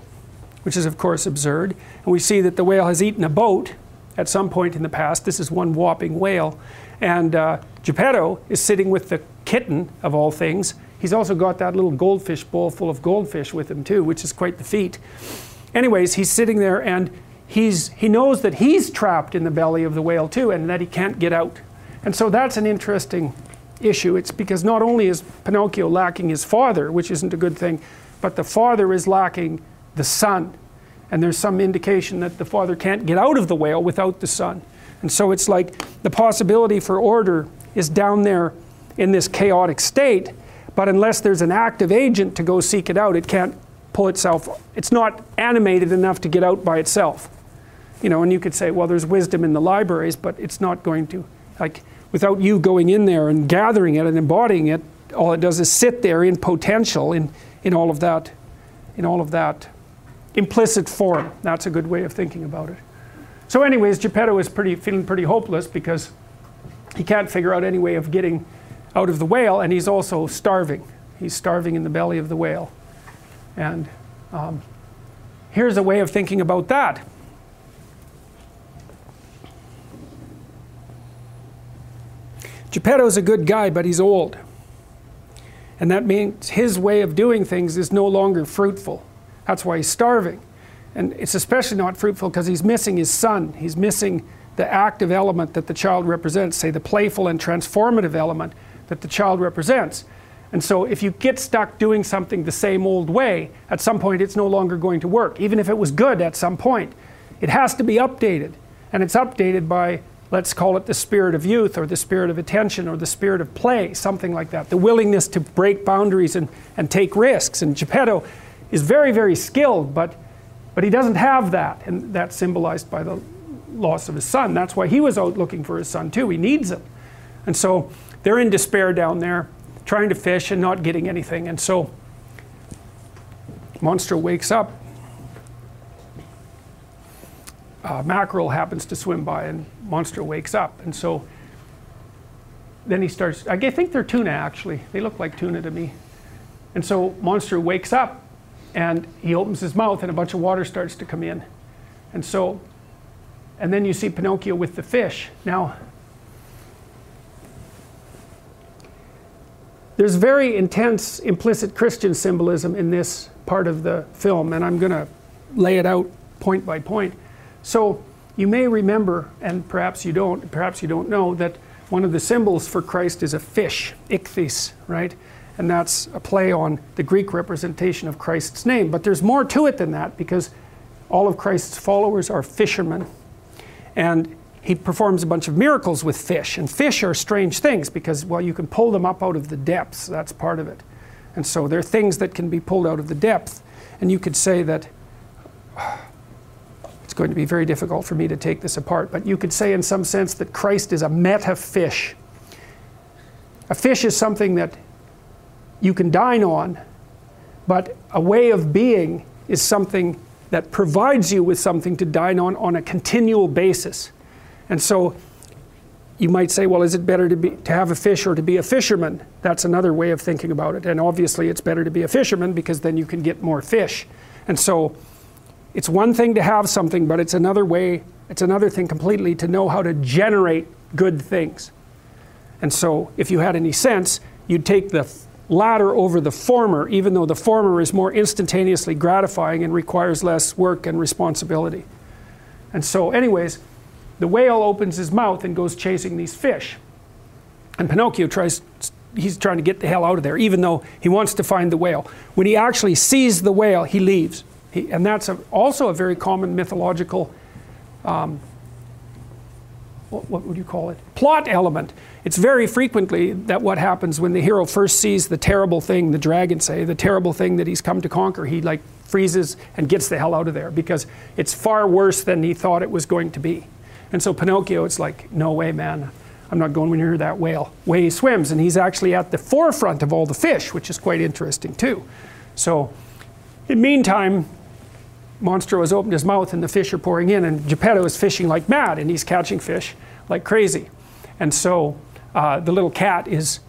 which is of course absurd, and we see that the whale has eaten a boat at some point in the past. This is one whopping whale. And uh, Geppetto is sitting with the kitten, of all things. He's also got that little goldfish bowl full of goldfish with him, too, which is quite the feat. Anyways, he's sitting there and he's, he knows that he's trapped in the belly of the whale, too, and that he can't get out. And so that's an interesting issue. It's because not only is Pinocchio lacking his father, which isn't a good thing, but the father is lacking the son. And there's some indication that the father can't get out of the whale without the son. And so it's like the possibility for order is down there in this chaotic state, but unless there's an active agent to go seek it out, it can't pull itself, it's not animated enough to get out by itself. You know, and you could say, well, there's wisdom in the libraries, but it's not going to, like, without you going in there and gathering it and embodying it, all it does is sit there in potential in, in all of that, in all of that implicit form. That's a good way of thinking about it. So, anyways, Geppetto is pretty, feeling pretty hopeless because he can't figure out any way of getting out of the whale, and he's also starving. He's starving in the belly of the whale. And um, here's a way of thinking about that. Geppetto's a good guy, but he's old. And that means his way of doing things is no longer fruitful. That's why he's starving. And it's especially not fruitful because he's missing his son. He's missing the active element that the child represents, say the playful and transformative element that the child represents. And so if you get stuck doing something the same old way, at some point it's no longer going to work, even if it was good at some point. It has to be updated. And it's updated by, let's call it the spirit of youth or the spirit of attention or the spirit of play, something like that. The willingness to break boundaries and, and take risks. And Geppetto is very, very skilled, but but he doesn't have that, and that's symbolized by the loss of his son. That's why he was out looking for his son too. He needs him. And so they're in despair down there, trying to fish and not getting anything. And so Monstro wakes up. Uh, mackerel happens to swim by, and Monstro wakes up. And so then he starts, I think they're tuna actually. They look like tuna to me. And so Monstro wakes up and he opens his mouth, and a bunch of water starts to come in. And so, and then you see Pinocchio with the fish. Now, there's very intense implicit Christian symbolism in this part of the film, and I'm going to lay it out point by point. So, you may remember, and perhaps you don't, perhaps you don't know, that one of the symbols for Christ is a fish, ichthys, right? And that's a play on the Greek representation of Christ's name. But there's more to it than that because all of Christ's followers are fishermen. And he performs a bunch of miracles with fish. And fish are strange things because, well, you can pull them up out of the depths. That's part of it. And so they're things that can be pulled out of the depth. And you could say that *sighs* it's going to be very difficult for me to take this apart, but you could say, in some sense, that Christ is a meta fish. A fish is something that you can dine on, but a way of being is something that provides you with something to dine on on a continual basis. And so you might say, well, is it better to, be, to have a fish or to be a fisherman? That's another way of thinking about it. And obviously, it's better to be a fisherman because then you can get more fish. And so it's one thing to have something, but it's another way, it's another thing completely to know how to generate good things. And so if you had any sense, you'd take the latter over the former, even though the former is more instantaneously gratifying and requires less work and responsibility. And so, anyways, the whale opens his mouth and goes chasing these fish. And Pinocchio tries, he's trying to get the hell out of there, even though he wants to find the whale. When he actually sees the whale, he leaves. He, and that's a, also a very common mythological, um, what, what would you call it? Plot element it's very frequently that what happens when the hero first sees the terrible thing, the dragon say, the terrible thing that he's come to conquer, he like freezes and gets the hell out of there because it's far worse than he thought it was going to be. And so Pinocchio, it's like, no way, man. I'm not going near that whale. Way he swims, and he's actually at the forefront of all the fish, which is quite interesting too. So, in the meantime, Monstro has opened his mouth and the fish are pouring in, and Geppetto is fishing like mad, and he's catching fish like crazy. And so uh, the little cat is,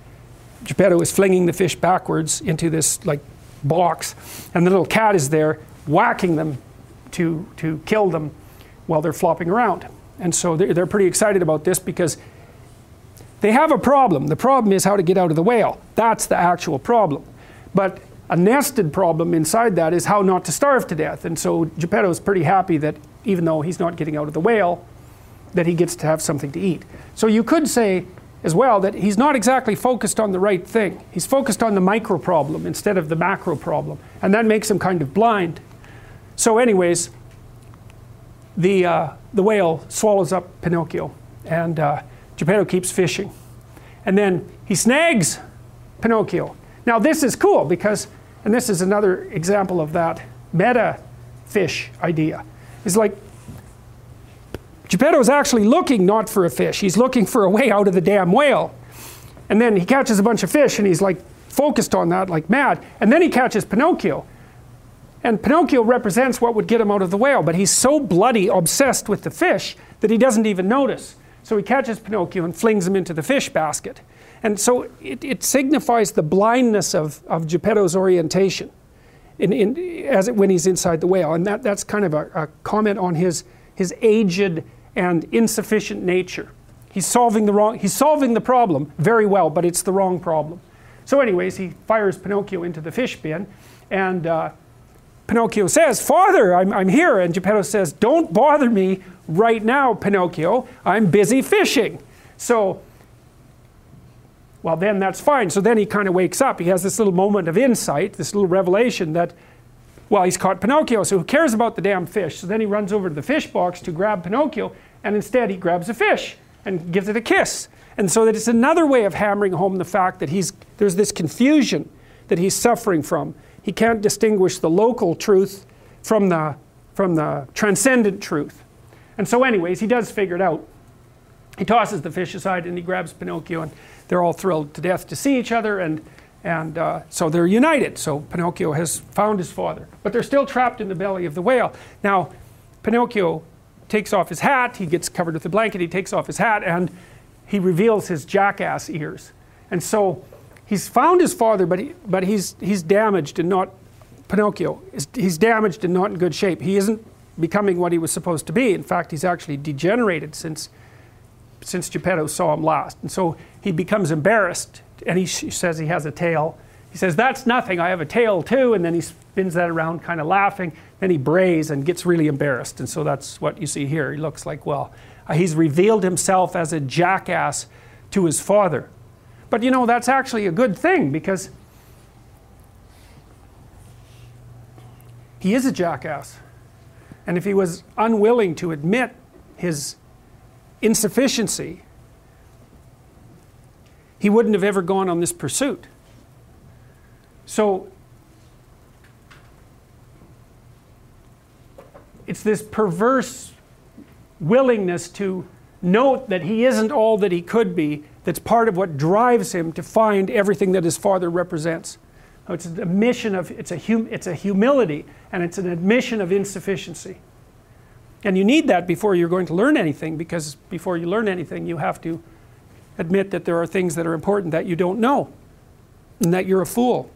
Geppetto is flinging the fish backwards into this like box, and the little cat is there whacking them to, to kill them while they're flopping around. And so they're, pretty excited about this because they have a problem. The problem is how to get out of the whale. That's the actual problem. But a nested problem inside that is how not to starve to death. And so Geppetto is pretty happy that even though he's not getting out of the whale, that he gets to have something to eat. So you could say as well that he's not exactly focused on the right thing. He's focused on the micro problem instead of the macro problem, and that makes him kind of blind. So, anyways, the, uh, the whale swallows up Pinocchio, and uh, Geppetto keeps fishing. And then he snags Pinocchio. Now, this is cool because, and this is another example of that meta fish idea. It's like Geppetto is actually looking not for a fish, he's looking for a way out of the damn whale. And then he catches a bunch of fish and he's like focused on that like mad. And then he catches Pinocchio. And Pinocchio represents what would get him out of the whale, but he's so bloody obsessed with the fish that he doesn't even notice. So he catches Pinocchio and flings him into the fish basket. And so it, it signifies the blindness of, of Geppetto's orientation in, in, as it, when he's inside the whale. And that, that's kind of a, a comment on his, his aged and insufficient nature. He's solving the wrong he's solving the problem very well, but it's the wrong problem. So, anyways, he fires Pinocchio into the fish bin, and uh, Pinocchio says, "Father, I'm, I'm here." And Geppetto says, "Don't bother me right now, Pinocchio. I'm busy fishing." So, well, then that's fine. So then he kind of wakes up. He has this little moment of insight, this little revelation that well, he's caught Pinocchio, so who cares about the damn fish? So then he runs over to the fish box to grab Pinocchio, and instead he grabs a fish and gives it a kiss. And so that it's another way of hammering home the fact that he's, there's this confusion that he's suffering from. He can't distinguish the local truth from the, from the transcendent truth. And so, anyways, he does figure it out. He tosses the fish aside and he grabs Pinocchio, and they're all thrilled to death to see each other. And, And uh, so they're united. So Pinocchio has found his father. But they're still trapped in the belly of the whale. Now, Pinocchio takes off his hat, he gets covered with a blanket, he takes off his hat, and he reveals his jackass ears. And so he's found his father, but, he, but he's, he's damaged and not, Pinocchio, he's damaged and not in good shape. He isn't becoming what he was supposed to be. In fact, he's actually degenerated since, since Geppetto saw him last. And so he becomes embarrassed, and he says he has a tail. He says, That's nothing, I have a tail too. And then he spins that around, kind of laughing. Then he brays and gets really embarrassed. And so that's what you see here. He looks like, well, uh, he's revealed himself as a jackass to his father. But you know, that's actually a good thing because he is a jackass. And if he was unwilling to admit his insufficiency, he wouldn't have ever gone on this pursuit. So it's this perverse willingness to note that he isn't all that he could be that's part of what drives him to find everything that his father represents. It's a mission of it's a hum, it's a humility and it's an admission of insufficiency. And you need that before you're going to learn anything because before you learn anything you have to admit that there are things that are important that you don't know and that you're a fool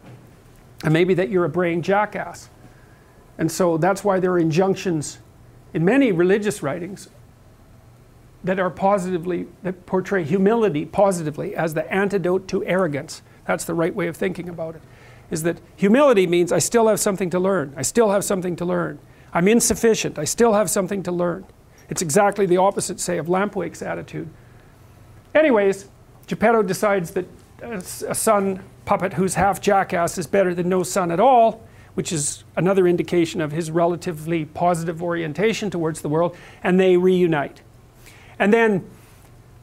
and maybe that you're a brain jackass. And so that's why there are injunctions in many religious writings that are positively, that portray humility positively as the antidote to arrogance. That's the right way of thinking about it. Is that humility means I still have something to learn. I still have something to learn. I'm insufficient. I still have something to learn. It's exactly the opposite, say, of Lampwick's attitude. Anyways, Geppetto decides that a son puppet who's half jackass is better than no son at all which is another indication of his relatively positive orientation towards the world, and they reunite. And then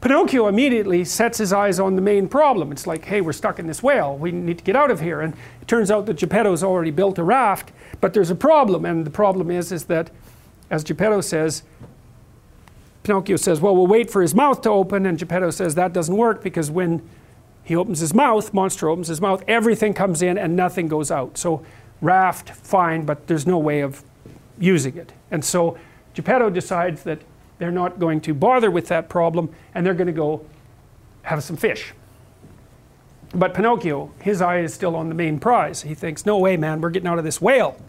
Pinocchio immediately sets his eyes on the main problem. It's like, hey, we're stuck in this whale. We need to get out of here. And it turns out that Geppetto's already built a raft, but there's a problem. And the problem is, is that, as Geppetto says, Pinocchio says, well, we'll wait for his mouth to open. And Geppetto says that doesn't work because when he opens his mouth, Monstro opens his mouth, everything comes in and nothing goes out. So raft, fine, but there's no way of using it. And so Geppetto decides that they're not going to bother with that problem and they're going to go have some fish. But Pinocchio, his eye is still on the main prize. He thinks, no way, man, we're getting out of this whale.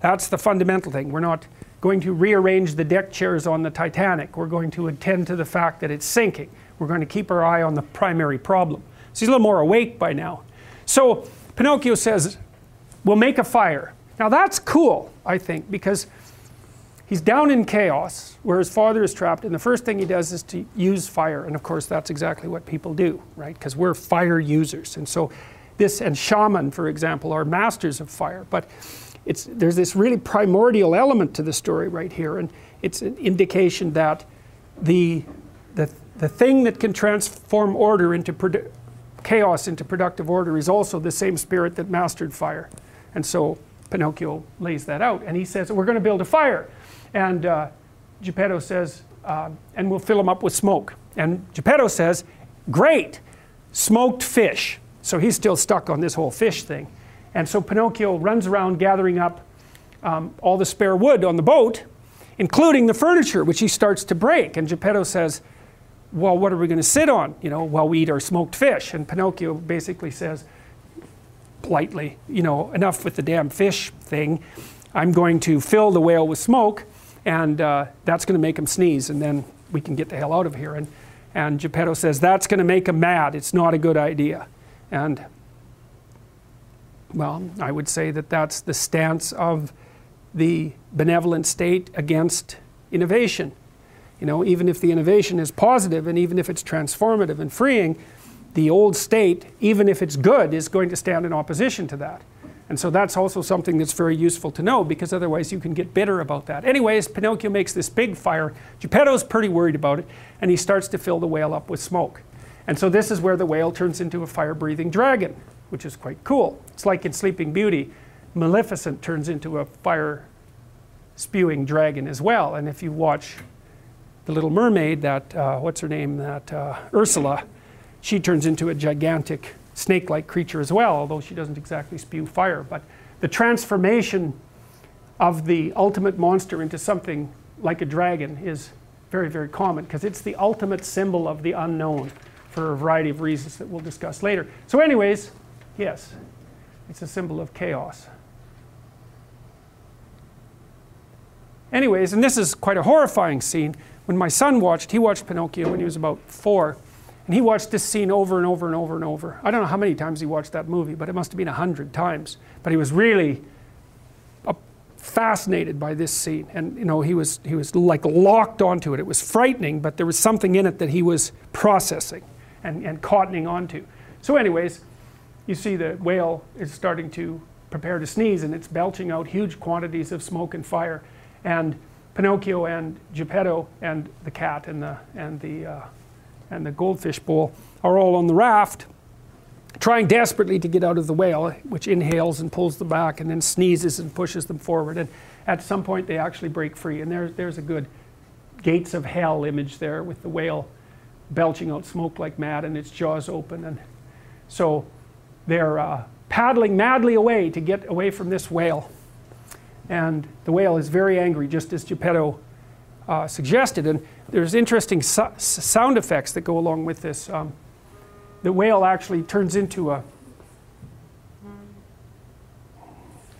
That's the fundamental thing. We're not going to rearrange the deck chairs on the Titanic. We're going to attend to the fact that it's sinking. We're going to keep our eye on the primary problem. So he's a little more awake by now. So Pinocchio says, We'll make a fire. Now that's cool, I think, because he's down in chaos where his father is trapped, and the first thing he does is to use fire. And of course, that's exactly what people do, right? Because we're fire users. And so this, and shaman, for example, are masters of fire. But it's, there's this really primordial element to the story right here, and it's an indication that the, the, the thing that can transform order into produ- chaos into productive order is also the same spirit that mastered fire. And so Pinocchio lays that out. And he says, We're going to build a fire. And uh, Geppetto says, uh, And we'll fill them up with smoke. And Geppetto says, Great, smoked fish. So he's still stuck on this whole fish thing. And so Pinocchio runs around gathering up um, all the spare wood on the boat, including the furniture, which he starts to break. And Geppetto says, Well, what are we going to sit on, you know, while we eat our smoked fish? And Pinocchio basically says, politely, you know, enough with the damn fish thing. I'm going to fill the whale with smoke, and uh, that's going to make him sneeze, and then we can get the hell out of here. And, and Geppetto says, That's going to make him mad. It's not a good idea. And, well, I would say that that's the stance of the benevolent state against innovation. You know, even if the innovation is positive and even if it's transformative and freeing, the old state, even if it's good, is going to stand in opposition to that. And so that's also something that's very useful to know because otherwise you can get bitter about that. Anyways, Pinocchio makes this big fire. Geppetto's pretty worried about it and he starts to fill the whale up with smoke. And so this is where the whale turns into a fire breathing dragon, which is quite cool. It's like in Sleeping Beauty, Maleficent turns into a fire spewing dragon as well. And if you watch The Little Mermaid, that, uh, what's her name, that uh, Ursula, she turns into a gigantic snake like creature as well, although she doesn't exactly spew fire. But the transformation of the ultimate monster into something like a dragon is very, very common because it's the ultimate symbol of the unknown for a variety of reasons that we'll discuss later. So, anyways, yes, it's a symbol of chaos. Anyways, and this is quite a horrifying scene. When my son watched, he watched Pinocchio when he was about four, and he watched this scene over and over and over and over. I don't know how many times he watched that movie, but it must have been a hundred times. But he was really uh, fascinated by this scene, and you know he was he was like locked onto it. It was frightening, but there was something in it that he was processing and, and cottoning onto. So, anyways, you see the whale is starting to prepare to sneeze, and it's belching out huge quantities of smoke and fire and Pinocchio and Geppetto and the cat and the and the uh, and the goldfish bowl are all on the raft, trying desperately to get out of the whale, which inhales and pulls them back, and then sneezes and pushes them forward. And at some point, they actually break free. And there's there's a good gates of hell image there with the whale belching out smoke like mad and its jaws open. And so they're uh, paddling madly away to get away from this whale. And the whale is very angry, just as Geppetto uh, suggested. And there's interesting so sound effects that go along with this. Um, the whale actually turns into a.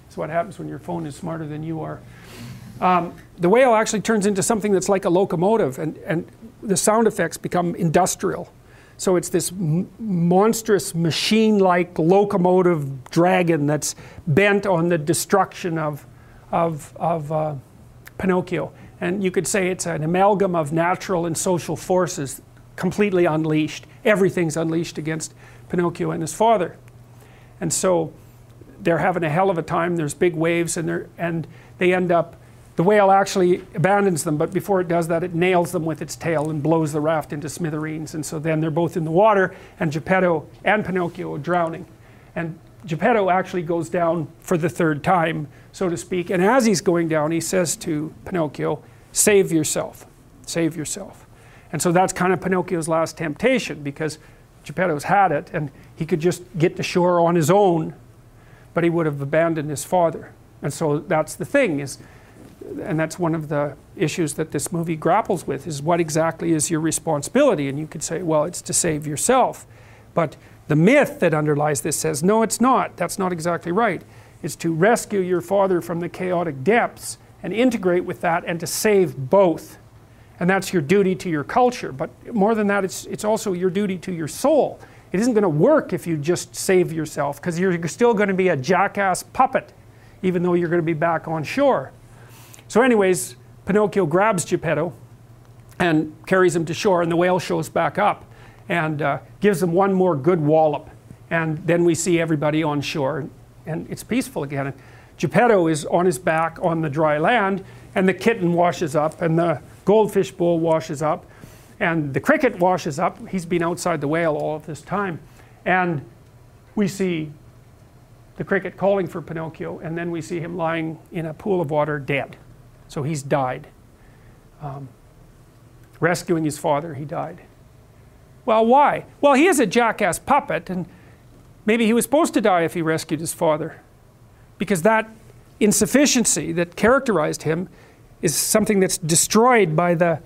It's what happens when your phone is smarter than you are. Um, the whale actually turns into something that's like a locomotive, and, and the sound effects become industrial. So it's this monstrous machine like locomotive dragon that's bent on the destruction of of, of uh, Pinocchio. And you could say it's an amalgam of natural and social forces completely unleashed. Everything's unleashed against Pinocchio and his father. And so they're having a hell of a time. There's big waves, and, and they end up, the whale actually abandons them, but before it does that, it nails them with its tail and blows the raft into smithereens. And so then they're both in the water, and Geppetto and Pinocchio are drowning. And Geppetto actually goes down for the third time so to speak. And as he's going down, he says to Pinocchio, Save yourself, save yourself. And so that's kind of Pinocchio's last temptation because Geppetto's had it and he could just get to shore on his own, but he would have abandoned his father. And so that's the thing is and that's one of the issues that this movie grapples with is what exactly is your responsibility and you could say well it's to save yourself but the myth that underlies this says no it's not that's not exactly right is to rescue your father from the chaotic depths and integrate with that and to save both. And that's your duty to your culture. But more than that, it's, it's also your duty to your soul. It isn't going to work if you just save yourself because you're still going to be a jackass puppet, even though you're going to be back on shore. So, anyways, Pinocchio grabs Geppetto and carries him to shore, and the whale shows back up and uh, gives him one more good wallop. And then we see everybody on shore and it's peaceful again. And Geppetto is on his back on the dry land, and the kitten washes up, and the goldfish bowl washes up, and the cricket washes up. He's been outside the whale all of this time. And we see the cricket calling for Pinocchio, and then we see him lying in a pool of water dead. So he's died. Um, rescuing his father, he died. Well, why? Well, he is a jackass puppet, and Maybe he was supposed to die if he rescued his father. Because that insufficiency that characterized him is something that's destroyed by the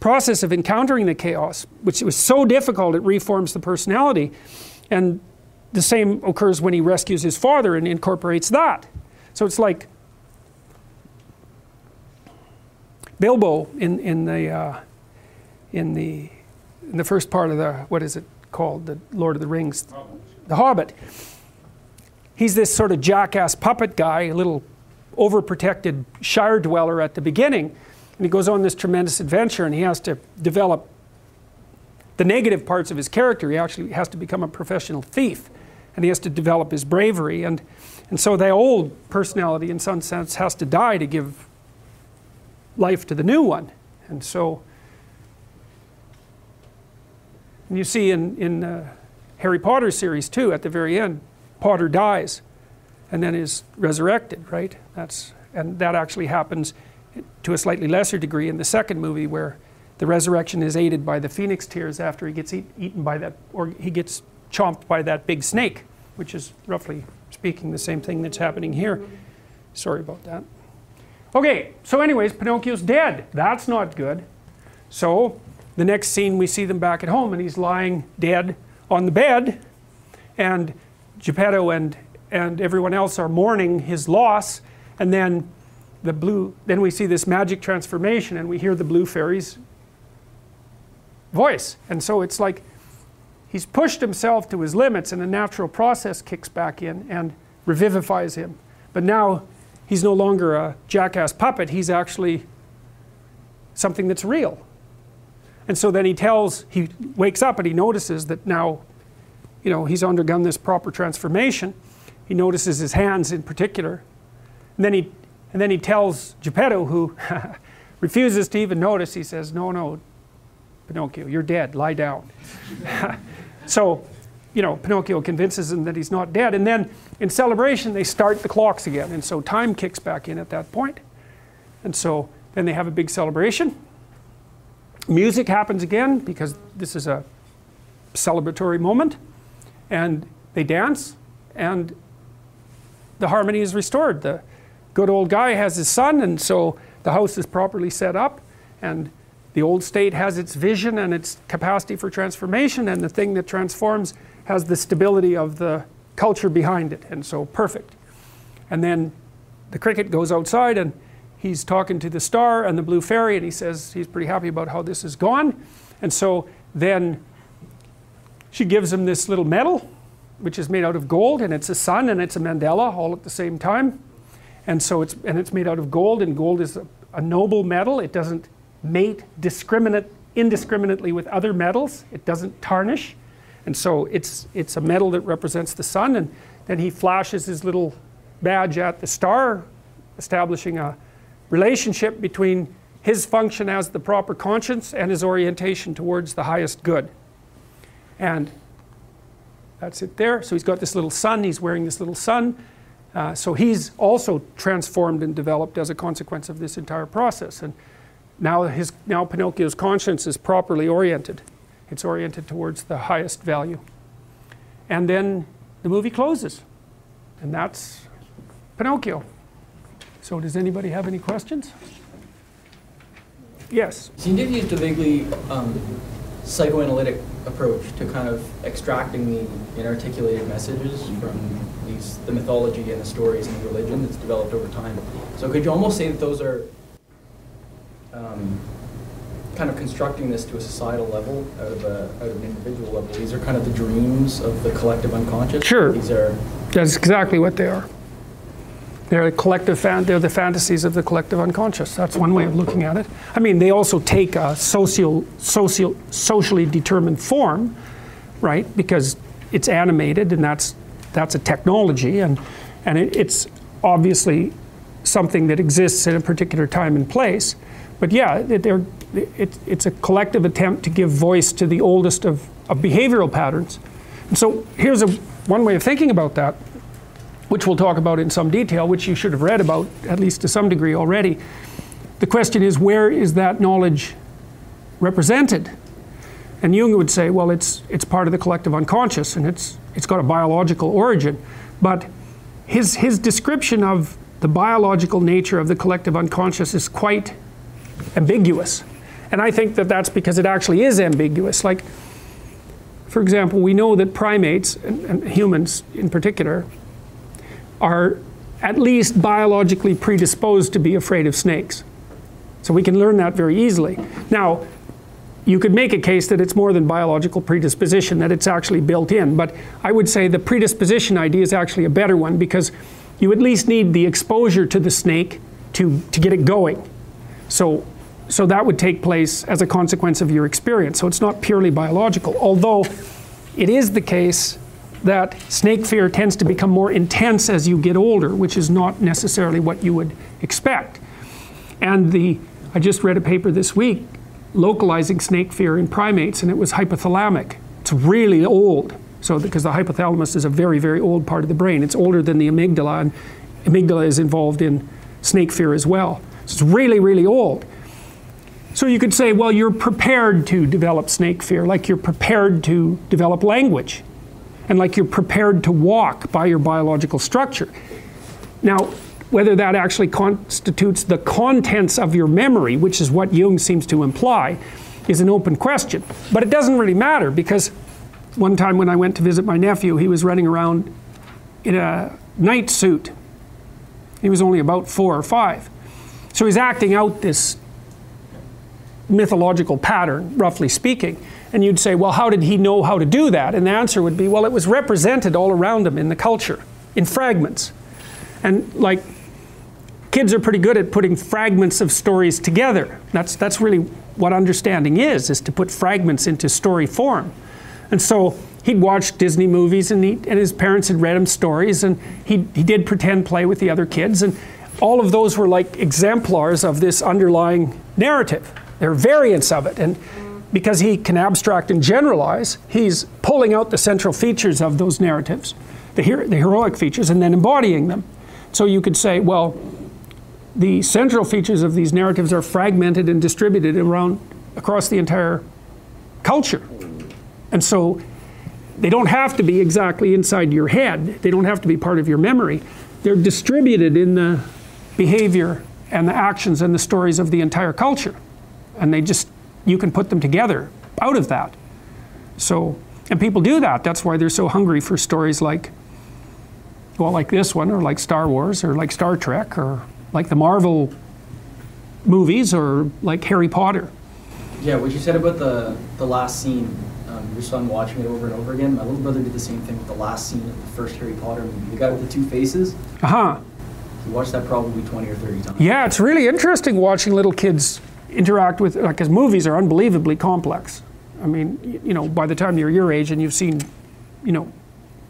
process of encountering the chaos, which was so difficult it reforms the personality. And the same occurs when he rescues his father and incorporates that. So it's like Bilbo in, in, the, uh, in, the, in the first part of the, what is it called, the Lord of the Rings. The Hobbit. He's this sort of jackass puppet guy, a little overprotected shire dweller at the beginning. And he goes on this tremendous adventure and he has to develop the negative parts of his character. He actually has to become a professional thief and he has to develop his bravery. And, and so the old personality, in some sense, has to die to give life to the new one. And so, and you see in, in uh, Harry Potter series too, at the very end, Potter dies and then is resurrected, right? That's, and that actually happens to a slightly lesser degree in the second movie where the resurrection is aided by the phoenix tears after he gets eat, eaten by that, or he gets chomped by that big snake, which is roughly speaking the same thing that's happening here. Sorry about that. Okay, so anyways, Pinocchio's dead. That's not good. So the next scene we see them back at home and he's lying dead on the bed and Geppetto and, and everyone else are mourning his loss and then the blue then we see this magic transformation and we hear the blue fairy's voice. And so it's like he's pushed himself to his limits and a natural process kicks back in and revivifies him. But now he's no longer a jackass puppet. He's actually something that's real and so then he tells he wakes up and he notices that now you know he's undergone this proper transformation he notices his hands in particular and then he and then he tells Geppetto, who *laughs* refuses to even notice, he says, No, no, Pinocchio, you're dead, lie down. *laughs* so, you know, Pinocchio convinces him that he's not dead. And then in celebration, they start the clocks again. And so time kicks back in at that point. And so then they have a big celebration. Music happens again because this is a celebratory moment. And they dance, and the harmony is restored. The, good old guy has his son, and so the house is properly set up, and the old state has its vision and its capacity for transformation, and the thing that transforms has the stability of the culture behind it, and so perfect. And then the cricket goes outside, and he's talking to the star and the blue fairy, and he says he's pretty happy about how this has gone. And so then she gives him this little medal, which is made out of gold, and it's a sun and it's a mandala all at the same time. And so it's and it's made out of gold and gold is a, a noble metal. It doesn't mate discriminate indiscriminately with other metals. It doesn't tarnish. And so it's it's a metal that represents the sun. And then he flashes his little badge at the star establishing a relationship between his function as the proper conscience and his orientation towards the highest good and that's it there so he's got this little sun he's wearing this little sun uh, so he's also transformed and developed as a consequence of this entire process. And now, his, now Pinocchio's conscience is properly oriented. It's oriented towards the highest value. And then the movie closes. And that's Pinocchio. So does anybody have any questions? Yes. Seemed to have used a vaguely um, psychoanalytic approach to kind of extracting the inarticulated messages from these the mythology and the stories and the religion that's developed over time. So could you almost say that those are um, kind of constructing this to a societal level out of, a, out of an individual level? These are kind of the dreams of the collective unconscious. Sure. These are. That's exactly what they are. They're the collective fan, they're the fantasies of the collective unconscious. That's one way of looking at it. I mean, they also take a social, social, socially determined form, right? Because it's animated, and that's that's a technology, and and it, it's obviously something that exists in a particular time and place. But yeah, they're, it, it's a collective attempt to give voice to the oldest of, of behavioral patterns. And so here's a, one way of thinking about that which we'll talk about in some detail, which you should have read about at least to some degree already. The question is, where is that knowledge represented? And Jung would say, well, it's, it's part of the collective unconscious and it's, it's got a biological origin. But his, his description of the biological nature of the collective unconscious is quite ambiguous. And I think that that's because it actually is ambiguous. Like, for example, we know that primates, and, and humans in particular, are at least biologically predisposed to be afraid of snakes. So we can learn that very easily. Now, you could make a case that it's more than biological predisposition, that it's actually built in. But I would say the predisposition idea is actually a better one because you at least need the exposure to the snake to, to get it going. So, so that would take place as a consequence of your experience. So it's not purely biological, although it is the case that snake fear tends to become more intense as you get older, which is not necessarily what you would expect. And the, I just read a paper this week localizing snake fear in primates, and it was hypothalamic. It's really old. So, because the hypothalamus is a very, very old part of the brain, it's older than the amygdala, and amygdala is involved in snake fear as well. So, it's really, really old. So, you could say, well, you're prepared to develop snake fear, like you're prepared to develop language and like you're prepared to walk by your biological structure. Now, whether that actually constitutes the contents of your memory, which is what Jung seems to imply, is an open question. But it doesn't really matter because one time when I went to visit my nephew, he was running around in a knight suit. He was only about four or five. So he's acting out this mythological pattern, roughly speaking. And you'd say, well, how did he know how to do that? And the answer would be, well, it was represented all around him in the culture, in fragments. And like, kids are pretty good at putting fragments of stories together. That's, that's really what understanding is, is to put fragments into story form. And so he'd watched Disney movies and, he, and his parents had read him stories and he, he did pretend play with the other kids. And all of those were like exemplars of this underlying narrative. They're variants of it. And because he can abstract and generalize, he's pulling out the central features of those narratives, the, the heroic features, and then embodying them. So you could say, well, the central features of these narratives are fragmented and distributed around across the entire culture. And so they don't have to be exactly inside your head. They don't have to be part of your memory. They're distributed in the behavior and the actions and the stories of the entire culture. And they just you can put them together out of that. So, and people do that. That's why they're so hungry for stories like, well, like this one, or like Star Wars, or like Star Trek, or like the Marvel movies, or like Harry Potter. Yeah, what you said about the, the last scene, um, your son watching it over and over again. My little brother did the same thing with the last scene of the first Harry Potter movie. The guy with the two faces. Uh huh. He watched that probably 20 or 30 times. Yeah, it's really interesting watching little kids interact with, because movies are unbelievably complex. I mean, you know, by the time you're your age and you've seen, you know,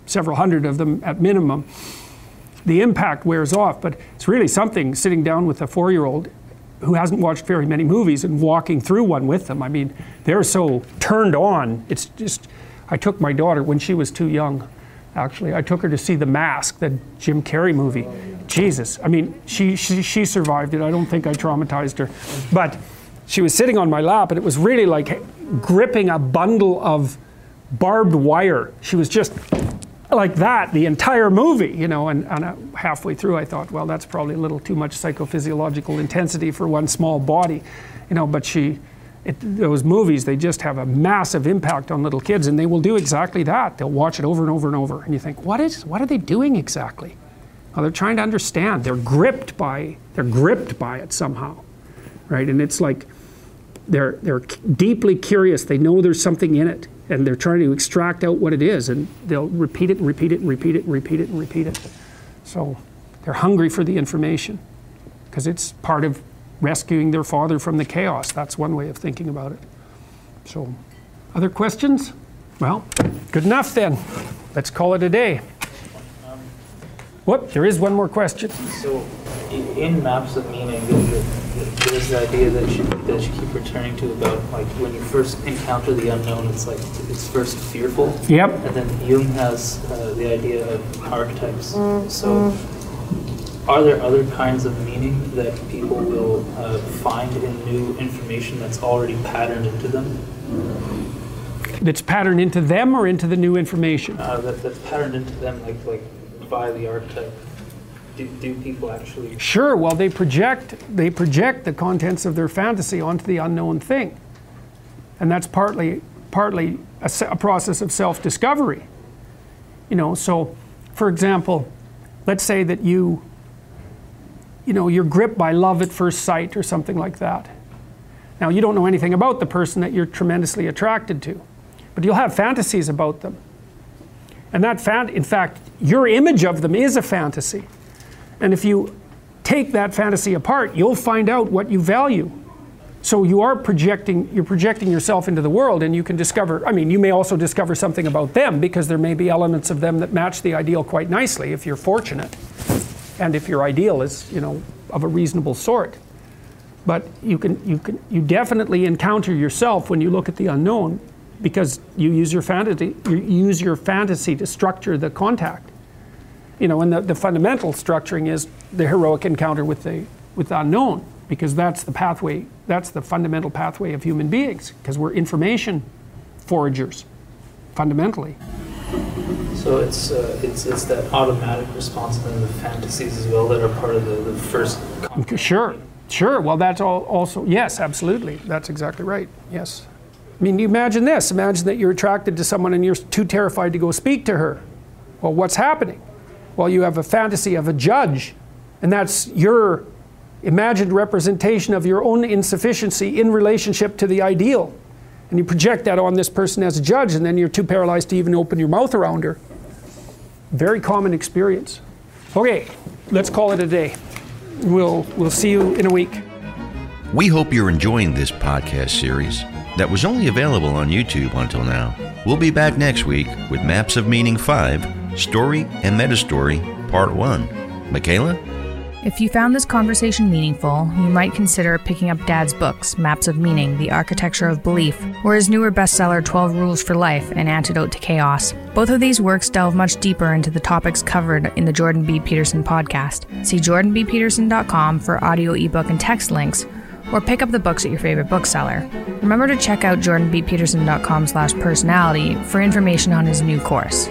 several hundred of them at minimum, the impact wears off. But it's really something sitting down with a four year old who hasn't watched very many movies and walking through one with them. I mean, they're so turned on. It's just, I took my daughter when she was too young, actually. I took her to see The Mask, the Jim Carrey movie. Jesus, I mean, she, she, she survived it. I don't think I traumatized her. But she was sitting on my lap, and it was really like gripping a bundle of barbed wire. She was just like that the entire movie, you know. And, and uh, halfway through, I thought, well, that's probably a little too much psychophysiological intensity for one small body, you know. But she, it, those movies, they just have a massive impact on little kids, and they will do exactly that. They'll watch it over and over and over, and you think, what is, what are they doing exactly? Well, they're trying to understand. They're gripped by, they're gripped by it somehow, right? And it's like they're they're deeply curious. They know there's something in it, and they're trying to extract out what it is, and they'll repeat it and repeat it and repeat it and repeat it and repeat it. So they're hungry for the information because it's part of rescuing their father from the chaos. That's one way of thinking about it. So, other questions? Well, good enough then. Let's call it a day. What? There is one more question. So, in maps of meaning, there's the idea that you, that you keep returning to about like when you first encounter the unknown, it's like it's first fearful. Yep. And then Jung has uh, the idea of archetypes. So, are there other kinds of meaning that people will uh, find in new information that's already patterned into them? That's patterned into them or into the new information? Uh, that, that's patterned into them, like like by the archetype. Do, people actually? Sure. Well, they project they project the contents of their fantasy onto the unknown thing, and that's partly partly a, a process of self-discovery. You know, so for example, let's say that you you know you're gripped by love at first sight or something like that. Now you don't know anything about the person that you're tremendously attracted to, but you'll have fantasies about them. And that fan, in fact, your image of them is a fantasy. And if you take that fantasy apart, you'll find out what you value. So you are projecting, you're projecting yourself into the world, and you can discover. I mean, you may also discover something about them because there may be elements of them that match the ideal quite nicely if you're fortunate, and if your ideal is, you know, of a reasonable sort. But you can, you can, you definitely encounter yourself when you look at the unknown, because you use your fantasy, you use your fantasy to structure the contact you know, and the, the fundamental structuring is the heroic encounter with the with the unknown, because that's the pathway, that's the fundamental pathway of human beings, because we're information foragers, fundamentally. So it's uh, it's it's that automatic response and the fantasies as well that are part of the, the first. Sure, sure. Well, that's all also yes, absolutely. That's exactly right. Yes. I mean, you imagine this. Imagine that you're attracted to someone and you're too terrified to go speak to her. Well, what's happening? Well, you have a fantasy of a judge, and that's your imagined representation of your own insufficiency in relationship to the ideal. And you project that on this person as a judge, and then you're too paralyzed to even open your mouth around her. Very common experience. Okay, let's call it a day. We'll, we'll see you in a week. We hope you're enjoying this podcast series that was only available on YouTube until now. We'll be back next week with Maps of Meaning 5, Story and Metastory, Part 1. Mikhaila? If you found this conversation meaningful, you might consider picking up Dad's books, Maps of Meaning, The Architecture of Belief, or his newer bestseller, 12 Rules for Life, An Antidote to Chaos. Both of these works delve much deeper into the topics covered in the Jordan B. Peterson podcast. See jordanbpeterson.com for audio, ebook, and text links, or pick up the books at your favorite bookseller. Remember to check out jordanbpeterson.com slash personality for information on his new course.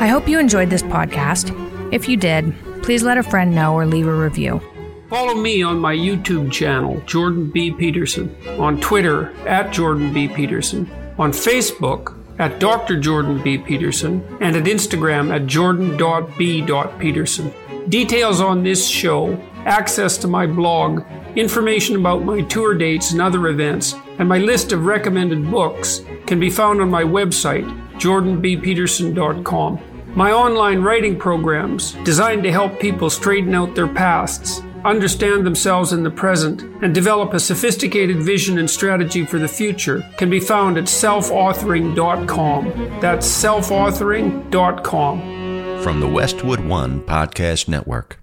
I hope you enjoyed this podcast. If you did, please let a friend know or leave a review. Follow me on my YouTube channel, Jordan B. Peterson, on Twitter at Jordan B. Peterson, on Facebook at Dr. Jordan B. Peterson, and at Instagram at jordan.b.peterson. Details on this show, access to my blog, information about my tour dates and other events, and my list of recommended books can be found on my website, jordanbpeterson.com. My online writing programs, designed to help people straighten out their pasts, understand themselves in the present, and develop a sophisticated vision and strategy for the future, can be found at selfauthoring.com. That's selfauthoring.com. From the Westwood One Podcast Network.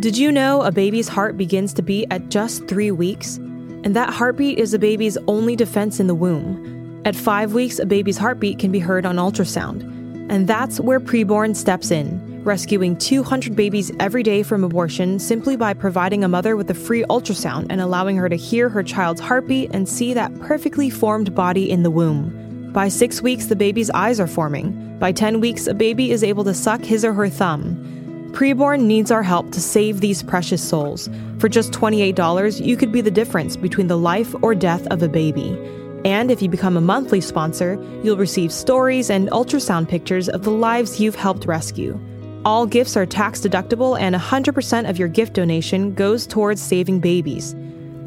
Did you know a baby's heart begins to beat at just three weeks? And that heartbeat is a baby's only defense in the womb. At five weeks, a baby's heartbeat can be heard on ultrasound. And that's where preborn steps in, rescuing 200 babies every day from abortion simply by providing a mother with a free ultrasound and allowing her to hear her child's heartbeat and see that perfectly formed body in the womb. By six weeks, the baby's eyes are forming. By 10 weeks, a baby is able to suck his or her thumb. Preborn needs our help to save these precious souls. For just $28, you could be the difference between the life or death of a baby. And if you become a monthly sponsor, you'll receive stories and ultrasound pictures of the lives you've helped rescue. All gifts are tax deductible, and 100% of your gift donation goes towards saving babies.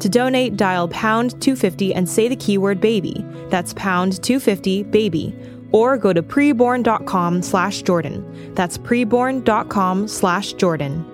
To donate, dial pound 250 and say the keyword baby. That's pound 250 baby or go to preborn.com slash Jordan. That's preborn.com slash Jordan.